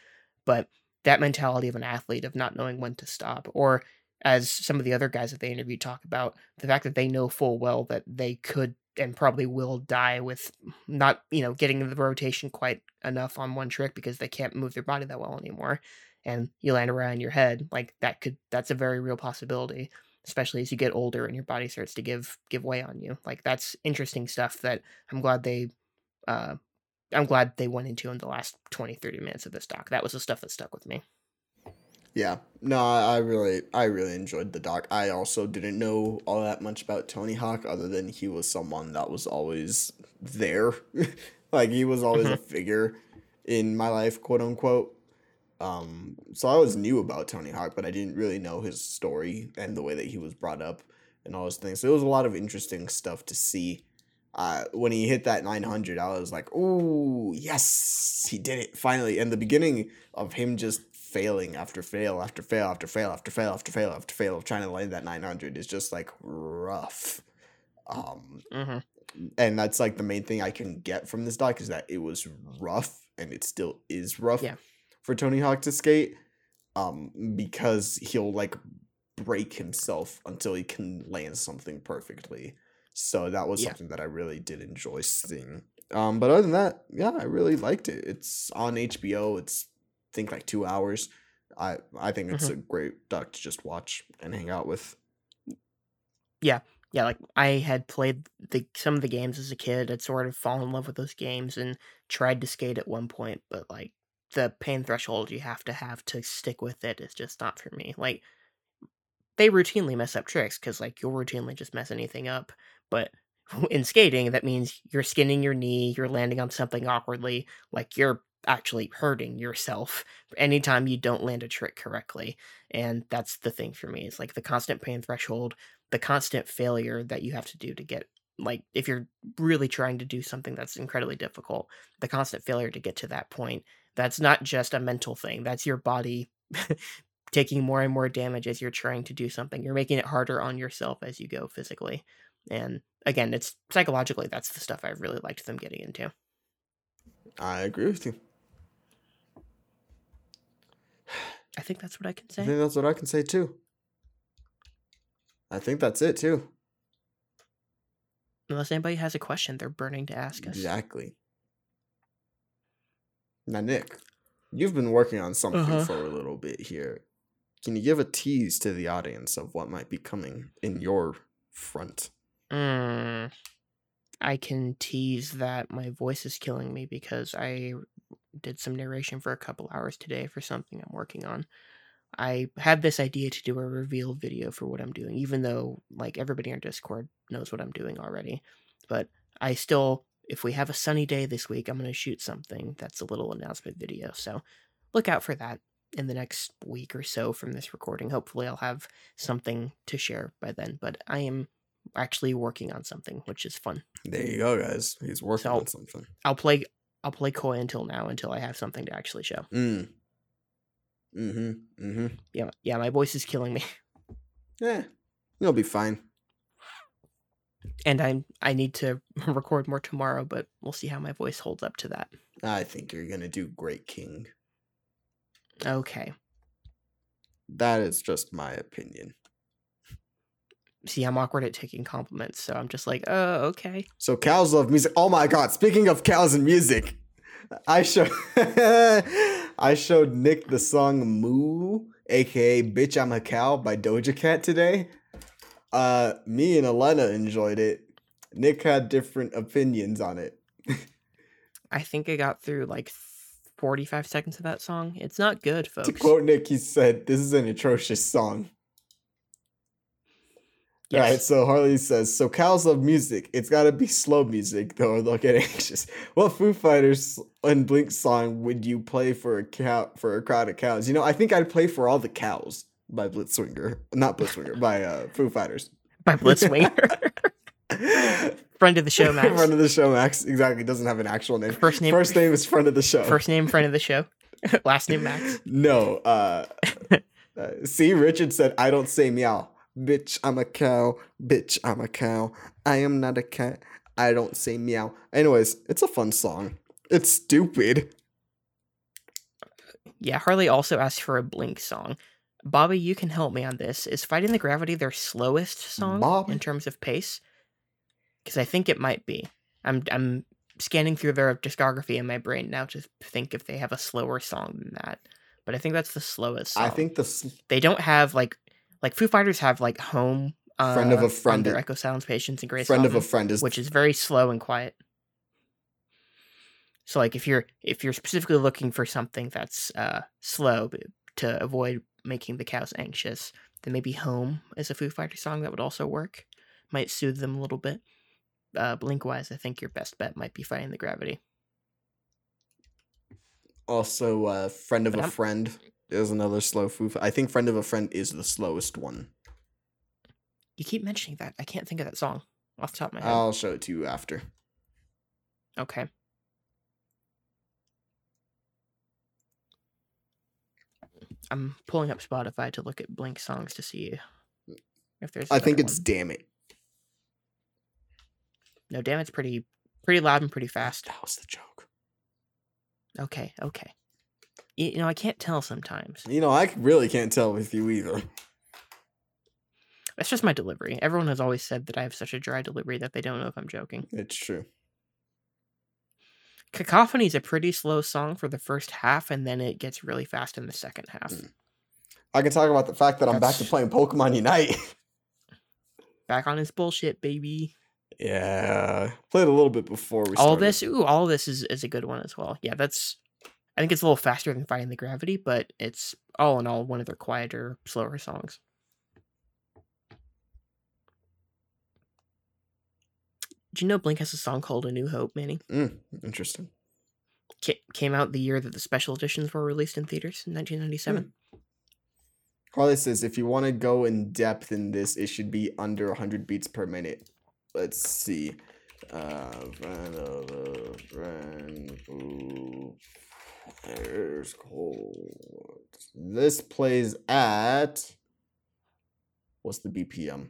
But that mentality of an athlete of not knowing when to stop, or as some of the other guys that they interviewed talk about, the fact that they know full well that they could and probably will die with not, you know, getting the rotation quite enough on one trick because they can't move their body that well anymore. And you land around your head, like that could that's a very real possibility especially as you get older and your body starts to give give way on you. Like that's interesting stuff that I'm glad they uh I'm glad they went into in the last 20 30 minutes of this doc. That was the stuff that stuck with me. Yeah, no, I really, I really enjoyed the doc. I also didn't know all that much about Tony Hawk, other than he was someone that was always there, like he was always a figure in my life, quote unquote. Um, so I always knew about Tony Hawk, but I didn't really know his story and the way that he was brought up and all those things. So it was a lot of interesting stuff to see uh, when he hit that 900, I was like, "Ooh, yes, he did it finally!" And the beginning of him just failing after fail after fail after fail after fail after fail after fail of trying to land that 900 is just like rough. Um, hmm and that's like the main thing I can get from this doc is that it was rough and it still is rough Yeah. for Tony Hawk to skate. Um, because he'll like break himself until he can land something perfectly. So that was Yeah. something that I really did enjoy seeing. Um, but other than that, yeah, I really liked it. It's on HBO. It's think like two hours. I I think it's mm-hmm. a great doc to just watch and hang out with. Yeah, yeah, like I had played the some of the games as a kid. I'd sort of fallen in love with those games and tried to skate at one point, but like the pain threshold you have to have to stick with it is just not for me. Like they routinely mess up tricks because like you'll routinely just mess anything up, but in skating that means you're skinning your knee, you're landing on something awkwardly, like you're actually hurting yourself anytime you don't land a trick correctly. And that's the thing for me. is like the constant pain threshold the constant failure that you have to do to get like if you're really trying to do something that's incredibly difficult the constant failure to get to that point that's not just a mental thing that's your body taking more and more damage as you're trying to do something you're making it harder on yourself as you go physically and again it's psychologically that's the stuff i really liked them getting into I agree with you. I think that's what i can say. I think that's what I can say too. I think that's it too. unless anybody has a question they're burning to ask us Exactly. Now, Nick, you've been working on something Uh-huh. for a little bit here. Can you give a tease to the audience of what might be coming in your front? Mm, I can tease that my voice is killing me because I did some narration for a couple hours today for something I'm working on. I had this idea to do a reveal video for what I'm doing, even though like everybody on Discord knows what I'm doing already. But I still, if we have a sunny day this week, I'm going to shoot something that's a little announcement video. So look out for that in the next week or so from this recording. Hopefully, I'll have something to share by then. But I am actually working on something, which is fun. There you go, guys. He's working So- on something. I'll play I'll play coy until now until I have something to actually show. Mm. Mm-hmm. Mm-hmm. Yeah, yeah, my voice is killing me, Yeah. You'll be fine. and I'm I need to record more tomorrow, but we'll see how my voice holds up to that. I think you're gonna do great, King. Okay. That is just my opinion. See, I'm awkward at taking compliments, so I'm just like, oh, okay. So cows love music. Oh my god! Speaking of cows and music, I showed I showed Nick the song "Moo," aka "Bitch I'm a Cow" by Doja Cat today. Uh, me and Elena enjoyed it. Nick had different opinions on it. I think I got through like 45 seconds of that song. It's not good, folks. To quote Nick, he said, "This is an atrocious song." All right, so Harley says, so cows love music. It's got to be slow music, though, or they'll get anxious. What Foo Fighters and Blink song would you play for a cow for a crowd of cows? You know, I think I'd play for all the cows by Blitzwinger, not Blitzwinger, by uh, Foo Fighters. By Blitzwinger. Friend of the show, Max. Friend of the show, Max. Exactly, doesn't have an actual name. First name First name is friend of the show. First name friend of the show. Last name Max. No. Uh, uh, see, Richard said, I don't say meow. Bitch, I'm a cow. Bitch, I'm a cow. I am not a cat. I don't say meow. Anyways, it's a fun song. It's stupid. Yeah, Harley also asked for a Blink song. Bobby, you can help me on this. Is Fighting the Gravity their slowest song Bobby? in terms of pace? Because I think it might be. I'm I'm scanning through their discography in my brain now to think if they have a slower song than that. But I think that's the slowest. Song. I think the s- they don't have like like Foo Fighters have like Home. Uh, Friend of a Friend their Echo Silence, Patience, and Grace. friend of a friend is which is very slow and quiet. So like if you're if you're specifically looking for something that's uh slow to avoid making the cows anxious, then maybe Home is a Foo Fighter song that would also work. Might soothe them a little bit. Uh Blink wise, I think your best bet might be Fighting the Gravity. also uh, friend of But a I'm- friend is another slow Foo. I think friend of a friend is the slowest one. You keep mentioning that. I can't think of that song. off the top of my head. I'll show it to you after. okay. I'm pulling up Spotify to look at Blink songs to see if there's. I think it's one. damn it. no. Damn, it's pretty pretty loud and pretty fast. That was the joke. Okay, okay. You know, I can't tell sometimes. You know, I really can't tell with you either. That's just my delivery. Everyone has always said that I have such a dry delivery that they don't know if I'm joking. It's true. Cacophony is a pretty slow song for the first half, and then it gets really fast in the second half. Mm. I can talk about the fact that I'm back to playing Pokemon Unite. Back on his bullshit, baby. yeah, played a little bit before we. all started. this, ooh, all this is, is a good one as well. Yeah, that's. I think it's a little faster than Fighting the Gravity, but it's all in all one of their quieter, slower songs. Do you know Blink has a song called A New Hope, Manny? Mm, interesting. Ca- came out the year that the special editions were released in theaters in 1997. Carly says if you want to go in depth in this, it should be under 100 beats per minute. Let's see. Uh, friend of a friend who there's cold. This plays at what's the BPM?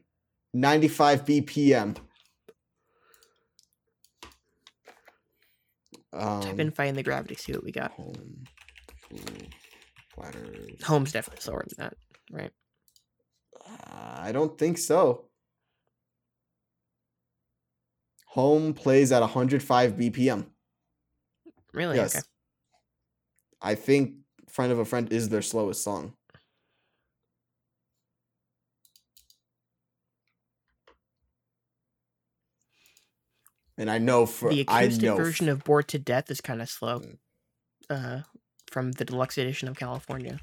95 BPM. Um, Type in Fighting the Gravity, see what we got. home platters. Home's definitely slower than that, right? Uh, I don't think so. Home plays at 105 BPM. Really? yes. Okay. I think Friend of a Friend is their slowest song. And I know for the I acoustic know version f- of Bored to Death is kind of slow. Mm. Uh, from the deluxe edition of California.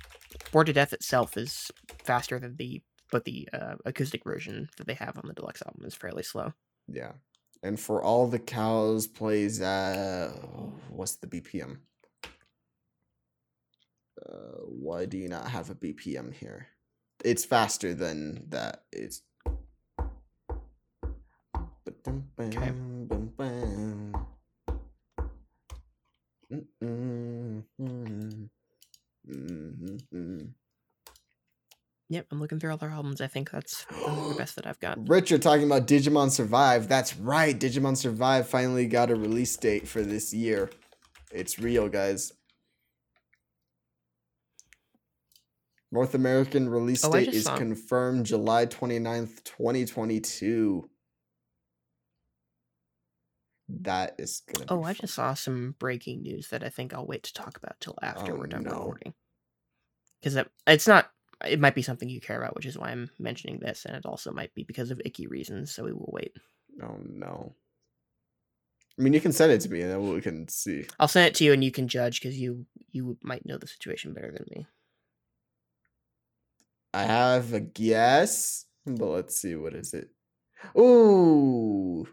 Bored to Death itself is faster than the, but the uh, acoustic version that they have on the deluxe album is fairly slow. yeah. And for all the cows plays at what's the BPM? Uh, why do you not have a BPM here? It's faster than that. It's Okay. Yep, I'm looking through all their albums. I think that's the best that I've got. Richard talking about Digimon Survive. That's right. Digimon Survive finally got a release date for this year. It's real, guys. North American release Oh, date is saw- confirmed July 29th, 2022. That is be Oh, I fun. just saw some breaking news that I think I'll wait to talk about till after Oh, we're done no. recording. Because it's not. It might be something you care about, which is why I'm mentioning this, and it also might be because of icky reasons. So we will wait. Oh no. I mean, you can send it to me and then we can see. I'll send it to you, and you can judge because you you might know the situation better than me. I have a guess, but let's see what is it. Ooh,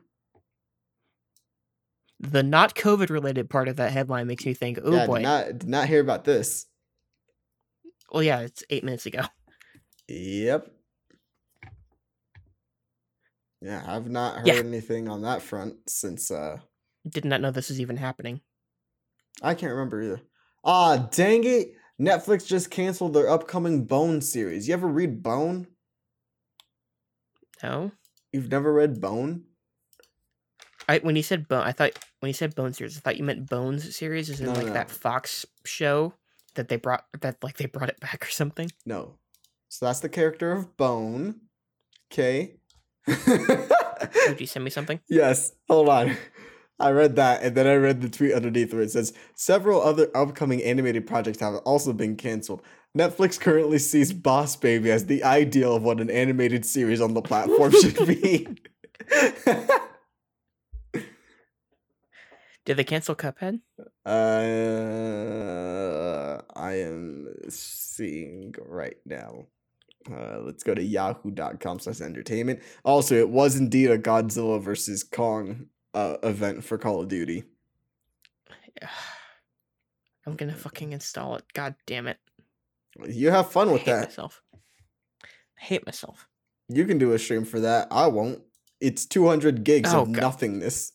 The not COVID related part of that headline makes me think, oh yeah, boy. Did not did not hear about this. well, yeah, it's eight minutes ago. Yep. Yeah, I've not heard Yeah. anything on that front since uh Did not know this was even happening. I can't remember either. Ah, dang it! Netflix just canceled their upcoming Bone series. You ever read Bone? No, You've never read Bone? I when you said bone, I thought when you said Bone series, I thought you meant Bones series, is in No, like no. that Fox show that they brought that like they brought it back or something. No. So that's the character of Bone. Okay. Did you send me something? Yes. Hold on. I read that and then I read the tweet underneath where it says several other upcoming animated projects have also been canceled. Netflix currently sees Boss Baby as the ideal of what an animated series on the platform should be. Did they cancel Cuphead? uh, I am seeing right now. Uh, let's go to yahoo.com slash entertainment. Also, it was indeed a Godzilla versus Kong uh, event for Call of Duty. I'm gonna fucking install it. God damn it! You have fun I with hate that. myself. I hate myself. You can do a stream for that. I won't. It's 200 gigs Oh, of God. nothingness.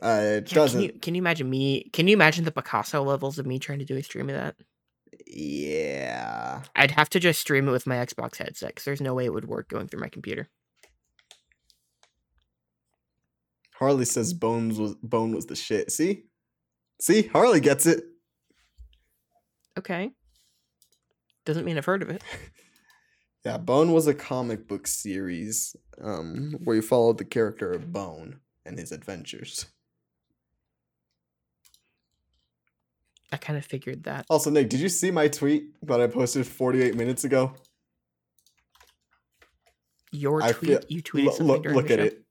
Uh, it Yeah, doesn't. Can you, can you imagine me? Can you imagine the Picasso levels of me trying to do a stream of that? Yeah. I'd have to just stream it with my Xbox headset because there's no way it would work going through my computer. Harley says Bones was Bone was the shit. See, see, Harley gets it. Okay. Doesn't mean I've heard of it. Yeah, Bone was a comic book series um, where you followed the character of Bone and his adventures. I kind of figured that. Also, Nick, did you see my tweet that I posted 48 minutes ago? Your tweet, feel- you tweeted Lo- something look the at show? it.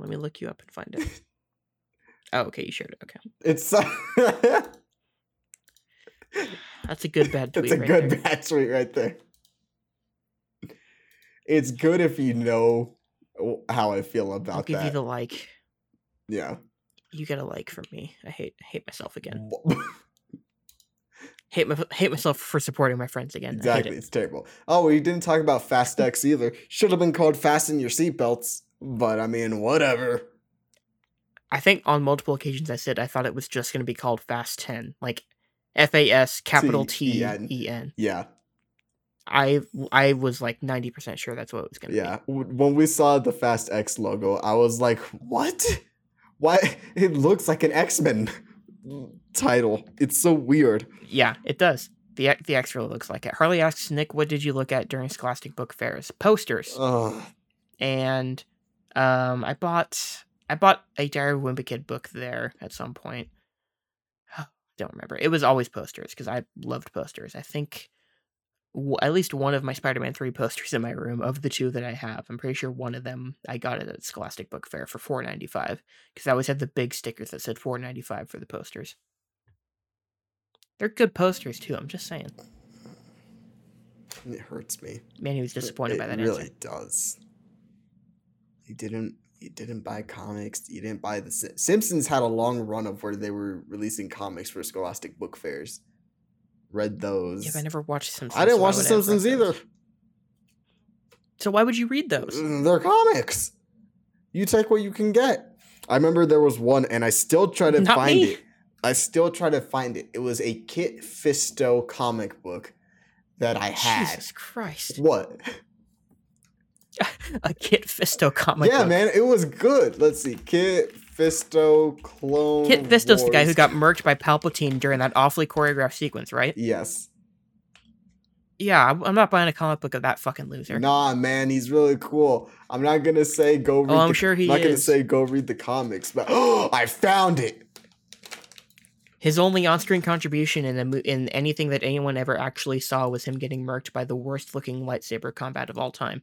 Let me look you up and find it. oh, okay, you shared it. Okay, It's that's a good bad tweet. That's a right good there. bad tweet right there. It's good if you know how I feel about that. I'll give you the like. yeah. You get a like from me. I hate hate myself again. Hate my, hate myself for supporting my friends again. Exactly, it. it's terrible. Oh, we didn't talk about Fast X either. Should have been called Fasten Your Seatbelts, but I mean, whatever. I think on multiple occasions I said I thought it was just going to be called Fast 10, like F A S capital T E N. Yeah, I I was like 90% sure that's what it was going to be. yeah. When we saw the Fast X logo, I was like, "What? Why? It looks like an X Men title. It's so weird." Yeah, it does. The X- the X really looks like it. Harley asks Nick, "What did you look at during Scholastic Book Fairs?" Posters. Ugh. and um I bought I bought a Diary of a Wimpy Kid book there at some point. I don't remember. It was always posters because I loved posters. I think w- at least one of my Spider-Man 3 posters in my room of the two that I have. I'm pretty sure one of them I got it at Scholastic Book Fair for 4.95 because I always had the big stickers that said 4.95 for the posters. They're good posters too. I'm just saying. It hurts me. Man, he was disappointed it by that really answer. does. You didn't. You didn't buy comics. You didn't buy the Sim- Simpsons had a long run of where they were releasing comics for Scholastic Book Fairs. Read those. Yeah, but I never watched Simpsons. I didn't so watch The would I have read Simpsons either. So why would you read those? Mm, They're comics. You take what you can get. I remember there was one, and I still try to Not find me. it. I still try to find it. It was a Kit Fisto comic book that I had. Jesus Christ. What? A Kit Fisto comic yeah, book. man, it was good. Let's see, Kit Fisto Clone. Kit Fisto's the guy who got murked by Palpatine during that awfully choreographed sequence, right? Yes. Yeah, I'm not buying a comic book of that fucking loser. Nah, man, he's really cool. I'm not gonna say go oh, read. Oh, I'm the, sure he I'm not gonna say go read the comics, but oh, I found it. His only on-screen contribution in mo- in anything that anyone ever actually saw was him getting murked by the worst-looking lightsaber combat of all time.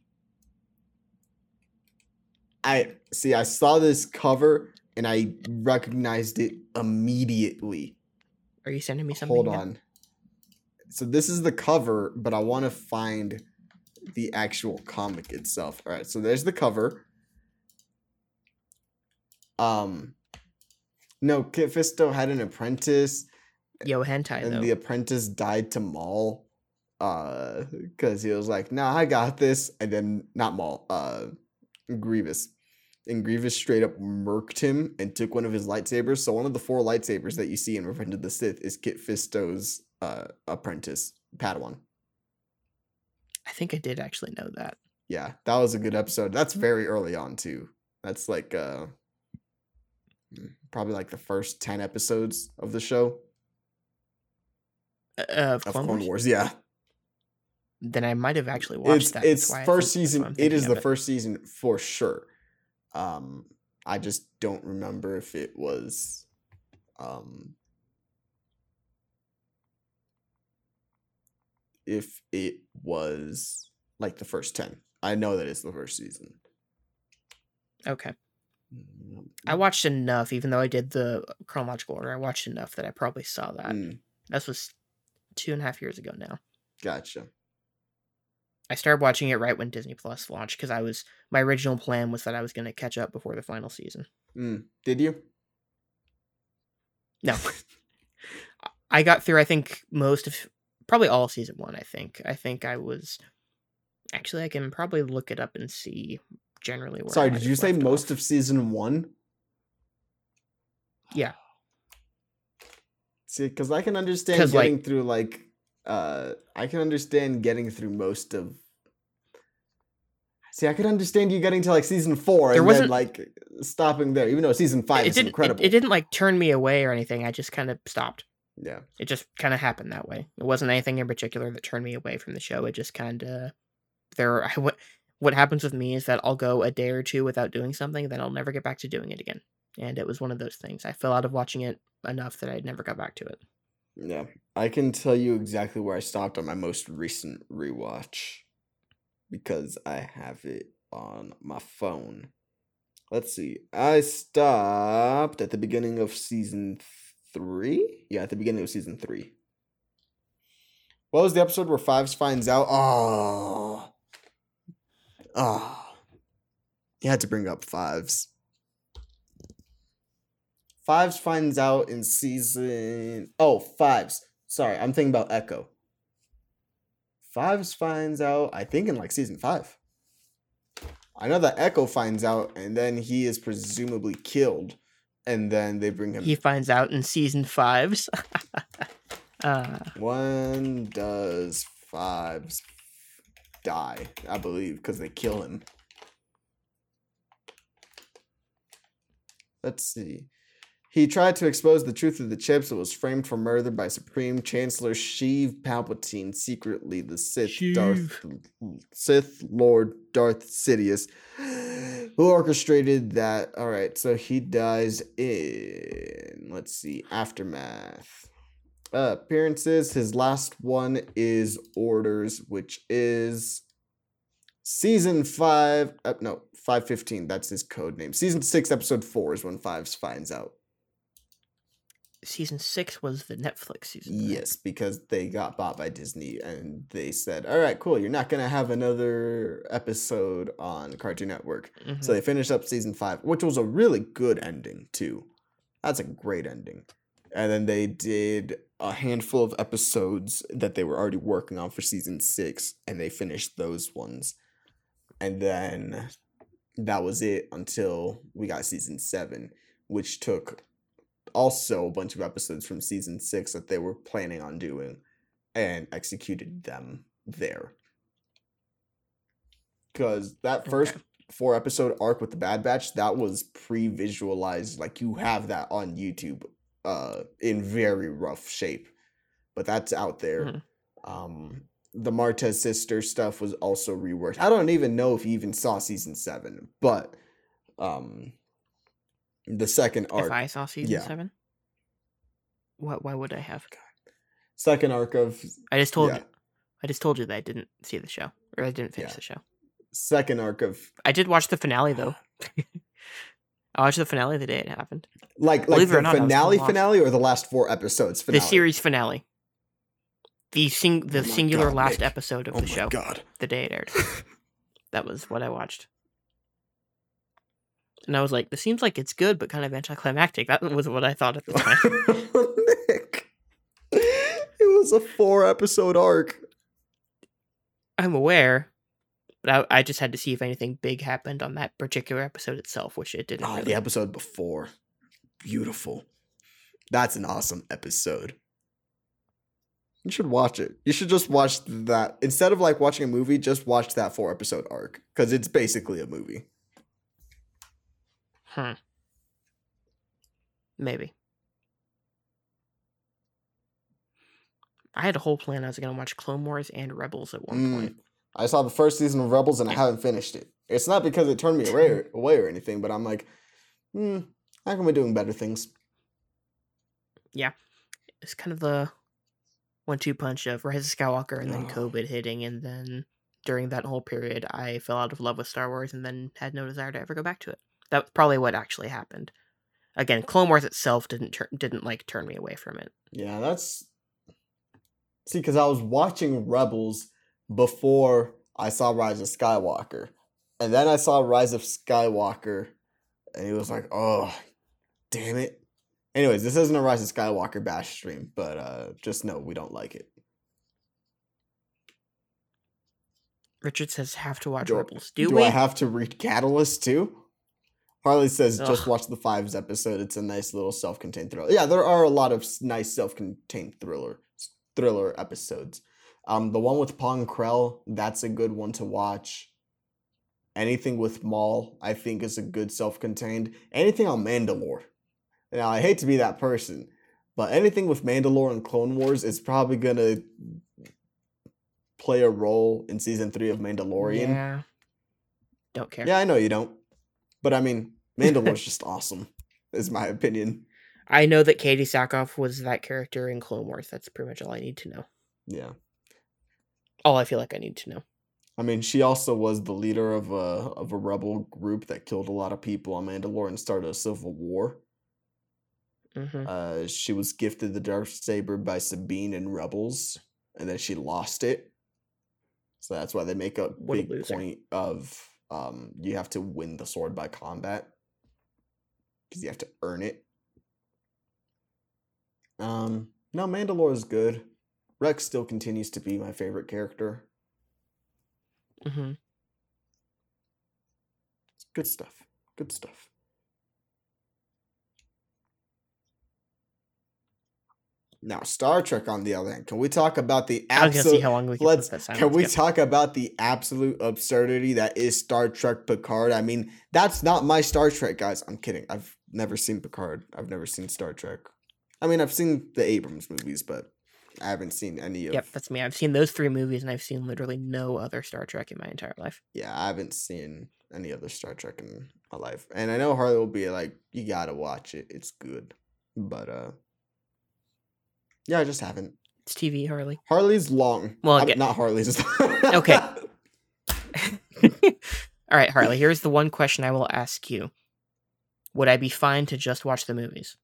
I see. I saw this cover and I recognized it immediately. Are you sending me something? Hold now? on. So this is the cover, but I want to find the actual comic itself. All right, so there's the cover. Um, no, Kit Fisto had an apprentice, Yo, hentai and though. the apprentice died to Maul, uh, because he was like, "Nah, I got this," and then not Maul, uh, Grievous. And Grievous straight up murked him and took one of his lightsabers. So one of the four lightsabers that you see in Revenge of the Sith is Kit Fisto's uh, apprentice, Padawan. I think I did actually know that. Yeah, that was a good episode. That's very early on too. That's like uh probably like the first 10 episodes of the show Uh, of of Clone, Clone Wars? Wars. Yeah. Then I might have actually watched It's that. it's first think- that's why season. It is the of first season for sure. Um I just don't remember if it was um if it was like the first 10. I know that it's the first season. Okay. I watched enough, even though I did the chronological order. I watched enough that I probably saw that. Mm, This was two and a half years ago now. gotcha. I started watching it right when Disney Plus launched because I was my original plan was that I was going to catch up before the final season. Mm, did you? No, I got through. I think most of probably all season one. I think. I think I was. Actually, I can probably look it up and see generally where. Sorry, I did you say most off. of season one? Yeah. See, because I can understand 'Cause, like- getting through like uh I can understand getting through most of See, I could understand you getting to like season four There and then wasn't- like stopping there, even though season five it is didn't. It, incredible. it didn't like turn me away or anything. I just kind of stopped. yeah. It just kind of happened that way. It wasn't anything in particular that turned me away from the show. It just kind of there. I, what what happens with me is that I'll go a day or two without doing something, then I'll never get back to doing it again. And it was one of those things. I fell out of watching it enough that I never got back to it. Yeah. I can tell you exactly where I stopped on my most recent rewatch because I have it on my phone. Let's see. I stopped at the beginning of season three. Yeah, at the beginning of season three. What was the episode where Fives finds out? Oh. Oh. You had to bring up Fives. Fives finds out in season. Oh, Fives. Sorry, I'm thinking about Echo. Fives finds out, I think, in like season five. I know that Echo finds out, and then he is presumably killed, and then they bring him. He finds out in season fives. uh, When does Fives die? I believe because they kill him. Let's see. He tried to expose the truth of the chips and was framed for murder by Supreme Chancellor Sheev Palpatine, secretly the Sith Darth Sith Lord Darth Sidious, who orchestrated that. All right, so he dies in let's see, aftermath. Uh, appearances. His last one is Orders, which is season five. Uh, no, five fifteen. That's his code name. Season six, episode four is when Fives finds out. Season six was the Netflix season. Yes, because they got bought by Disney and they said, "All right, cool. You're not gonna have another episode on Cartoon Network." Mhm. So they finished up season five, which was a really good ending too. That's a great ending. And then they did a handful of episodes that they were already working on for season six, and they finished those ones. And then that was it until we got season seven, which took also a bunch of episodes from season six that they were planning on doing and executed them there. Because that first Okay. four episode arc with the Bad Batch, that was pre visualized. Like you have that on YouTube uh, in very rough shape, but that's out there. Mhm. Um, the Martez sister stuff was also reworked. I don't even know if you even saw season seven, but um, the second arc, If I saw season yeah. seven, what? Why would I have? second arc of I just told Yeah. you. I just told you that I didn't see the show, or I didn't finish Yeah. the show. second arc of I did watch the finale though. I watched the finale the day it happened. like like Believe it the or not, I was kinda finale finale or the last four episodes finale. The series finale. The sing the Oh singular God, last Nick. episode of Oh the show. god. The day it aired. that was what I watched. And I was like, this seems like it's good, but kind of anticlimactic. That was what I thought at the time. Nick. It was a four episode arc. I'm aware, but I, I just had to see if anything big happened on that particular episode itself, which it didn't. Oh, really. the episode before. Beautiful. That's an awesome episode. You should watch it. You should just watch that. Instead of like watching a movie, just watch that four episode arc. Because it's basically a movie. Hmm. Maybe. I had a whole plan. I was going to watch Clone Wars and Rebels at one Mm. point. I saw the first season of Rebels and I haven't finished it. It's not because it turned me away, away or anything, but I'm like, hmm, how can we doing better things? Yeah. It's kind of the one-two punch of Rise of Skywalker and then Oh. COVID hitting, and then during that whole period, I fell out of love with Star Wars and then had no desire to ever go back to it. That's probably what actually happened. Again, Clone Wars itself didn't turn didn't like turn me away from it. Yeah, that's see, because I was watching Rebels before I saw Rise of Skywalker, and then I saw Rise of Skywalker, and it was like, oh, damn it. Anyways, this isn't a Rise of Skywalker bash stream, but uh, just know we don't like it. Richard says have to watch Do- Rebels. Do, Do we? I have to read Catalyst too? Harley says just watch the fives episode. It's a nice little self-contained thriller. Yeah, there are a lot of nice self-contained thriller thriller episodes. Um, the one with Pong Krell, that's a good one to watch. Anything with Maul, I think, is a good self-contained. Anything on Mandalore. Now, I hate to be that person, but anything with Mandalore and Clone Wars is probably gonna play a role in season three of Mandalorian. Yeah. Don't care. Yeah, I know you don't. But I mean, Mandalore's just awesome, is my opinion. I know that Katee Sackhoff was that character in Clone Wars. That's pretty much all I need to know. Yeah. All I feel like I need to know. I mean, she also was the leader of a of a rebel group that killed a lot of people on Mandalore and started a civil war. hmm Uh, she was gifted the dark saber by Sabine and Rebels, and then she lost it. So that's why they make a What big loser. point of um, you have to win the sword by combat because you have to earn it. Um, no, Mandalore is good. Rex still continues to be my favorite character. hmm It's good stuff. Good stuff. Now, Star Trek, on the other hand, can we talk about the I was gonna see absolute? how long we can Let's. Can we talk about the absolute absurdity that is Star Trek Picard? I mean, that's not my Star Trek, guys. I'm kidding. I've never seen Picard. I've never seen Star Trek. I mean, I've seen the Abrams movies, but I haven't seen any of. Yep, that's me. I've seen those three movies, and I've seen literally no other Star Trek in my entire life. yeah, I haven't seen any other Star Trek in my life. And I know Harley will be like, you gotta watch it. It's good. But uh Yeah, I just haven't. It's TV, Harley. Harley's long. Well, not Harley's. Okay. all right, Harley. Here's the one question I will ask you: Would I be fine to just watch the movies?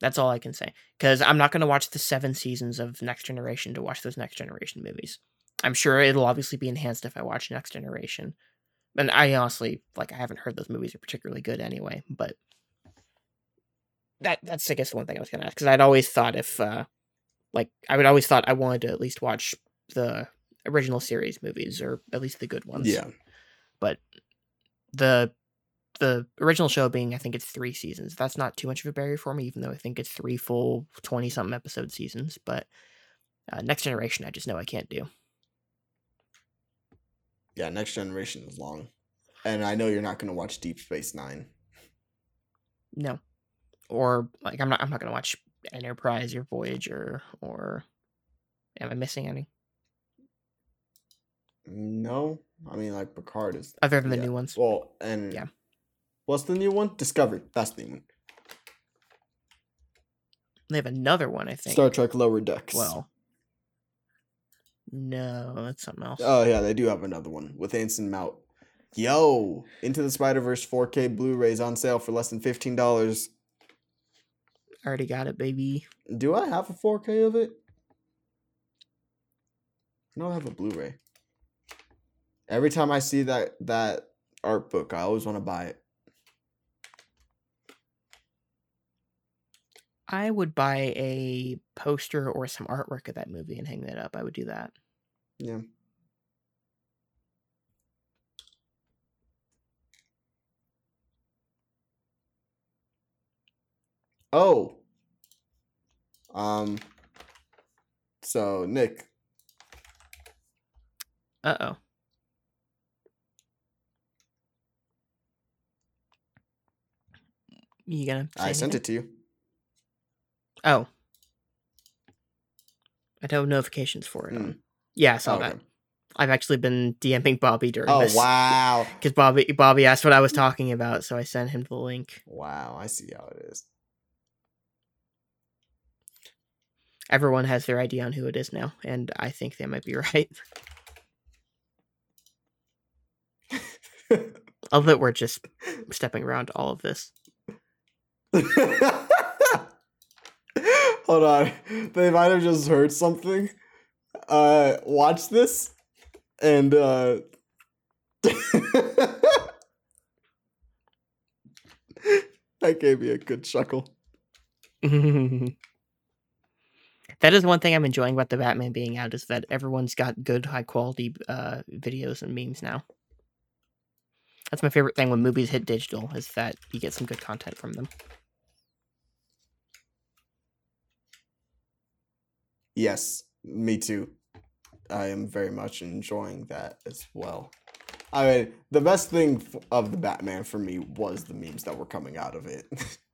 That's all I can say. Because I'm not going to watch the seven seasons of Next Generation to watch those Next Generation movies. I'm sure it'll obviously be enhanced if I watch Next Generation. And I honestly, like, I haven't heard those movies are particularly good anyway. But that that's I guess the one thing I was going to ask. Because I'd always thought if, uh, like, I would always thought I wanted to at least watch the original series movies or at least the good ones yeah. but the the original show being I think it's three seasons. That's not too much of a barrier for me, even though I think it's three full twenty something episode seasons. But uh, Next Generation, I just know I can't do. Yeah, next generation is long. And I know you're not gonna watch Deep Space Nine. No, or like I'm not I'm not gonna watch Enterprise or Voyager or am I missing any No. I mean like Picard is other than the yeah. new ones? Well, and Yeah. What's the new one? Discovery. That's the new one. They have another one, I think. Star Trek Lower Decks. well, no, that's something else. Oh yeah, they do have another one with Anson Mount. Yo, Into the Spider Verse 4K Blu-rays on sale for less than fifteen dollars. Already got it, baby. Do I have a 4K of it? No, I have a Blu-ray. Every time I see that that art book, I always want to buy it. I would buy a poster or some artwork of that movie and hang that up. I would do that. Yeah. Oh. Um. So Nick, Uh oh. You gonna? I sent it to you. Oh. I don't have notifications for it. On. Yeah, I saw Oh, that. okay. I've actually been DMing Bobby during Oh this. wow! Because Bobby Bobby asked what I was talking about, so I sent him the link. Wow, I see how it is. Everyone has their idea on who it is now, and I think they might be right. Although we're just stepping around all of this. Hold on. They might have just heard something. Uh watch this and uh That gave me a good chuckle. That is one thing I'm enjoying about the Batman being out is that everyone's got good, high quality uh, videos and memes now. That's my favorite thing when movies hit digital is that you get some good content from them. Yes, me too. I am very much enjoying that as well. I mean, the best thing of the Batman for me was the memes that were coming out of it.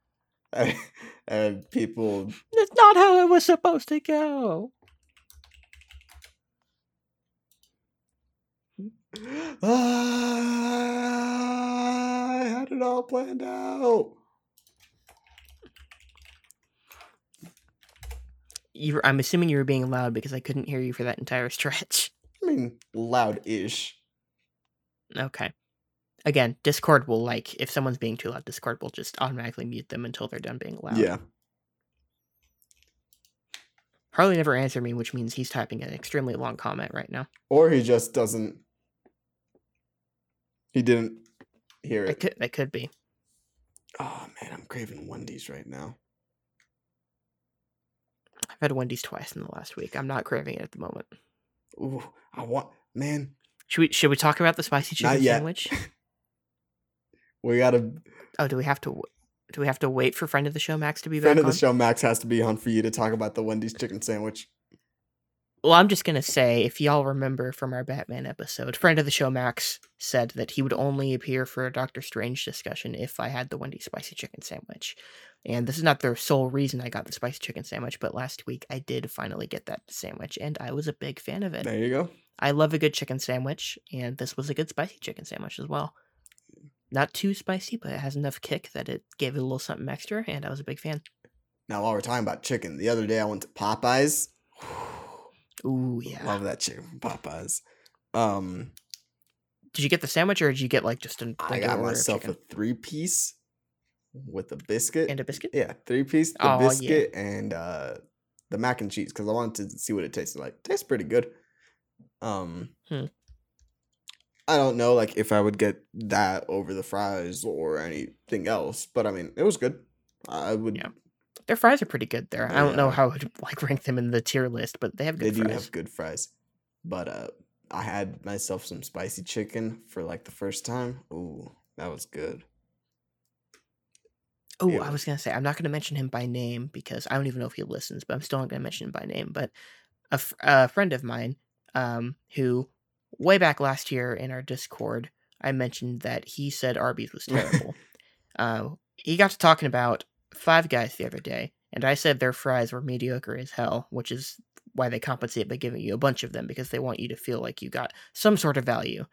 and, people That's not how it was supposed to go. I had it all planned out. You, I'm assuming you were being loud because I couldn't hear you for that entire stretch. I mean, loud-ish. Okay. Again, Discord will like if someone's being too loud, Discord will just automatically mute them until they're done being loud. Yeah. Harley never answered me, which means he's typing an extremely long comment right now. Or he just doesn't. He didn't hear That it. could that could be. Oh man, I'm craving Wendy's right now. I've had Wendy's twice in the last week. I'm not craving it at the moment. Ooh, I want man. Should we should we talk about the spicy chicken sandwich? We got to Oh, do we have to do we have to wait for friend of the show Max to be friend back of the show. Max has to be on for you to talk about the Wendy's chicken sandwich. Well, I'm just gonna say, if y'all remember from our Batman episode, friend of the show Max said that he would only appear for a Doctor Strange discussion if I had the Wendy's spicy chicken sandwich. And this is not the sole reason I got the spicy chicken sandwich, but last week I did finally get that sandwich, and I was a big fan of it. There you go. I love a good chicken sandwich, and this was a good spicy chicken sandwich as well. Not too spicy, but it has enough kick that it gave it a little something extra, and I was a big fan. Now while we're talking about chicken, the other day I went to Popeyes. Ooh, yeah. Love that chicken from Popeyes. Um, Did you get the sandwich, or did you get like just a I got myself a three piece with a biscuit. and a biscuit? yeah, three piece, the yeah. biscuit, and uh, the mac and cheese because I wanted to see what it tasted like. Tastes pretty good. Um, Hmm. I don't know, like if I would get that over the fries or anything else, but I mean, it was good. I would. Yeah. Their fries are pretty good there. I don't know how I would like rank them in the tier list, but they have good They good do fries. have good fries, but uh, I had myself some spicy chicken for like the first time. Ooh, that was good. Oh, Yeah. I was gonna say I'm not gonna mention him by name because I don't even know if he listens, but I'm still not gonna mention him by name. But a, f- a friend of mine, um, who way back last year in our Discord, I mentioned that he said Arby's was terrible. uh, he got to talking about Five Guys the other day, and I said their fries were mediocre as hell, which is why they compensate by giving you a bunch of them because they want you to feel like you got some sort of value.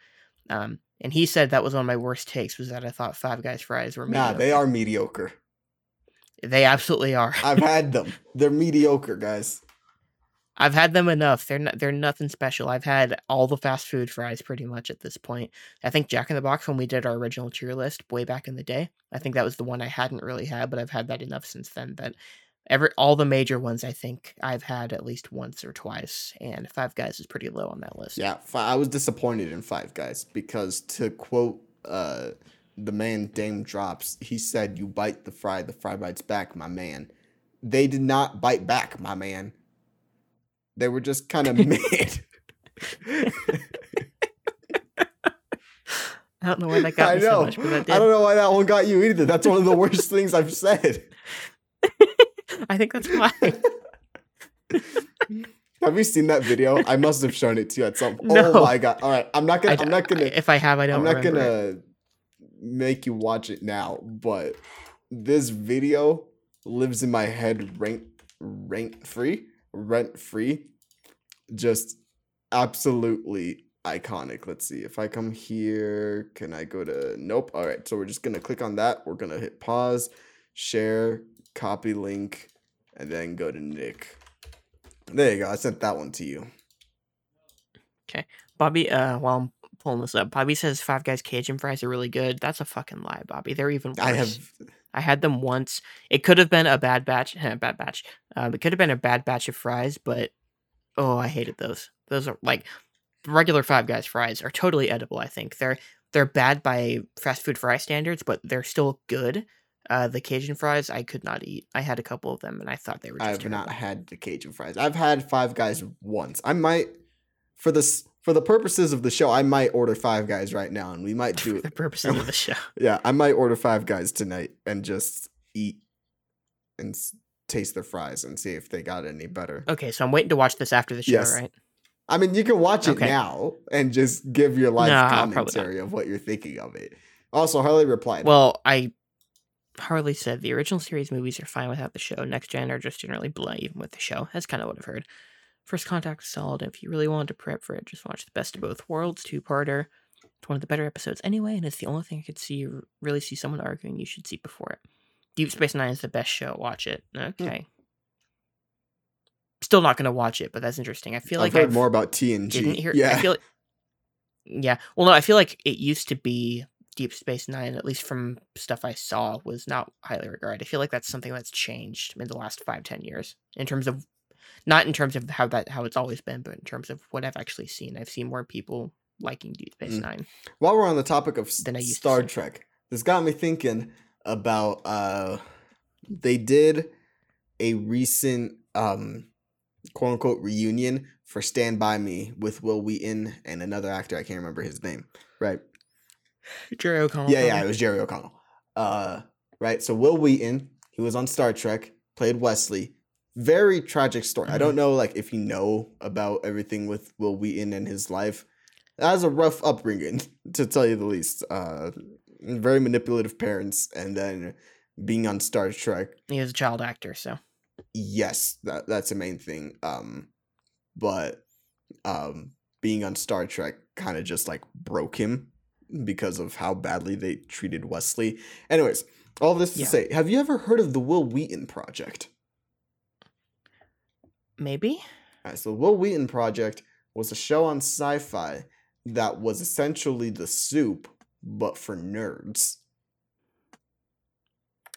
Um, and he said that was one of my worst takes was that I thought Five Guys fries were Nah, mediocre. they are mediocre. They absolutely are. I've had them. They're mediocre, guys. I've had them enough. They're they're nothing special. I've had all the fast food fries pretty much at this point. I think Jack in the Box when we did our original tier list way back in the day. I think that was the one I hadn't really had, but I've had that enough since then that every all the major ones I think I've had at least once or twice, and Five Guys is pretty low on that list. Yeah, I was disappointed in Five Guys because to quote uh, the man Daym Drops, he said, "You bite the fry, the fry bites back, my man." They did not bite back, my man. They were just kind of mid. I don't know why that got I know. so much, but that I don't know why that one got you either. That's one of the worst things I've said. I think that's why. Have you seen that video? I must have shown it to you at some. No. Oh my god! All right, I'm not gonna. I, I'm not gonna. if I have, I don't. I'm not remember gonna make you watch it now, but this video lives in my head rent rank free, rent free. Just absolutely iconic. Let's see. If I come here, can I go to nope. All right, so we're just gonna click on that. We're gonna hit pause, share, copy link, and then go to Nick. There you go. I sent that one to you. Okay, Bobby, uh, while I'm pulling this up, Bobby says Five Guys Cajun fries are really good. That's a fucking lie, Bobby. They're even worse. I have I had them once. It could have been a bad batch, a bad batch. Um, it could have been a bad batch of fries, but oh, I hated those. Those are like regular Five Guys fries are totally edible. I think they're they're bad by fast food fry standards, but they're still good. Uh, the Cajun fries I could not eat. I had a couple of them and I thought they were just I've terrible. not had the Cajun fries. I've had Five Guys once. I might, for this, for the purposes of the show, I might order Five Guys right now, and we might do for it. the purposes of the show. Yeah, I might order Five Guys tonight and just eat and s- taste their fries and see if they got any better. Okay, so I'm waiting to watch this after the show, Yes. right? I mean, you can watch it Okay. now and just give your live commentary of what you're thinking of it. Also, Harley replied. Well, I Harley said the original series movies are fine without the show. Next gen are just generally blah even with the show. That's kind of what I've heard. First Contact is solid. If you really wanted to prep for it, just watch the Best of Both Worlds two parter. It's one of the better episodes anyway, and it's the only thing I could see really see someone arguing you should see before it. Deep Space Nine is the best show. Watch it. Hmm. Okay. Still not gonna watch it, but that's interesting. I feel I've like heard I've more about TNG. didn't hear. yeah, I feel. Yeah. Well, no, I feel like it used to be Deep Space Nine. At least from stuff I saw, was not highly regarded. I feel like that's something that's changed in the last five, ten years in terms of, not in terms of how that how it's always been, but in terms of what I've actually seen. I've seen more people liking Deep Space Mm. Nine. While we're on the topic of Than I used Star. Trek, this got me thinking about uh they did a recent um quote unquote reunion for Stand By Me with Wil Wheaton and another actor, I can't remember his name. Right. Jerry O'Connell. Yeah, yeah, it was Jerry O'Connell. Uh right. So Wil Wheaton, he was on Star Trek, played Wesley. Very tragic story. I don't know like if you know about everything with Wil Wheaton and his life. That was a rough upbringing, to tell you the least. Uh very manipulative parents and then being on Star Trek He was a child actor, so yes that that's the main thing um but um being on star trek kind of just like broke him because of how badly they treated wesley anyways all this to Yeah. say have you ever heard of the wil wheaton project maybe. All right, so the wil wheaton project was a show on sci-fi that was essentially the soup but for nerds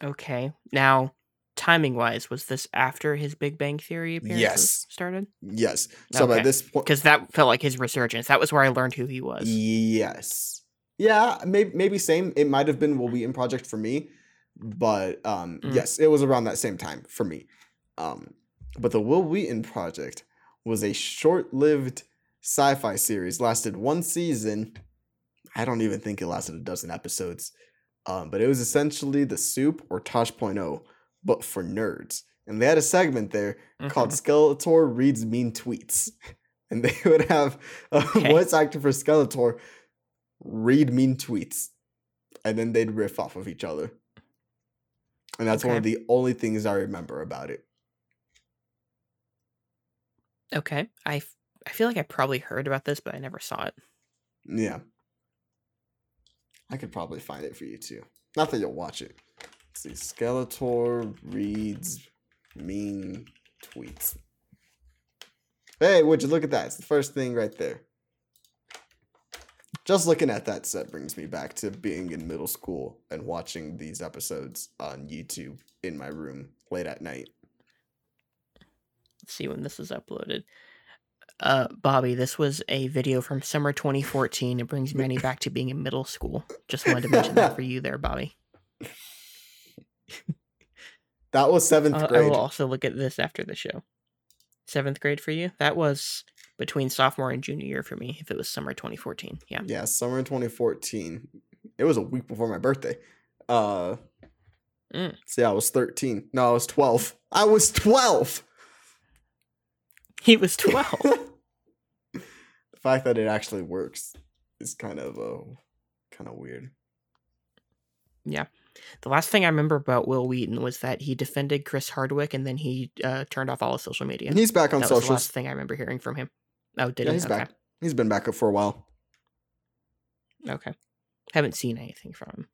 Okay. Now, timing wise, was this after his Big Bang Theory appearances Yes. started? yes so by this point Because that felt like his resurgence. That was where I learned who he was. Yes. Yeah, maybe maybe same. It might have been Wil Wheaton project for me, but um Mm. yes, it was around that same time for me. Um but the Wil Wheaton project was a short-lived sci-fi series, lasted one season. I don't even think it lasted a dozen episodes. Um, but it was essentially the soup or Tosh.0, but for nerds. And they had a segment there called Mhm. Skeletor reads mean tweets. And they would have a Okay. voice actor for Skeletor read mean tweets. And then they'd riff off of each other. And that's one of the only things I remember about it. Okay. I, f- I feel like I probably heard about this, but I never saw it. Yeah. I could probably find it for you too. Not that you'll watch it. Let's see. Skeletor reads mean tweets. Hey, would you look at that? It's the first thing right there. Just looking at that set brings me back to being in middle school and watching these episodes on YouTube in my room late at night. See when this is uploaded. Uh, Bobby, this was a video from summer 2014. It brings Manny back to being in middle school. Just wanted to mention that for you there, Bobby. That was seventh Uh, I will also look at this after the show. Seventh grade for you? That was between sophomore and junior year for me, if it was summer 2014. Yeah. Yeah, summer 2014. It was a week before my birthday. Uh Mm. so yeah, I was 13. No, I was 12. I was 12. He was 12. the fact that it actually works is kind of uh kind of weird. Yeah. The last thing I remember about Wil Wheaton was that he defended Chris Hardwick and then he uh, turned off all his social media. He's back on that was the socials. last thing I remember hearing from him. Oh, did Yeah, he? he's okay. back. He's been back up for a while. Okay. Haven't seen anything from him.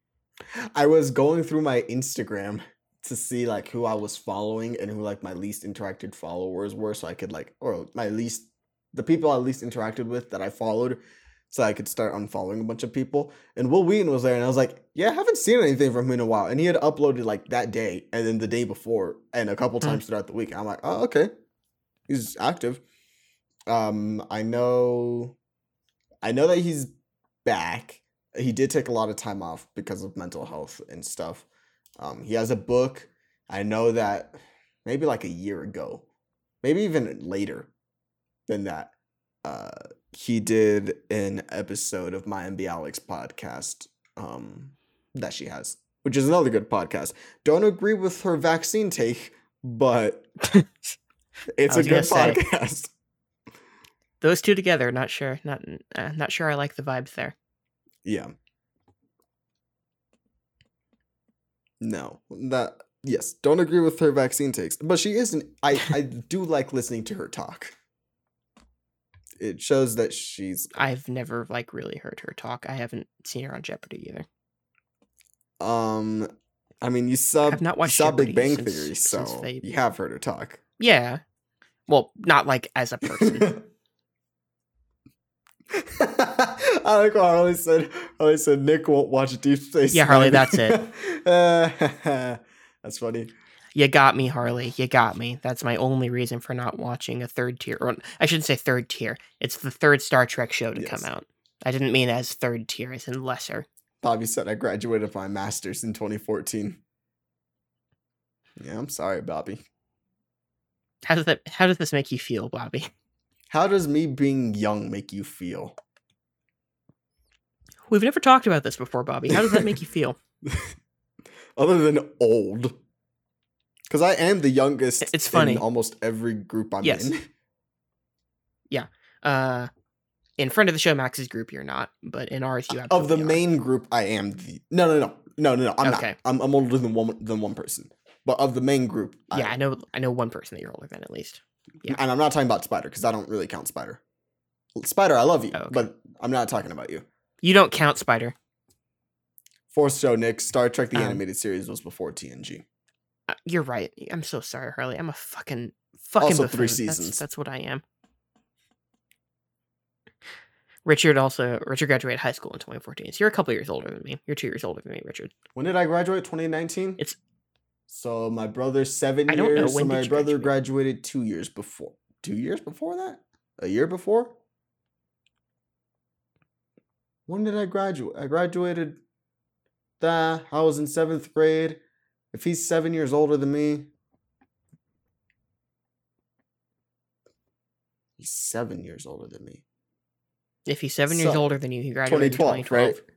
I was going through my Instagram to see like who I was following and who like my least interacted followers were so I could like or my least the people I least interacted with that I followed so I could start unfollowing a bunch of people. And Wil Wheaton was there and I was like, Yeah, I haven't seen anything from him in a while. And he had uploaded like that day and then the day before and a couple Hmm. times throughout the week. I'm like, oh okay. He's active. Um I know I know that he's back he did take a lot of time off because of mental health and stuff. Um, he has a book. I know that maybe like a year ago, maybe even later than that. Uh, he did an episode of Mayim Bialik podcast um, that she has, which is another good podcast. Don't agree with her vaccine take, but it's a good say. podcast. Those two together, not sure. Not uh, not sure. I like the vibes there. Yeah. No, that yes, don't agree with her vaccine takes, but she isn't. I I do like listening to her talk. It shows that she's I've never like really heard her talk. I haven't seen her on Jeopardy either. um. I mean, you saw I've not watched saw Big Bang since- Theory, so they- you have heard her talk. Yeah. Well, not like as a person. I like how Harley said. Harley said Nick won't watch Deep Space. Yeah, Harley, that's it. Uh, that's funny. you got me, Harley. You got me. That's my only reason for not watching a third tier. Or I shouldn't say third tier. It's the third Star Trek show to come out. I didn't mean as third tier, as in lesser. Bobby said I graduated my master's in 2014. Yeah, I'm sorry, Bobby. How does that? How does this make you feel, Bobby? How does me being young make you feel? We've never talked about this before, Bobby. How does that make you feel? Other than old. Because I am the youngest It's funny. in almost every group I'm Yes. in. Yeah. Uh, in front of the show, Max's group, you're not, but in ours, you Of the are. main group, I am the no, no, no, no, no, no. I'm Okay. not. I'm, I'm older than one than one person. But of the main group, Yeah, I know. I know one person that you're older than at least. Yeah. and I'm not talking about Spider because I don't really count Spider. Spider, I love you, Oh, okay. but I'm not talking about you. You don't count Spider. Fourth show, Nick. Star Trek: The Um, Animated Series was before TNG. Uh, you're right. I'm so sorry, Harley. I'm a fucking fucking Also three buffoon. That's- seasons. That's, what I am. Richard also Richard graduated high school in 2014. So you're a couple years older than me. You're two years older than me, Richard. When did I graduate? 2019. It's- so my brother's seven I years. So when my brother graduate? graduated two years before. Two years before that? A year before? When did I graduate? I graduated. That I was in seventh grade. If he's seven years older than me, he's seven years older than me. If he's seven years older than you, he graduated 2012, in 2012. right?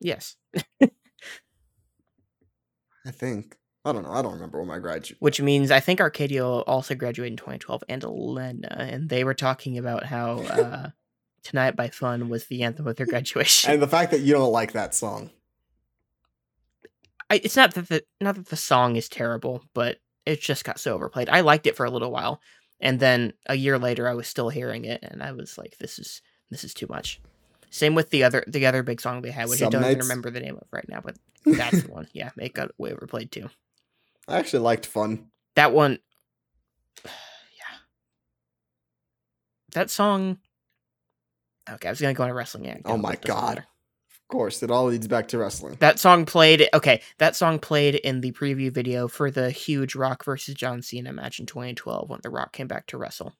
Yes, I think. I don't know. I don't remember when my graduated. which means I think Arcadia also graduated in 2012, and Elena, and they were talking about how uh, "Tonight by Fun" was the anthem of their graduation. And the fact that you don't like that song. I, it's not that the not that the song is terrible, but it just got so overplayed. I liked it for a little while, and then a year later, I was still hearing it, and I was like, "This is this is too much." Same with the other the other big song they had, which I don't even remember the name of right now, but that's the one. Yeah, it got way overplayed too. I actually liked Fun. That one, yeah, that song. Okay, I was gonna go on a wrestling act. Oh my God. Of course, it all leads back to wrestling. That song played. Okay, that song played in the preview video for the huge Rock versus John Cena match in 2012 when The Rock came back to wrestle.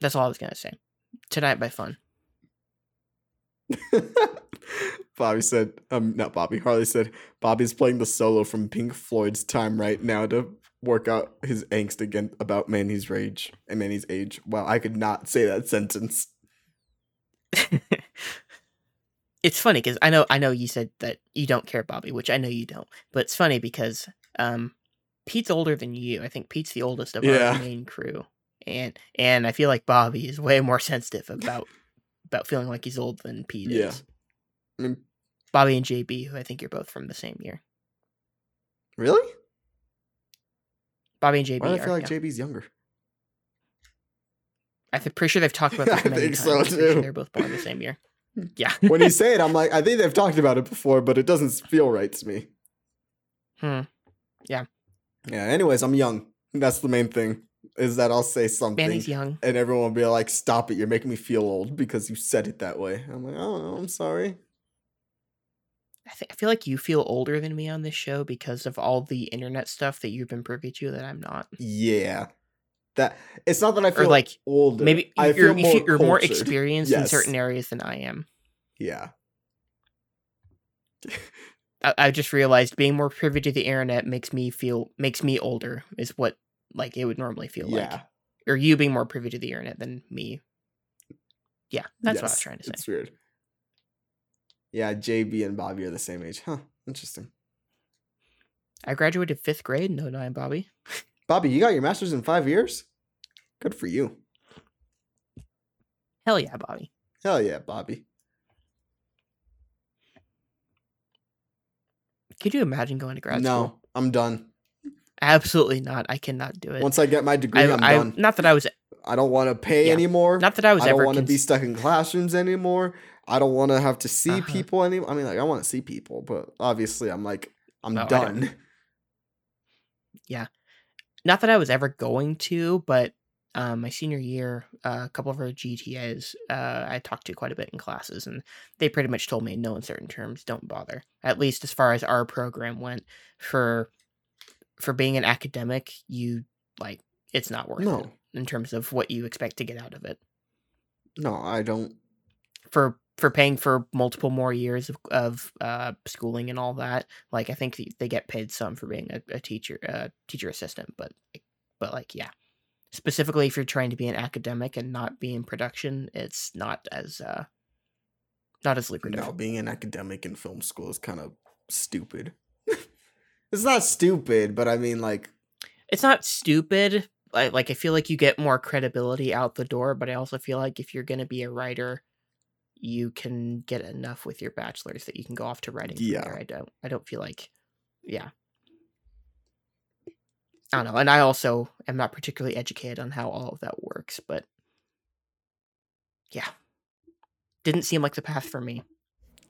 That's all I was gonna say. Tonight by Fun. Bobby said, um, not Bobby, Harley said, Bobby's playing the solo from Pink Floyd's Time right now to work out his angst again about Manny's rage and Manny's age. Wow, I could not say that sentence. it's funny because I know I know you said that you don't care, Bobby, which I know you don't. But it's funny because um, Pete's older than you. I think Pete's the oldest of Yeah. our main crew, and and I feel like Bobby is way more sensitive about about feeling like he's older than Pete Yeah. is. I mean, Bobby and JB, who I think you're both from the same year. really? Bobby and JB Why do I are. feel like yeah. JB's younger? I'm pretty sure they've talked about this I think times. so, I'm sure too. They're both born the same year. Yeah. When you say it, I'm like, I think they've talked about it before, but it doesn't feel right to me. hmm. Yeah. Yeah, anyways, I'm young. That's the main thing, is that I'll say something. Manny's young. and everyone will be like, "Stop it! You're making me feel old because you said it that way." I'm like, "Oh, I'm sorry." I, th- I feel like you feel older than me on this show because of all the internet stuff that you've been privy to that I'm not. Yeah, that it's not that I feel Or like older. maybe I you're, more you're more experienced in certain areas than I am. Yeah. I, I just realized being more privy to the internet makes me feel makes me older is what like it would normally feel like. Or you being more privy to the internet than me. Yeah, that's what I was trying to say. It's weird. Yeah, JB and Bobby are the same age. Huh. Interesting. I graduated fifth grade. No, no, I'm Bobby. Bobby, you got your master's in five years? Good for you. Hell yeah, Bobby. Hell yeah, Bobby. Could you imagine going to grad no, school? No, I'm done. Absolutely not. I cannot do it. Once I get my degree, I, am done. not that I was I don't want to pay Yeah. anymore. not that I was I don't want to be stuck in classrooms anymore. I don't want to have to see Uh-huh. people anymore. I mean, like, I want to see people, but obviously, I'm like, I'm No, I don't. that I was ever going to, but um, my senior year, uh, a couple of our GTAs, uh, I talked to quite a bit in classes, and they pretty much told me, no in certain terms, don't bother. At least as far as our program went, for for being an academic, you like it's not worth it No, in terms of what you expect to get out of it. no, I don't. For for paying for multiple more years of, of uh, schooling and all that, like I think they get paid some for being a, a teacher, uh, teacher assistant, but but like yeah, specifically if you're trying to be an academic and not be in production, it's not as uh, not as lucrative. No, being an academic in film school is kind of stupid. It's not stupid, but I mean, like, It's not stupid. I, like I feel like you get more credibility out the door, but I also feel like if you're gonna be a writer, you can get enough with your bachelor's that you can go off to writing. Yeah. there. I don't. I don't feel like. Yeah. I don't know, and I also am not particularly educated on how all of that works, but yeah, didn't seem like the path for me.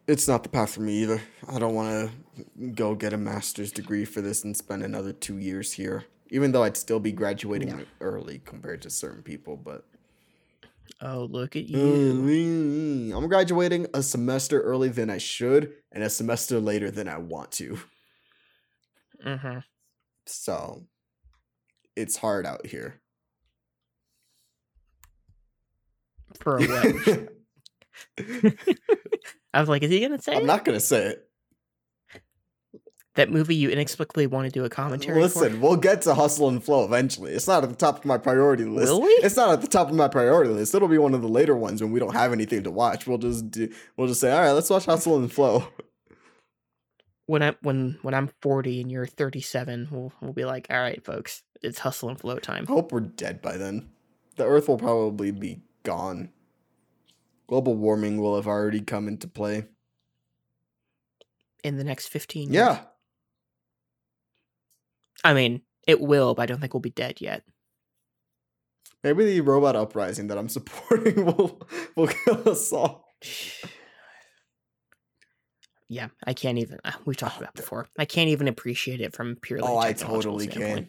It's not the path for me either. I don't want to go get a master's degree for this and spend another two years here. Even though I'd still be graduating Yeah. early compared to certain people, but Oh, look at you! I'm graduating a semester early than I should, and a semester later than I want to. Mm-hmm. So it's hard out here. For a? I was like, is he gonna say I'm it? not gonna say it. that movie you inexplicably want to do a commentary Listen, for? we'll get to hustle and flow eventually. It's not at the top of my priority list. Will we? It's not at the top of my priority list. It'll be one of the later ones when we don't have anything to watch. We'll just do. We'll just say, all right, let's watch Hustle and Flow. When I'm when when I'm 40 and you're 37, we'll we'll be like, all right, folks, it's hustle and flow time. I Hope we're dead by then. The Earth will probably be gone. Global warming will have already come into play. In the next 15 years. Yeah, I mean, it will, but I don't think we'll be dead yet. maybe the robot uprising that I'm supporting will will kill us all. Yeah, I can't even. uh, We've talked about it before. I can't even appreciate it from purely. Oh, I totally can.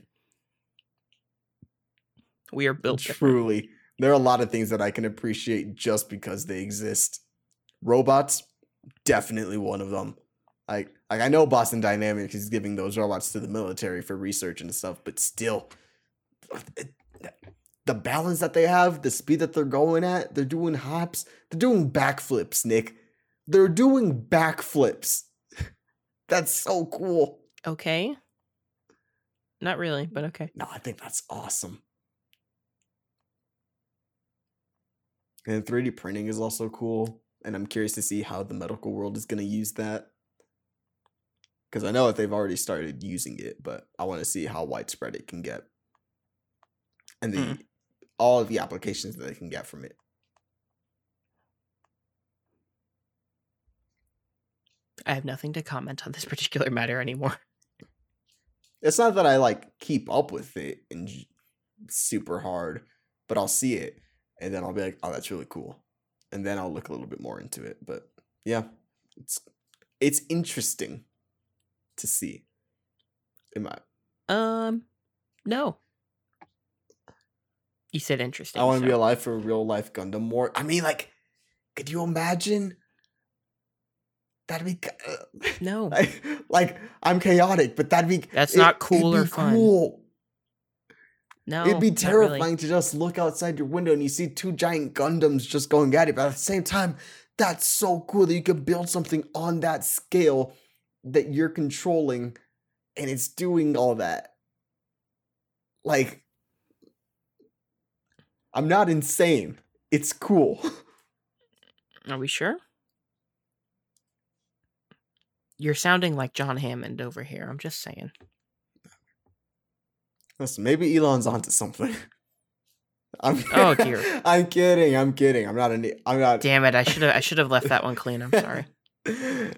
We are built different. There are a lot of things that I can appreciate just because they exist. Robots, definitely one of them. Like, like I know Boston Dynamics is giving those robots to the military for research and stuff, but still, the balance that they have, the speed that they're going at, they're doing hops, they're doing backflips. Nick, they're doing backflips. That's so cool. Okay. Not really, but okay. No, I think that's awesome. And 3D printing is also cool. And I'm curious to see how the medical world is going to use that. Because I know that they've already started using it, but I want to see how widespread it can get. And the Mm. all of the applications that they can get from it. I have nothing to comment on this particular matter anymore. It's not that I like keep up with it and super hard, but I'll see it and then I'll be like, "Oh, that's really cool," and then I'll look a little bit more into it. But yeah, it's it's interesting to see. Am I? Um, no. You said interesting. I want to be alive for real life Gundam more. I mean, like, could you imagine? That'd be uh, No, like, like I'm chaotic, but that'd be That's not cool or fun. No. It'd be not really. terrifying to just look outside your window and you see two giant Gundams just going at it. But at the same time, that's so cool that you can build something on that scale that you're controlling and it's doing all that. Like, I'm not insane. It's cool. Are we sure? You're sounding like John Hammond over here. I'm just saying. Listen, maybe Elon's onto something. I'm Oh, dear. I'm kidding. I'm kidding. I'm not an. I'm not. Damn it! I should have I should have left that one clean. I'm sorry. It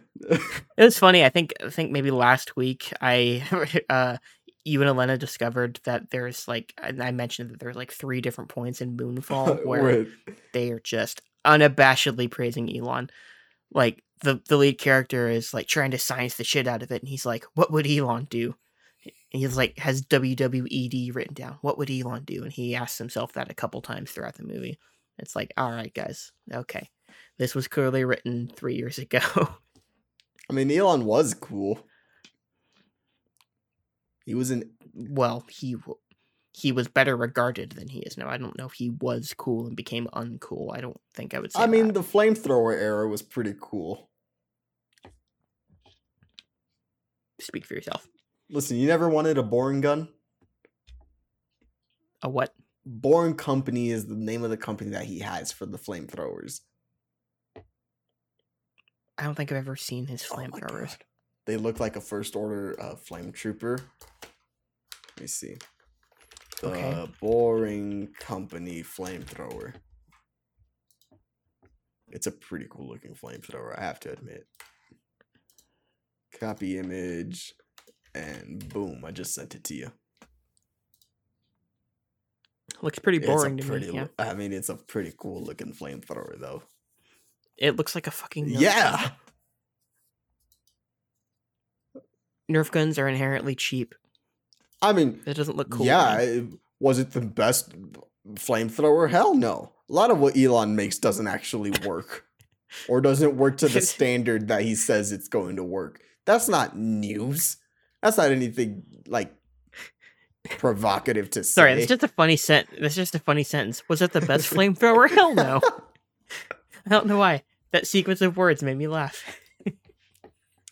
was funny. I think I think maybe last week I uh you and Elena discovered that there's like and I mentioned that there's like three different points in Moonfall where Wait, they are just unabashedly praising Elon. Like the the lead character is like trying to science the shit out of it, and he's like, "What would Elon do?" And he's like has WWED written down. What would Elon do? And he asks himself that a couple times throughout the movie. It's like, all right, guys, okay, this was clearly written three years ago. I mean, Elon was cool. He was an. well, he he was better regarded than he is now. I don't know if he was cool and became uncool. I don't think I would say. I mean, that. the flamethrower era was pretty cool. speak for yourself. Listen, you never wanted a boring gun? A what? Boring Company is the name of the company that he has for the flamethrowers. I don't think I've ever seen his Oh flamethrowers. God. They look like a first order uh, flame trooper. Let me see. The Okay. Boring Company flamethrower. It's a pretty cool looking flamethrower, I have to admit. Copy image, and boom, I just sent it to you. Looks pretty boring to pretty me. Yeah. I mean, it's a pretty cool looking flamethrower, though. It looks like a fucking Nerf gun. Yeah. Nerf guns are inherently cheap. I mean, It doesn't look cool. yeah, it- was it the best flamethrower? Hell no. A lot of what Elon makes doesn't actually work or doesn't work to the standard that he says it's going to work. That's not news. That's not anything like provocative to say. Sorry, that's just a funny sent. That's just a funny sentence. Was it the best flamethrower? Hell no. I don't know why. That sequence of words made me laugh.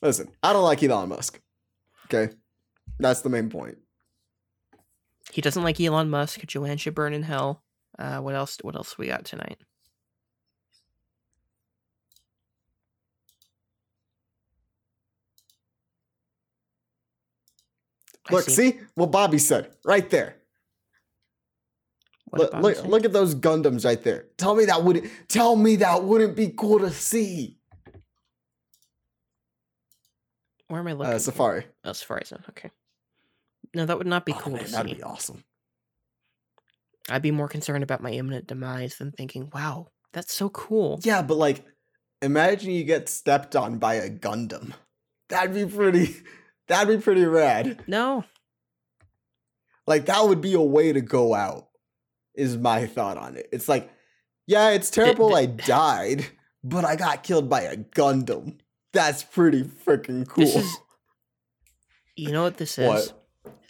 Listen, I don't like Elon Musk. Okay? That's the main point. He doesn't like Elon Musk. Joanne should burn in hell. Uh, what else? What else we got tonight? Look, see what Bobby said right there. Look, look, say? look at those Gundams right there. Tell me that wouldn't tell me that wouldn't be cool to see. Where am I looking? Uh, Safari. Oh, Safari Zone. Okay. No, that would not be Oh, cool man, that'd see. be awesome. I'd be more concerned about my imminent demise than thinking, "Wow, that's so cool." Yeah, but like, imagine you get stepped on by a Gundam. That'd be pretty. That'd be pretty rad. No, Like that would be a way to go out. Is my thought on it. It's like, yeah, it's terrible. th- I died, but I got killed by a Gundam. That's pretty freaking cool. This is- you know what this is? What?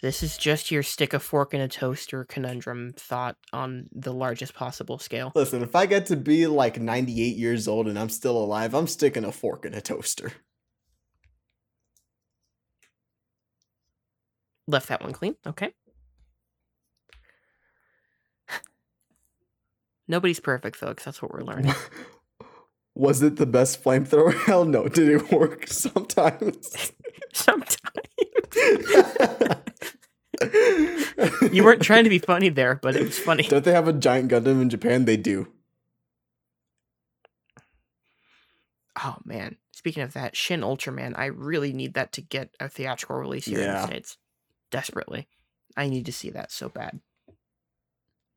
This is just your stick a fork in a toaster conundrum thought on the largest possible scale. Listen, if I get to be like 98 years old and I'm still alive, I'm sticking a fork in a toaster. Left that one clean. Okay. Nobody's perfect, folks. That's what we're learning. Was it the best flamethrower? Hell no. Did it work sometimes? Sometimes you weren't trying to be funny there, but it was funny. Don't they have a giant Gundam in Japan? They do. Oh man. Speaking of that, Shin Ultraman, I really need that to get a theatrical release here in the States. Desperately. I need to see that so bad.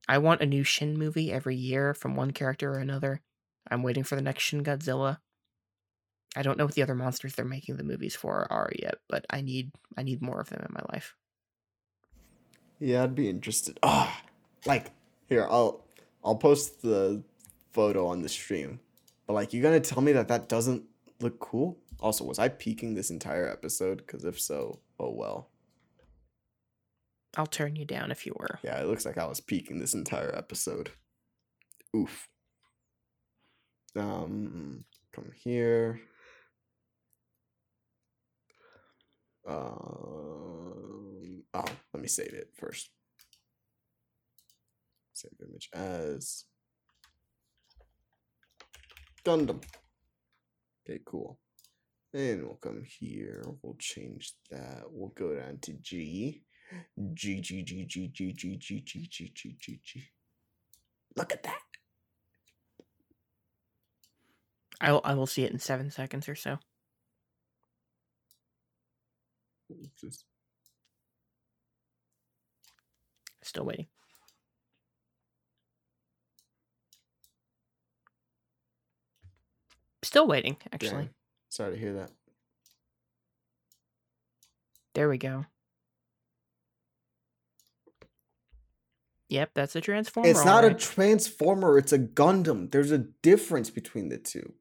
I want a new Shin movie every year from one character or another. I'm waiting for the next Shin Godzilla. I don't know what the other monsters they're making the movies for are yet, but I need I need more of them in my life. Yeah, I'd be interested. Ah, like here, I'll I'll post the photo on the stream. But like, you gonna tell me that that doesn't look cool? Also, was I peeking this entire episode? Because if so, oh well. I'll turn you down if you were. Yeah, it looks like I was peeking this entire episode. Oof. Um, come here. Um, oh, let me save it first. Save image as Gundam. Okay, cool. And we'll come here. We'll change that. We'll go down to G. G G G G G G G G G G G G. Look at that. I I will see it in seven seconds or so. Still waiting. Still waiting, actually. Dang. Sorry to hear that. There we go. Yep, that's a transformer. It's not a transformer, it's a Gundam. There's a difference between the two.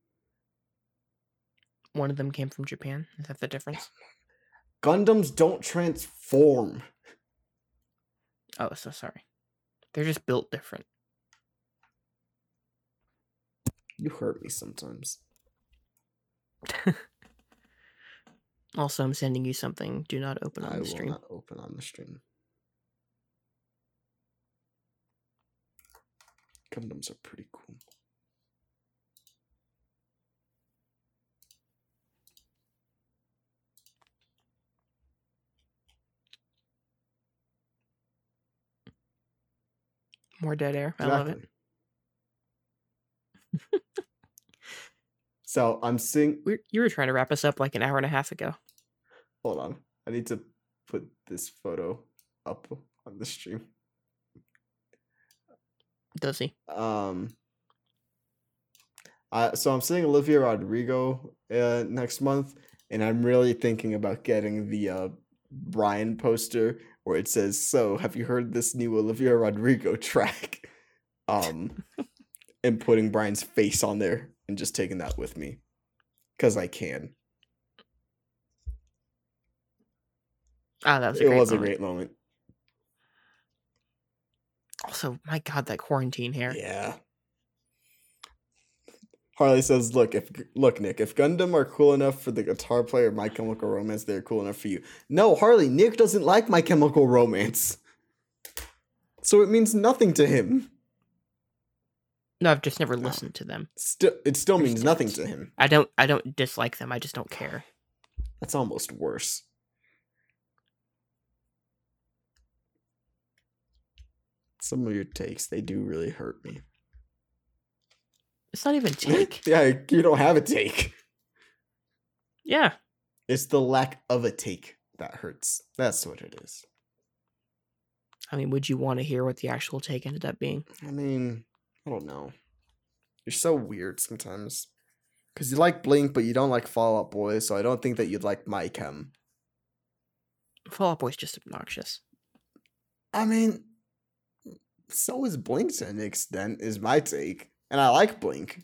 One of them came from Japan. Is that the difference? Gundams don't transform. Oh, so sorry. They're just built different. You hurt me sometimes. Also, I'm sending you something. Do not open on I the will stream. not open on the stream. Gundams are pretty cool. More dead air. I love it. So I'm seeing. We're, you were trying to wrap us up like an hour and a half ago. Hold on. I need to put this photo up on the stream. Does he? Um. I, so I'm seeing Olivia Rodrigo uh, next month, and I'm really thinking about getting the uh, Brian poster where it says, "So, have you heard this new Olivia Rodrigo track?" Um, and putting Brian's face on there and just taking that with me, because I can. Ah, that was a It was a great moment. Also, my God, that quarantine hair. Yeah. Harley says, "Look, if look, Nick, if Gundam are cool enough for the guitar player of My Chemical Romance, they're cool enough for you." No, Harley, Nick doesn't like My Chemical Romance, so it means nothing to him. No, I've just never No. listened to them. Still, it still means nothing to him. I don't. I don't dislike them. I just don't care. That's almost worse. Some of your takes, they do really hurt me. It's not even take. yeah, you don't have a take. yeah. It's the lack of a take that hurts. That's what it is. I mean, would you want to hear what the actual take ended up being? I mean, I don't know. You're so weird sometimes. Because you like Blink, but you don't like Fall Out Boy, so I don't think that you'd like My Chem. Fall Out Boy's just obnoxious. I mean, so is Blink to an extent, is my take. And I like Blink.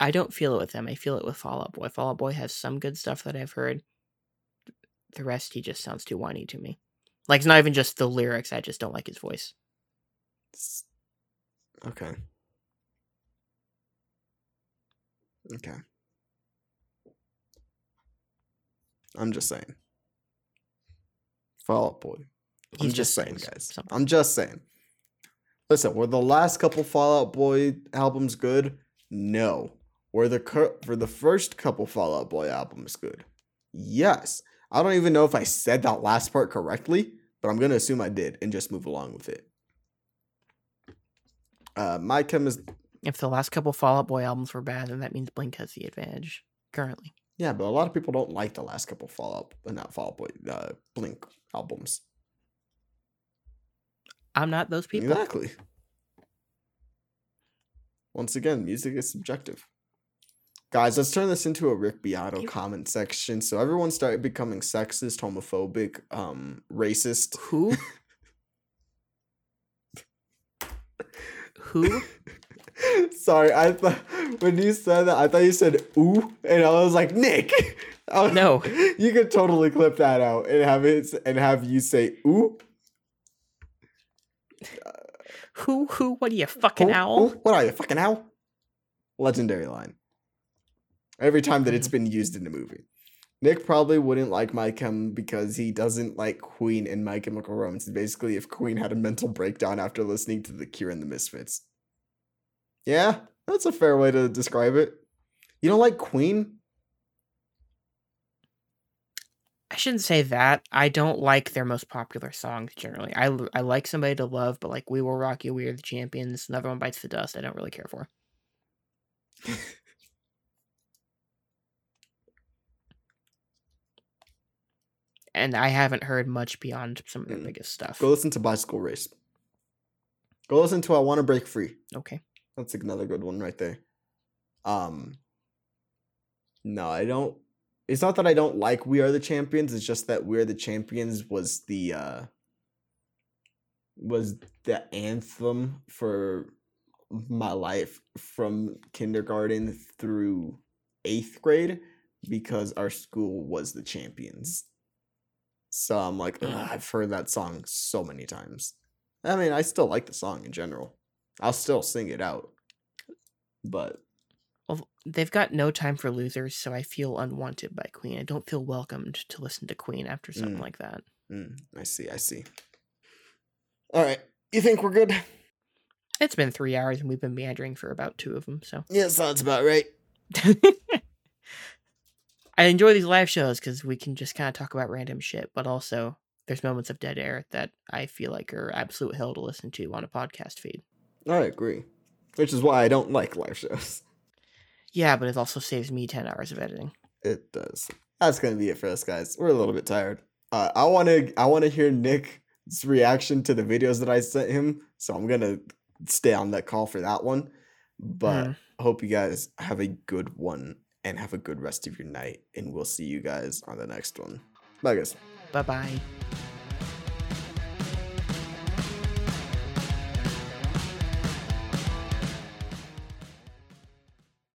I don't feel it with them. I feel it with Fall Out Boy. Fall Out Boy has some good stuff that I've heard. The rest, he just sounds too whiny to me. Like, it's not even just the lyrics. I just don't like his voice. Okay. Okay. I'm just saying. Fall Out Boy. I'm He's just saying guys. something. I'm just saying. Listen, were the last couple Fall Out Boy albums good? No. Were the cur- for the first couple Fall Out Boy albums good? Yes. I don't even know if I said that last part correctly, but I'm gonna assume I did and just move along with it. Uh, my chem is If the last couple Fall Out Boy albums were bad, then that means Blink has the advantage currently. Yeah, but a lot of people don't like the last couple Fallout, not Fall Out Boy, uh, Blink albums. I'm not those people. Exactly. Once again, music is subjective. Guys, let's turn this into a Rick Beato You- comment section. So everyone started becoming sexist, homophobic, um, racist. Who? Who? Sorry, I thought when you said that, I thought you said ooh, and I was like Nick. Was- No. you could totally clip that out and have it and have you say ooh. Who? Who? What are you, fucking owl? what are you fucking owl? Legendary line. every time that it's been used in a movie. Nick probably wouldn't like My Chem because he doesn't like Queen and My Chemical Romance. Basically, if Queen had a mental breakdown after listening to The Cure and the Misfits. Yeah, that's a fair way to describe it. You don't like Queen? I shouldn't say that. I don't like their most popular songs generally. I, I like somebody to love, but like We Will Rock You, We Are the Champions, Another One Bites the Dust, I don't really care for. and I haven't heard much beyond some of their Mm. biggest stuff. Go listen to Bicycle Race. Go listen to I Want to Break Free. Okay. That's another good one right there. Um No, I don't it's not that I don't like We Are the Champions, it's just that We Are the Champions was the uh was the anthem for my life from kindergarten through 8th grade because our school was the champions. So I'm like, Mm. I've heard that song so many times. I mean, I still like the song in general. I'll still sing it out. But Well, they've got No Time for Losers, so I feel unwanted by Queen. I don't feel welcomed to listen to Queen after something Mm. like that. mm, I see, I see. All right, you think we're good? It's been three hours and we've been meandering for about two of them, so. Yeah, sounds about right. I enjoy these live shows because we can just kind of talk about random shit, but also there's moments of dead air that I feel like are absolute hell to listen to on a podcast feed. I agree. Which is why I don't like live shows. Yeah, but it also saves me 10 hours of editing. It does. That's gonna be it for us, guys. We're a little bit tired. Uh, I want to. I want to hear Nick's reaction to the videos that I sent him. So I'm gonna stay on that call for that one. But Mm. I hope you guys have a good one and have a good rest of your night. And we'll see you guys on the next one. Bye, guys. Bye bye.